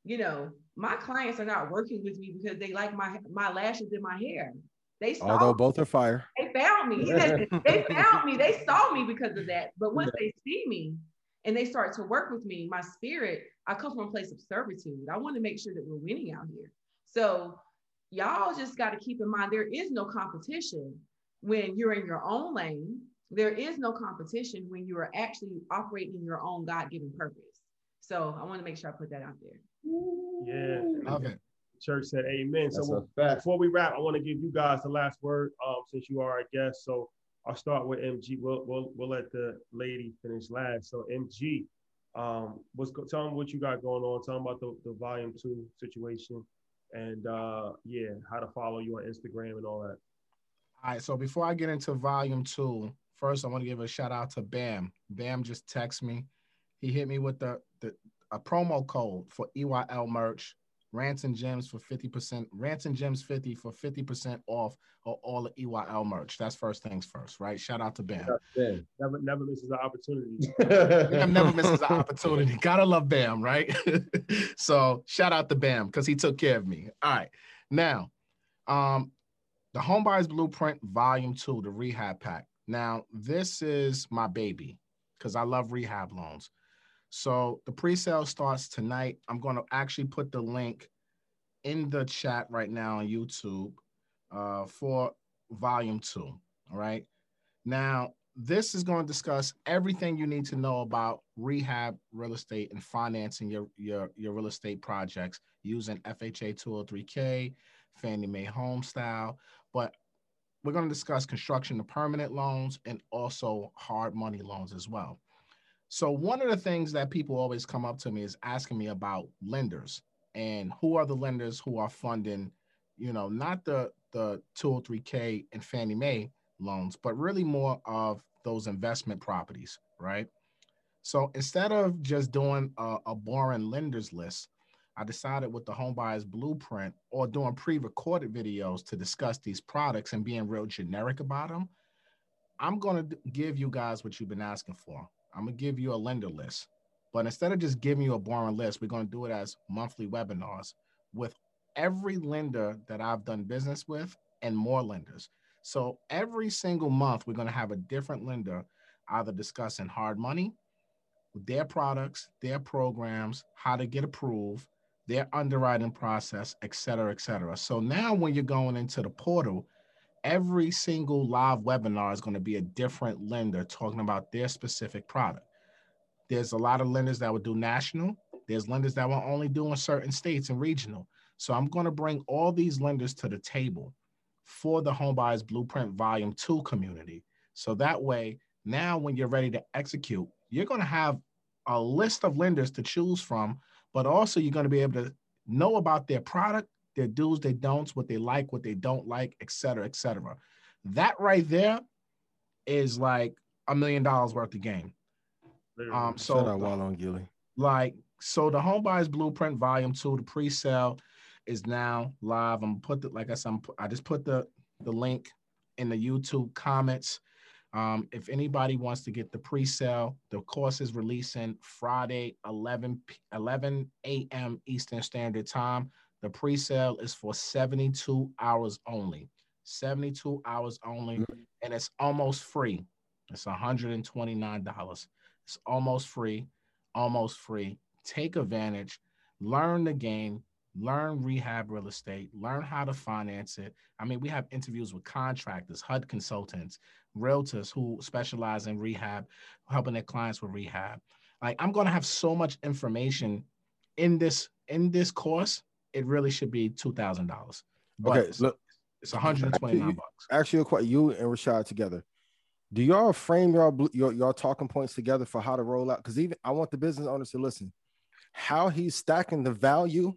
You know, my clients are not working with me because they like my my lashes in my hair. They saw although both are fire. They found me. they found me. They saw me because of that. But once they see me and they start to work with me, my spirit, I come from a place of servitude. I want to make sure that we're winning out here. So y'all just got to keep in mind there is no competition when you're in your own lane. There is no competition when you are actually operating your own God-given purpose. So I want to make sure I put that out there. Yeah. Love it church said amen. That's so before we wrap, I want to give you guys the last word um, since you are our guest. So I'll start with MG. We'll, we'll, we'll let the lady finish last. So MG, um, what's tell them what you got going on. Tell them about the, the volume two situation and uh, yeah, how to follow you on Instagram and all that. All right. So before I get into volume two, first I want to give a shout out to Bam. Bam just texted me. He hit me with the, the a promo code for EYL merch Rants and Gems for 50%, Rants and Gems 50 for 50% off of all the EYL merch. That's first things first, right? Shout out to Bam. Never, never misses an opportunity. Bam never misses an opportunity. Gotta love Bam, right? so shout out to Bam because he took care of me. All right. Now, um, the Homebuyers Blueprint Volume 2, the rehab pack. Now, this is my baby because I love rehab loans. So the pre-sale starts tonight. I'm going to actually put the link in the chat right now on YouTube uh, for volume two. All right. Now, this is going to discuss everything you need to know about rehab real estate and financing your, your, your real estate projects using FHA 203K, Fannie Mae Home Style. But we're going to discuss construction to permanent loans and also hard money loans as well. So, one of the things that people always come up to me is asking me about lenders and who are the lenders who are funding, you know, not the, the 203K and Fannie Mae loans, but really more of those investment properties, right? So instead of just doing a, a boring lenders list, I decided with the homebuyers blueprint or doing pre-recorded videos to discuss these products and being real generic about them, I'm going to give you guys what you've been asking for. I'm to give you a lender list. But instead of just giving you a boring list, we're to do it as monthly webinars with every lender that I've done business with and more lenders. So every single month, we're to have a different lender either discussing hard money, their products, their programs, how to get approved, their underwriting process, et cetera, et cetera. So now when you're going into the portal, every single live webinar is going to be a different lender talking about their specific product. There's a lot of lenders that will do national. There's lenders that will only do in certain states and regional. So I'm going to bring all these lenders to the table for the Homebuyers Blueprint Volume 2 community. So that way, now when you're ready to execute, you're going to have a list of lenders to choose from, but also you're going to be able to know about their product, their do's, their don'ts, what they like, what they don't like, et cetera, et cetera. That right there is like a million dollars worth of game. Um, so Shout out Wallon Gilly. like so the homebuyers blueprint volume two the pre-sale is now live i'm put the like i said I'm, i just put the the link in the youtube comments um, if anybody wants to get the pre-sale the course is releasing friday 11 11 a.m eastern standard time the pre-sale is for 72 hours only 72 hours only mm-hmm. and it's almost free it's $129 it's almost free almost free. Take advantage, learn the game, learn rehab real estate, learn how to finance it. I mean, we have interviews with contractors, HUD consultants, realtors who specialize in rehab, helping their clients with rehab. Like I'm going to have so much information in this in this course. It really should be two thousand dollars. Okay, look, it's one hundred and twenty nine bucks. Actually, question. You and Rashad together. Do y'all frame y'all your, your talking points together for how to roll out? Because even I want the business owners to listen. How he's stacking the value,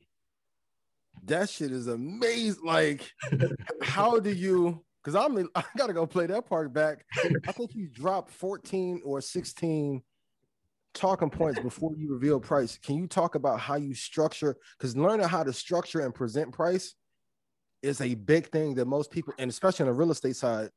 that shit is amazing. Like, how do you? Because I'm in, I gotta go play that part back. I think you dropped 14 or 16 talking points before you reveal price. Can you talk about how you structure? Because learning how to structure and present price is a big thing that most people, and especially on the real estate side,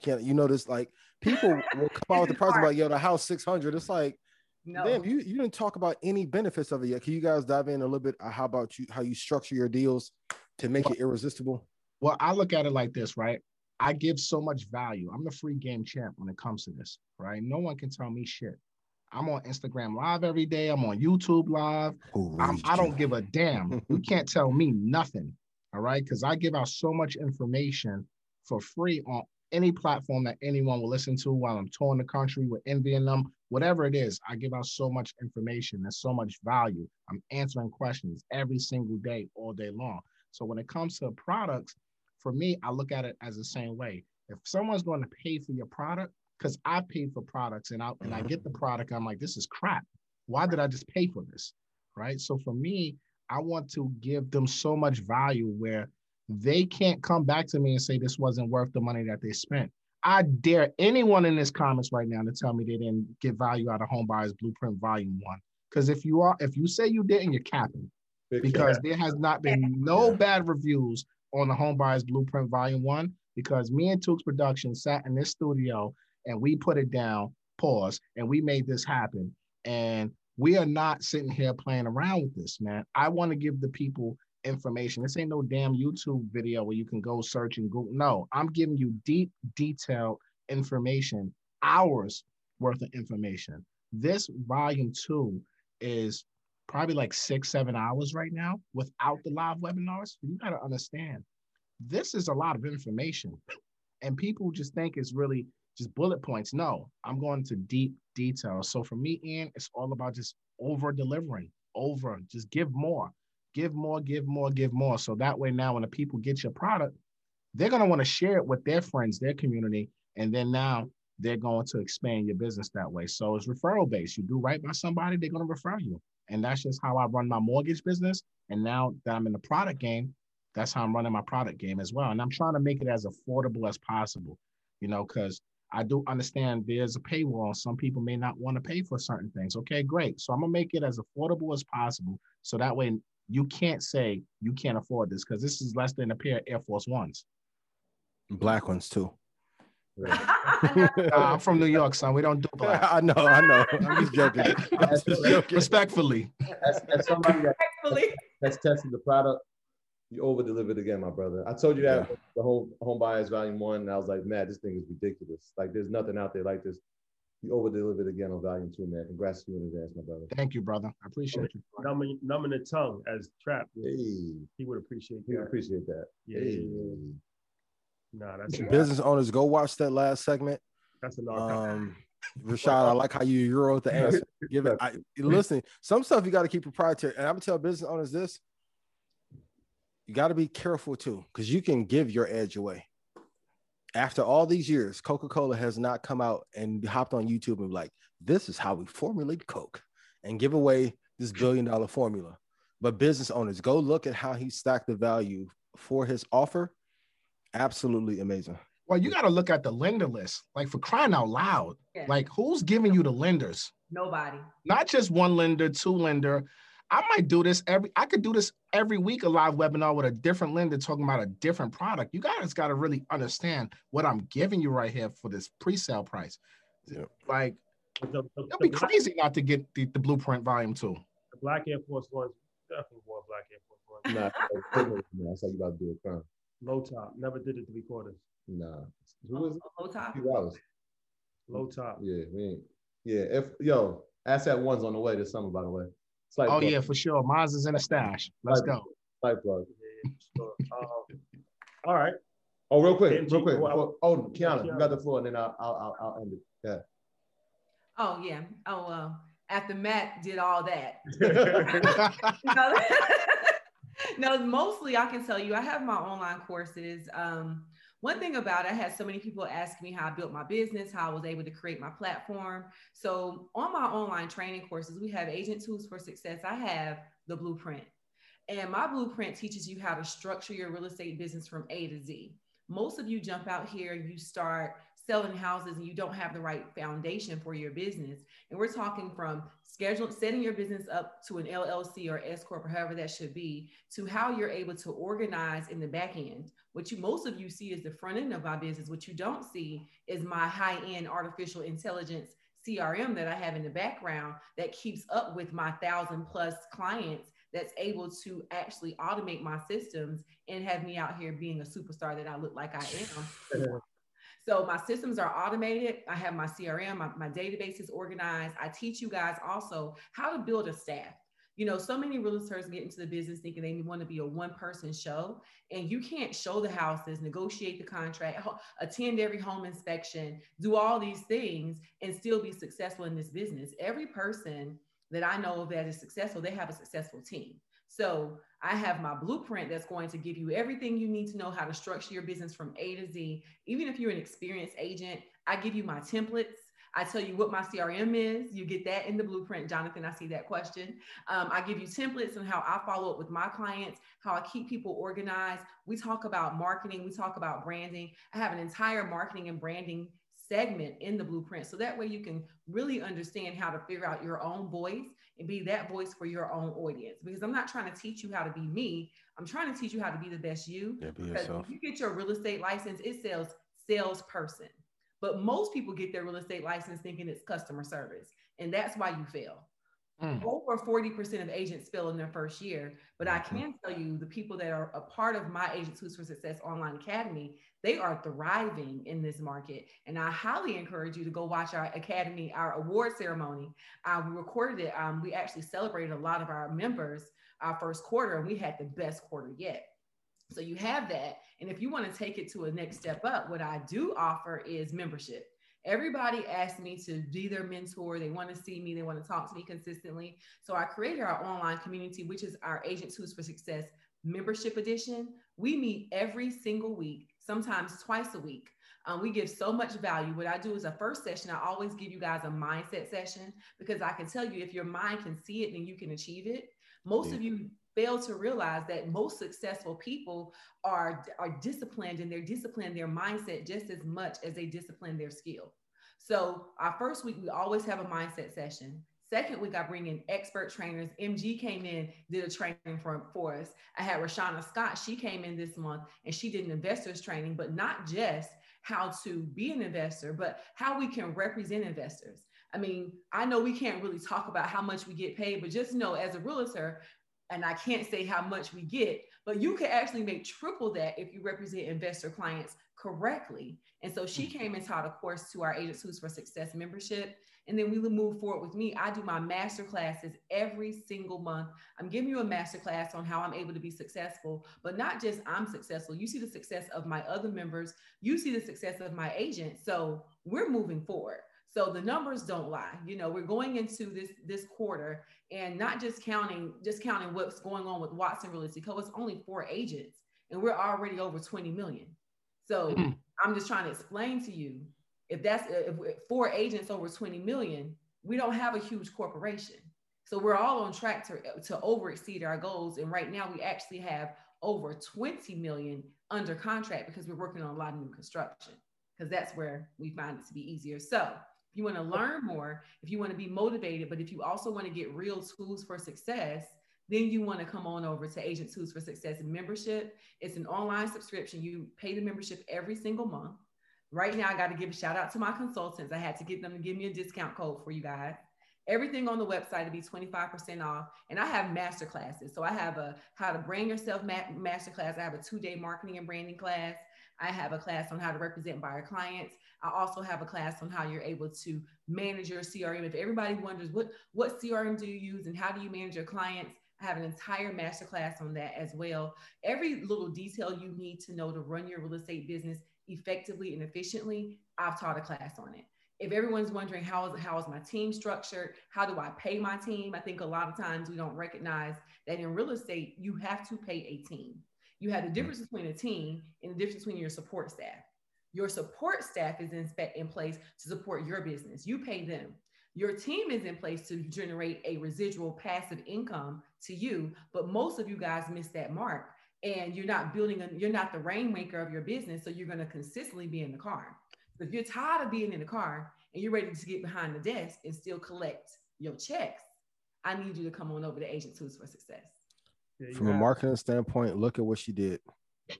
can't you notice like people will come out with the price about yo the house 600 it's like No. damn you you didn't talk about any benefits of it yet can you guys dive in a little bit uh, how about you how you structure your deals to make it irresistible Well, I look at it like this, right? I give so much value. I'm the free game champ when it comes to this, right? No one can tell me shit. I'm on Instagram live every day. I'm on YouTube live. I'm, I don't give a damn. you can't tell me nothing, all right? Because I give out so much information for free on any platform that anyone will listen to while I'm touring the country with envying them, whatever it is. I give out so much information. There's so much value. I'm answering questions every single day, all day long. So when it comes to products, for me, I look at it as the same way. If someone's going to pay for your product, because I paid for products and I and I get mm-hmm. the product, I'm like, this is crap. Why did I just pay for this? Right. So for me, I want to give them so much value where they can't come back to me and say this wasn't worth the money that they spent. I dare anyone in this comments right now to tell me they didn't get value out of Home Buyers Blueprint Volume One. Because if you are, if you say you didn't, you're capping. Because there has not been no bad reviews on the Home Buyers Blueprint Volume One. Because me and Tukes Production sat in this studio and we put it down, pause, and we made this happen. And we are not sitting here playing around with this, man. I want to give the people information. This ain't no damn YouTube video where you can go search and Google. No, I'm giving you deep, detailed information, hours worth of information. This volume two is probably like six, seven hours right now without the live webinars. You got to understand, this is a lot of information. And people just think it's really just bullet points. No, I'm going to deep detail. So for me, Ian, it's all about just over delivering, over, just give more, give more, give more, give more. So that way now when the people get your product, they're going to want to share it with their friends, their community. And then now they're going to expand your business that way. So it's referral based. You do right by somebody, they're going to refer you. And that's just how I run my mortgage business. And now that I'm in the product game, that's how I'm running my product game as well. And I'm trying to make it as affordable as possible, you know, because I do understand there's a paywall. Some people may not want to pay for certain things. Okay, great. So I'm gonna make it as affordable as possible. So that way you can't say you can't afford this because this is less than a pair of Air Force Ones. Black ones too. I'm from New York, son. We don't do black. I know, I know. I'm just joking. I'm just joking. Respectfully. As, as somebody that, that's tested the product, you over delivered again, my brother. I told you that Yeah. the whole home buyers volume one, and I was like, man, this thing is ridiculous. Like, there's nothing out there like this. You over delivered again on volume two, man. Congrats to you in advance, my brother. Thank you, brother. I appreciate you. Numbing, numbing the tongue as trap. He would appreciate We that. appreciate that. Yeah, yeah, yeah. Nah, that's Business owners, go watch that last segment. That's a narcotic. Um, Rashad, I like how you euro the answer. Give it. I, listen, some stuff you got to keep proprietary. And I'm gonna tell business owners this: you got to be careful too, because you can give your edge away. After all these years, Coca Cola has not come out and hopped on YouTube and be like, "This is how we formulate Coke," and give away this billion dollar formula. But business owners, go look at how he stacked the value for his offer. Absolutely amazing. Well, you got to look at the lender list. Like for crying out loud, Yeah. like who's giving you the lenders? Nobody. Not just one lender, two lender. I might do this every. I could do this every week a live webinar with a different lender talking about a different product. You guys got to really understand what I'm giving you right here for this pre-sale price. Like the, the, it'd be black- crazy not to get the, the blueprint volume two. The Black Air Force Ones, definitely wore Black Air Force Ones. Nah, that's how you about to do a crime. Low top, never did it three quarters. Nah. Who was it? Low top. Few. Low top. Yeah, we ain't. Yeah, if yo, asset one's on the way this summer, by the way. Slight Oh plug. yeah, for sure. Maz is in a stash. Let's Slight- go. Slight plug. So, um, all right. Oh, real quick, AMG, real quick. well, before- oh, Kiana, you got the floor, and then I'll I'll I'll, I'll end it. Yeah. Oh yeah. Oh well. After Matt did all that. no, mostly I can tell you I have my online courses. Um, one thing about it, I had so many people ask me how I built my business, how I was able to create my platform. So on my online training courses, we have Agent Tools for Success. I have the blueprint. And my blueprint teaches you how to structure your real estate business from A to Z. Most of you jump out here, you start selling houses and you don't have the right foundation for your business. And we're talking from scheduling, setting your business up to an LLC or S corp or however that should be to how you're able to organize in the back end. What you most of you see is the front end of my business. What you don't see is my high-end artificial intelligence CRM that I have in the background that keeps up with my thousand plus clients that's able to actually automate my systems and have me out here being a superstar that I look like I am. So my systems are automated. I have my CRM, my, my database is organized. I teach you guys also how to build a staff. You know, so many realtors get into the business thinking they want to be a one person show, and you can't show the houses, negotiate the contract, attend every home inspection, do all these things, and still be successful in this business. Every person that I know that is successful, they have a successful team. So I have my blueprint that's going to give you everything you need to know how to structure your business from A to Z. Even if you're an experienced agent, I give you my templates. I tell you what my CRM is. You get that in the blueprint, Jonathan. I see that question. Um, I give you templates on how I follow up with my clients, how I keep people organized. We talk about marketing, we talk about branding. I have an entire marketing and branding segment in the blueprint. So that way you can really understand how to figure out your own voice and be that voice for your own audience. Because I'm not trying to teach you how to be me. I'm trying to teach you how to be the best you. Yeah, be Because yourself. if you get your real estate license, it says salesperson. But most people get their real estate license thinking it's customer service. And that's why you fail. Over 40% of agents fail in their first year. But I can tell you the people that are a part of my Agents Tools for Success Online Academy, they are thriving in this market. And I highly encourage you to go watch our academy, our award ceremony. Uh, we recorded it. Um, we actually celebrated a lot of our members our first quarter, and we had the best quarter yet. So you have that. And if you want to take it to a next step up, what I do offer is membership. Everybody asked me to be their mentor. They want to see me, they want to talk to me consistently. So I created our online community, which is our Agent Tools for Success membership edition. We meet every single week, sometimes twice a week. Um, we give so much value. What I do is a first session, I always give you guys a mindset session because I can tell you if your mind can see it, then you can achieve it. Most yeah. of you fail to realize that most successful people are, are disciplined and they're disciplined their mindset just as much as they discipline their skill. So our first week, we always have a mindset session. Second week, I bring in expert trainers. MG came in, did a training for, for us. I had Rashana Scott. She came in this month and she did an investors training, but not just how to be an investor, but how we can represent investors. I mean, I know we can't really talk about how much we get paid, but just know as a realtor, and I can't say how much we get, but you can actually make triple that if you represent investor clients correctly. And so she mm-hmm. came and taught a course to our Agents Tools for Success membership. And then we move forward with me. I do my master classes every single month. I'm giving you a master class on how I'm able to be successful, but not just I'm successful. You see the success of my other members, you see the success of my agent. So we're moving forward. So the numbers don't lie. You know, we're going into this this quarter and not just counting just counting what's going on with Watson Realty Co. It's only four agents and we're already over 20 million. So mm. I'm just trying to explain to you if that's if four agents over 20 million, we don't have a huge corporation. So we're all on track to to over exceed our goals. And right now we actually have over 20 million under contract because we're working on a lot of new construction because that's where we find it to be easier. So if you want to learn more, if you want to be motivated, but if you also want to get real tools for success, then you want to come on over to Agent Tools for Success membership. It's an online subscription. You pay the membership every single month. Right now, I got to give a shout out to my consultants. I had to get them to give me a discount code for you guys. Everything on the website to be 25% off. And I have master classes. So I have a how to brand yourself ma- master class. I have a two day marketing and branding class. I have a class on how to represent buyer clients. I also have a class on how you're able to manage your CRM. If everybody wonders what, what CRM do you use and how do you manage your clients, I have an entire masterclass on that as well. Every little detail you need to know to run your real estate business effectively and efficiently, I've taught a class on it. If everyone's wondering how is how is my team structured, how do I pay my team? I think a lot of times we don't recognize that in real estate you have to pay a team. You have the mm-hmm. difference between a team and the difference between your support staff. Your support staff is in, in place to support your business. You pay them. Your team is in place to generate a residual passive income to you, but most of you guys miss that mark and you're not building a, you're not the rainmaker of your business, so you're going to consistently be in the car. So if you're tired of being in the car and you're ready to get behind the desk and still collect your checks, I need you to come on over to Agent Tools for Success. From a marketing standpoint, look at what she did.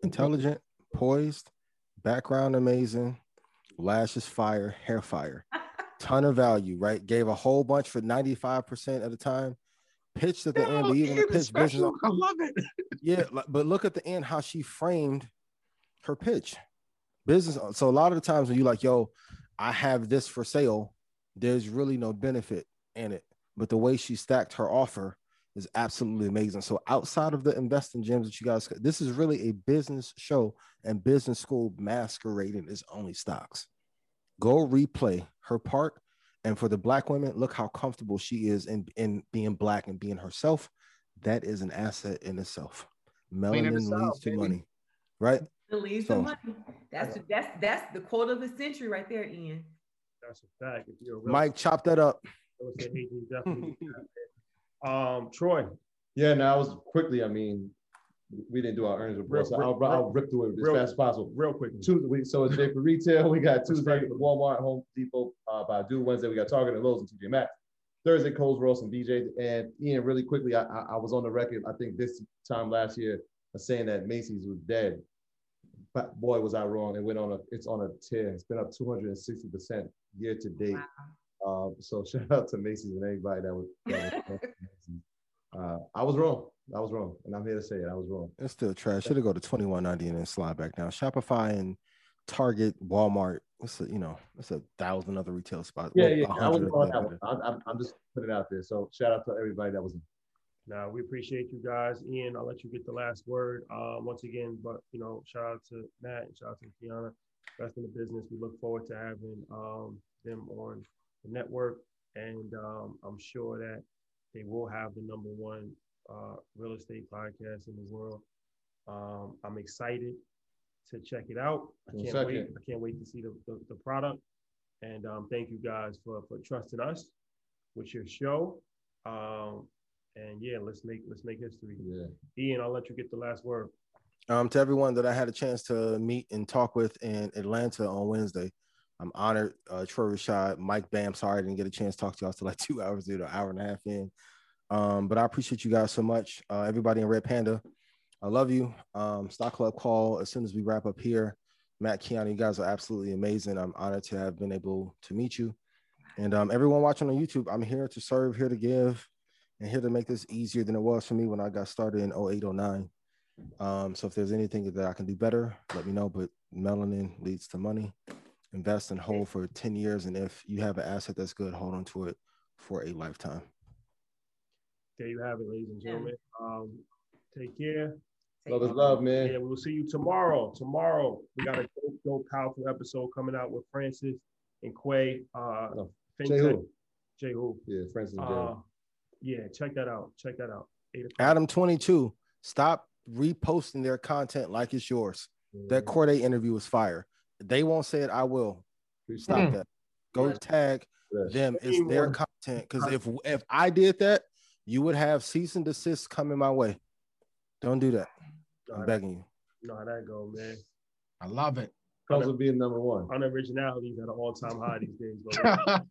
Intelligent, poised, background amazing, lashes fire, hair fire, ton of value, right? Gave a whole bunch for 95% of the time. Pitched at the no, end, we even pitched business. I love it. yeah, but look at the end how she framed her pitch. Business. So a lot of the times when you like, yo, I have this for sale, there's really no benefit in it. But the way she stacked her offer is absolutely amazing. So outside of the investing gems that you guys, this is really a business show and business school masquerading as only stocks. Go replay her part. And for the black women, look how comfortable she is in, in being black and being herself. That is an asset in itself. Melanin leads to money, right? It leads so, to money. That's the, that's that's the quote of the century right there, Ian. That's a fact. If you're a Mike, chop that up. Um, Troy. Yeah, now I was quickly. I mean, we didn't do our earnings report, so I'll, I'll, rip through it as real, fast as possible. Real quick. Tuesday, we, so it's day for retail. We got Tuesday for Walmart, Home Depot, uh, Baidu. Wednesday we got Target and Lowe's and TJ Maxx. Thursday, Kohl's, Ross, and BJ. And Ian, really quickly, I, I, I was on the record. I think this time last year, saying that Macy's was dead. But boy, was I wrong. It went on a. It's on a tear. It's been up 260 percent year to date. Wow. Um, so shout out to Macy's and anybody that was. That was uh, I was wrong. I was wrong, and I'm here to say it. I was wrong. It's still trash. Should have go to 2190 and then slide back down. Shopify and Target, Walmart. It's a, you know, it's a thousand other retail spots. Yeah, yeah. I was on that one. I'm, I'm just putting it out there. So shout out to everybody that was. Now we appreciate you guys. Ian, I'll let you get the last word. Uh, once again, but you know, shout out to Matt and shout out to Kiana. best in the business. We look forward to having um, them on the network, and um, I'm sure that they will have the number one uh, real estate podcast in the world. Um, I'm excited to check it out. I can't second. wait. I can't wait to see the, the, the product. And um, thank you guys for, for trusting us with your show. Um, and yeah, let's make let's make history. Yeah. Ian, I'll let you get the last word. Um, to everyone that I had a chance to meet and talk with in Atlanta on Wednesday, I'm honored. Uh, Troy Rashad, Mike Bam. Sorry I didn't get a chance to talk to y'all till like two hours, dude, an hour and a half in. Um, but I appreciate you guys so much. Uh, everybody in Red Panda, I love you. Um, Stock Club call as soon as we wrap up here. Matt Kiana, you guys are absolutely amazing. I'm honored to have been able to meet you. And um, everyone watching on YouTube, I'm here to serve, here to give, and here to make this easier than it was for me when I got started in 08, 09. Um, so if there's anything that I can do better, let me know. But melanin leads to money. Invest and hold for 10 years. And if you have an asset that's good, hold on to it for a lifetime. There you have it, ladies and gentlemen. Um, take care. Love is love, man. Yeah, we will see you tomorrow. Tomorrow, we got a dope, dope, powerful episode coming out with Francis and Quay. Uh, Jay who? Jay who? Yeah, Francis and Jay. Uh, yeah, check that out. Check that out. Adam 22, stop reposting their content like it's yours. That Corday interview was fire. They won't say it, I will. Stop Mm. that. Go tag them. It's their content. Because if if I did that, you would have cease and desist coming my way. Don't do that. I'm begging you. You know how that go, man. I love it. Comes with being number one. Unoriginality is at an all-time high these days.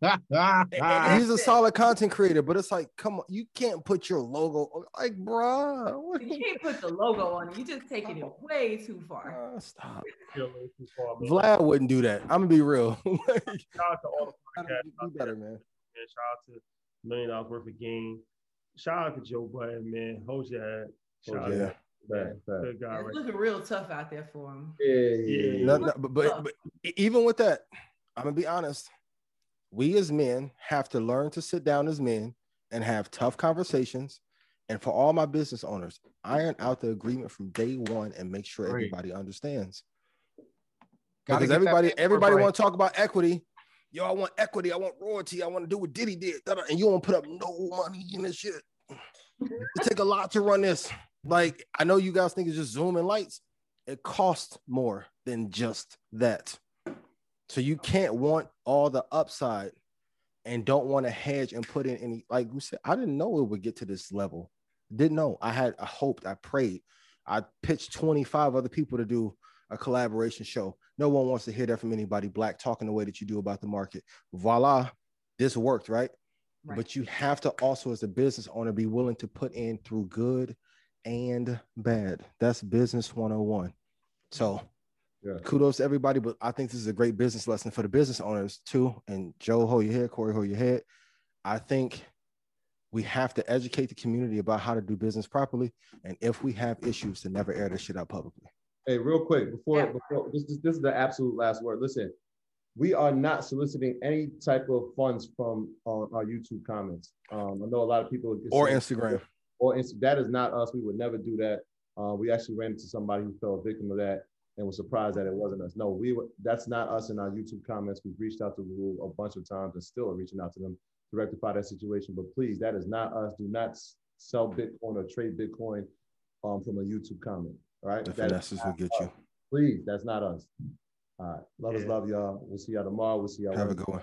But And he's a solid content creator, but it's like, come on, you can't put your logo like, bruh. You can't put the logo on it. You just taking it way too far. stop. Still a little too far. Vlad wouldn't do that. I'm gonna be real. Shout out to all the podcasts. be better, there, man. Shout out to Million Dollars Worth of Game. Shout out to Joe Budden, man. Hold your head. Shout out Yeah. To good guy It's right looking real tough out there for him. Yeah, No, no, but, but, but even with that, I'm gonna be honest. We as men have to learn to sit down as men and have tough conversations. And for all my business owners, iron out the agreement from day one and make sure Agreed. everybody understands. Because everybody, everybody right. want to talk about equity. Yo, I want equity. I want royalty. I want to do what Diddy did. And you won't put up no money in this shit. It take a lot to run this. Like I know you guys think it's just Zoom and lights. It costs more than just that. So you can't want all the upside and don't want to hedge and put in any like we said. I didn't know it would get to this level. Didn't know. I had I hoped, I prayed. I pitched 25 other people to do a collaboration show. No one wants to hear that from anybody black talking the way that you do about the market. Voila, this worked, right? But you have to also, as a business owner, be willing to put in through good and bad. That's business 101. So kudos to everybody. But I think this is a great business lesson for the business owners too. And Joe, hold your head, Corey, hold your head. I think we have to educate the community about how to do business properly. And if we have issues, to never air this shit out publicly. Hey, real quick, before before this, this this is the absolute last word. Listen, we are not soliciting any type of funds from uh, our YouTube comments. Um, I know a lot of people Or so- Instagram. Or Insta- that is not us. We would never do that. Uh, we actually ran into somebody who fell victim of that and was surprised that it wasn't us. No, we were, that's not us in our YouTube comments. We've reached out to Rule a bunch of times and still are reaching out to them to rectify that situation. But please, that is not us. Do not sell Bitcoin or trade Bitcoin um, from a YouTube comment. All right. The That is finesses will not get you. Please, that's not us. All right. Love is love, y'all. We'll see y'all tomorrow. We'll see y'all. Have a good one.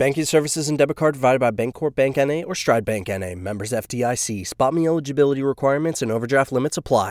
Banking services and debit card provided by Bancorp Bank NA or Stride Bank NA. Members FDIC. SpotMe eligibility requirements and overdraft limits apply.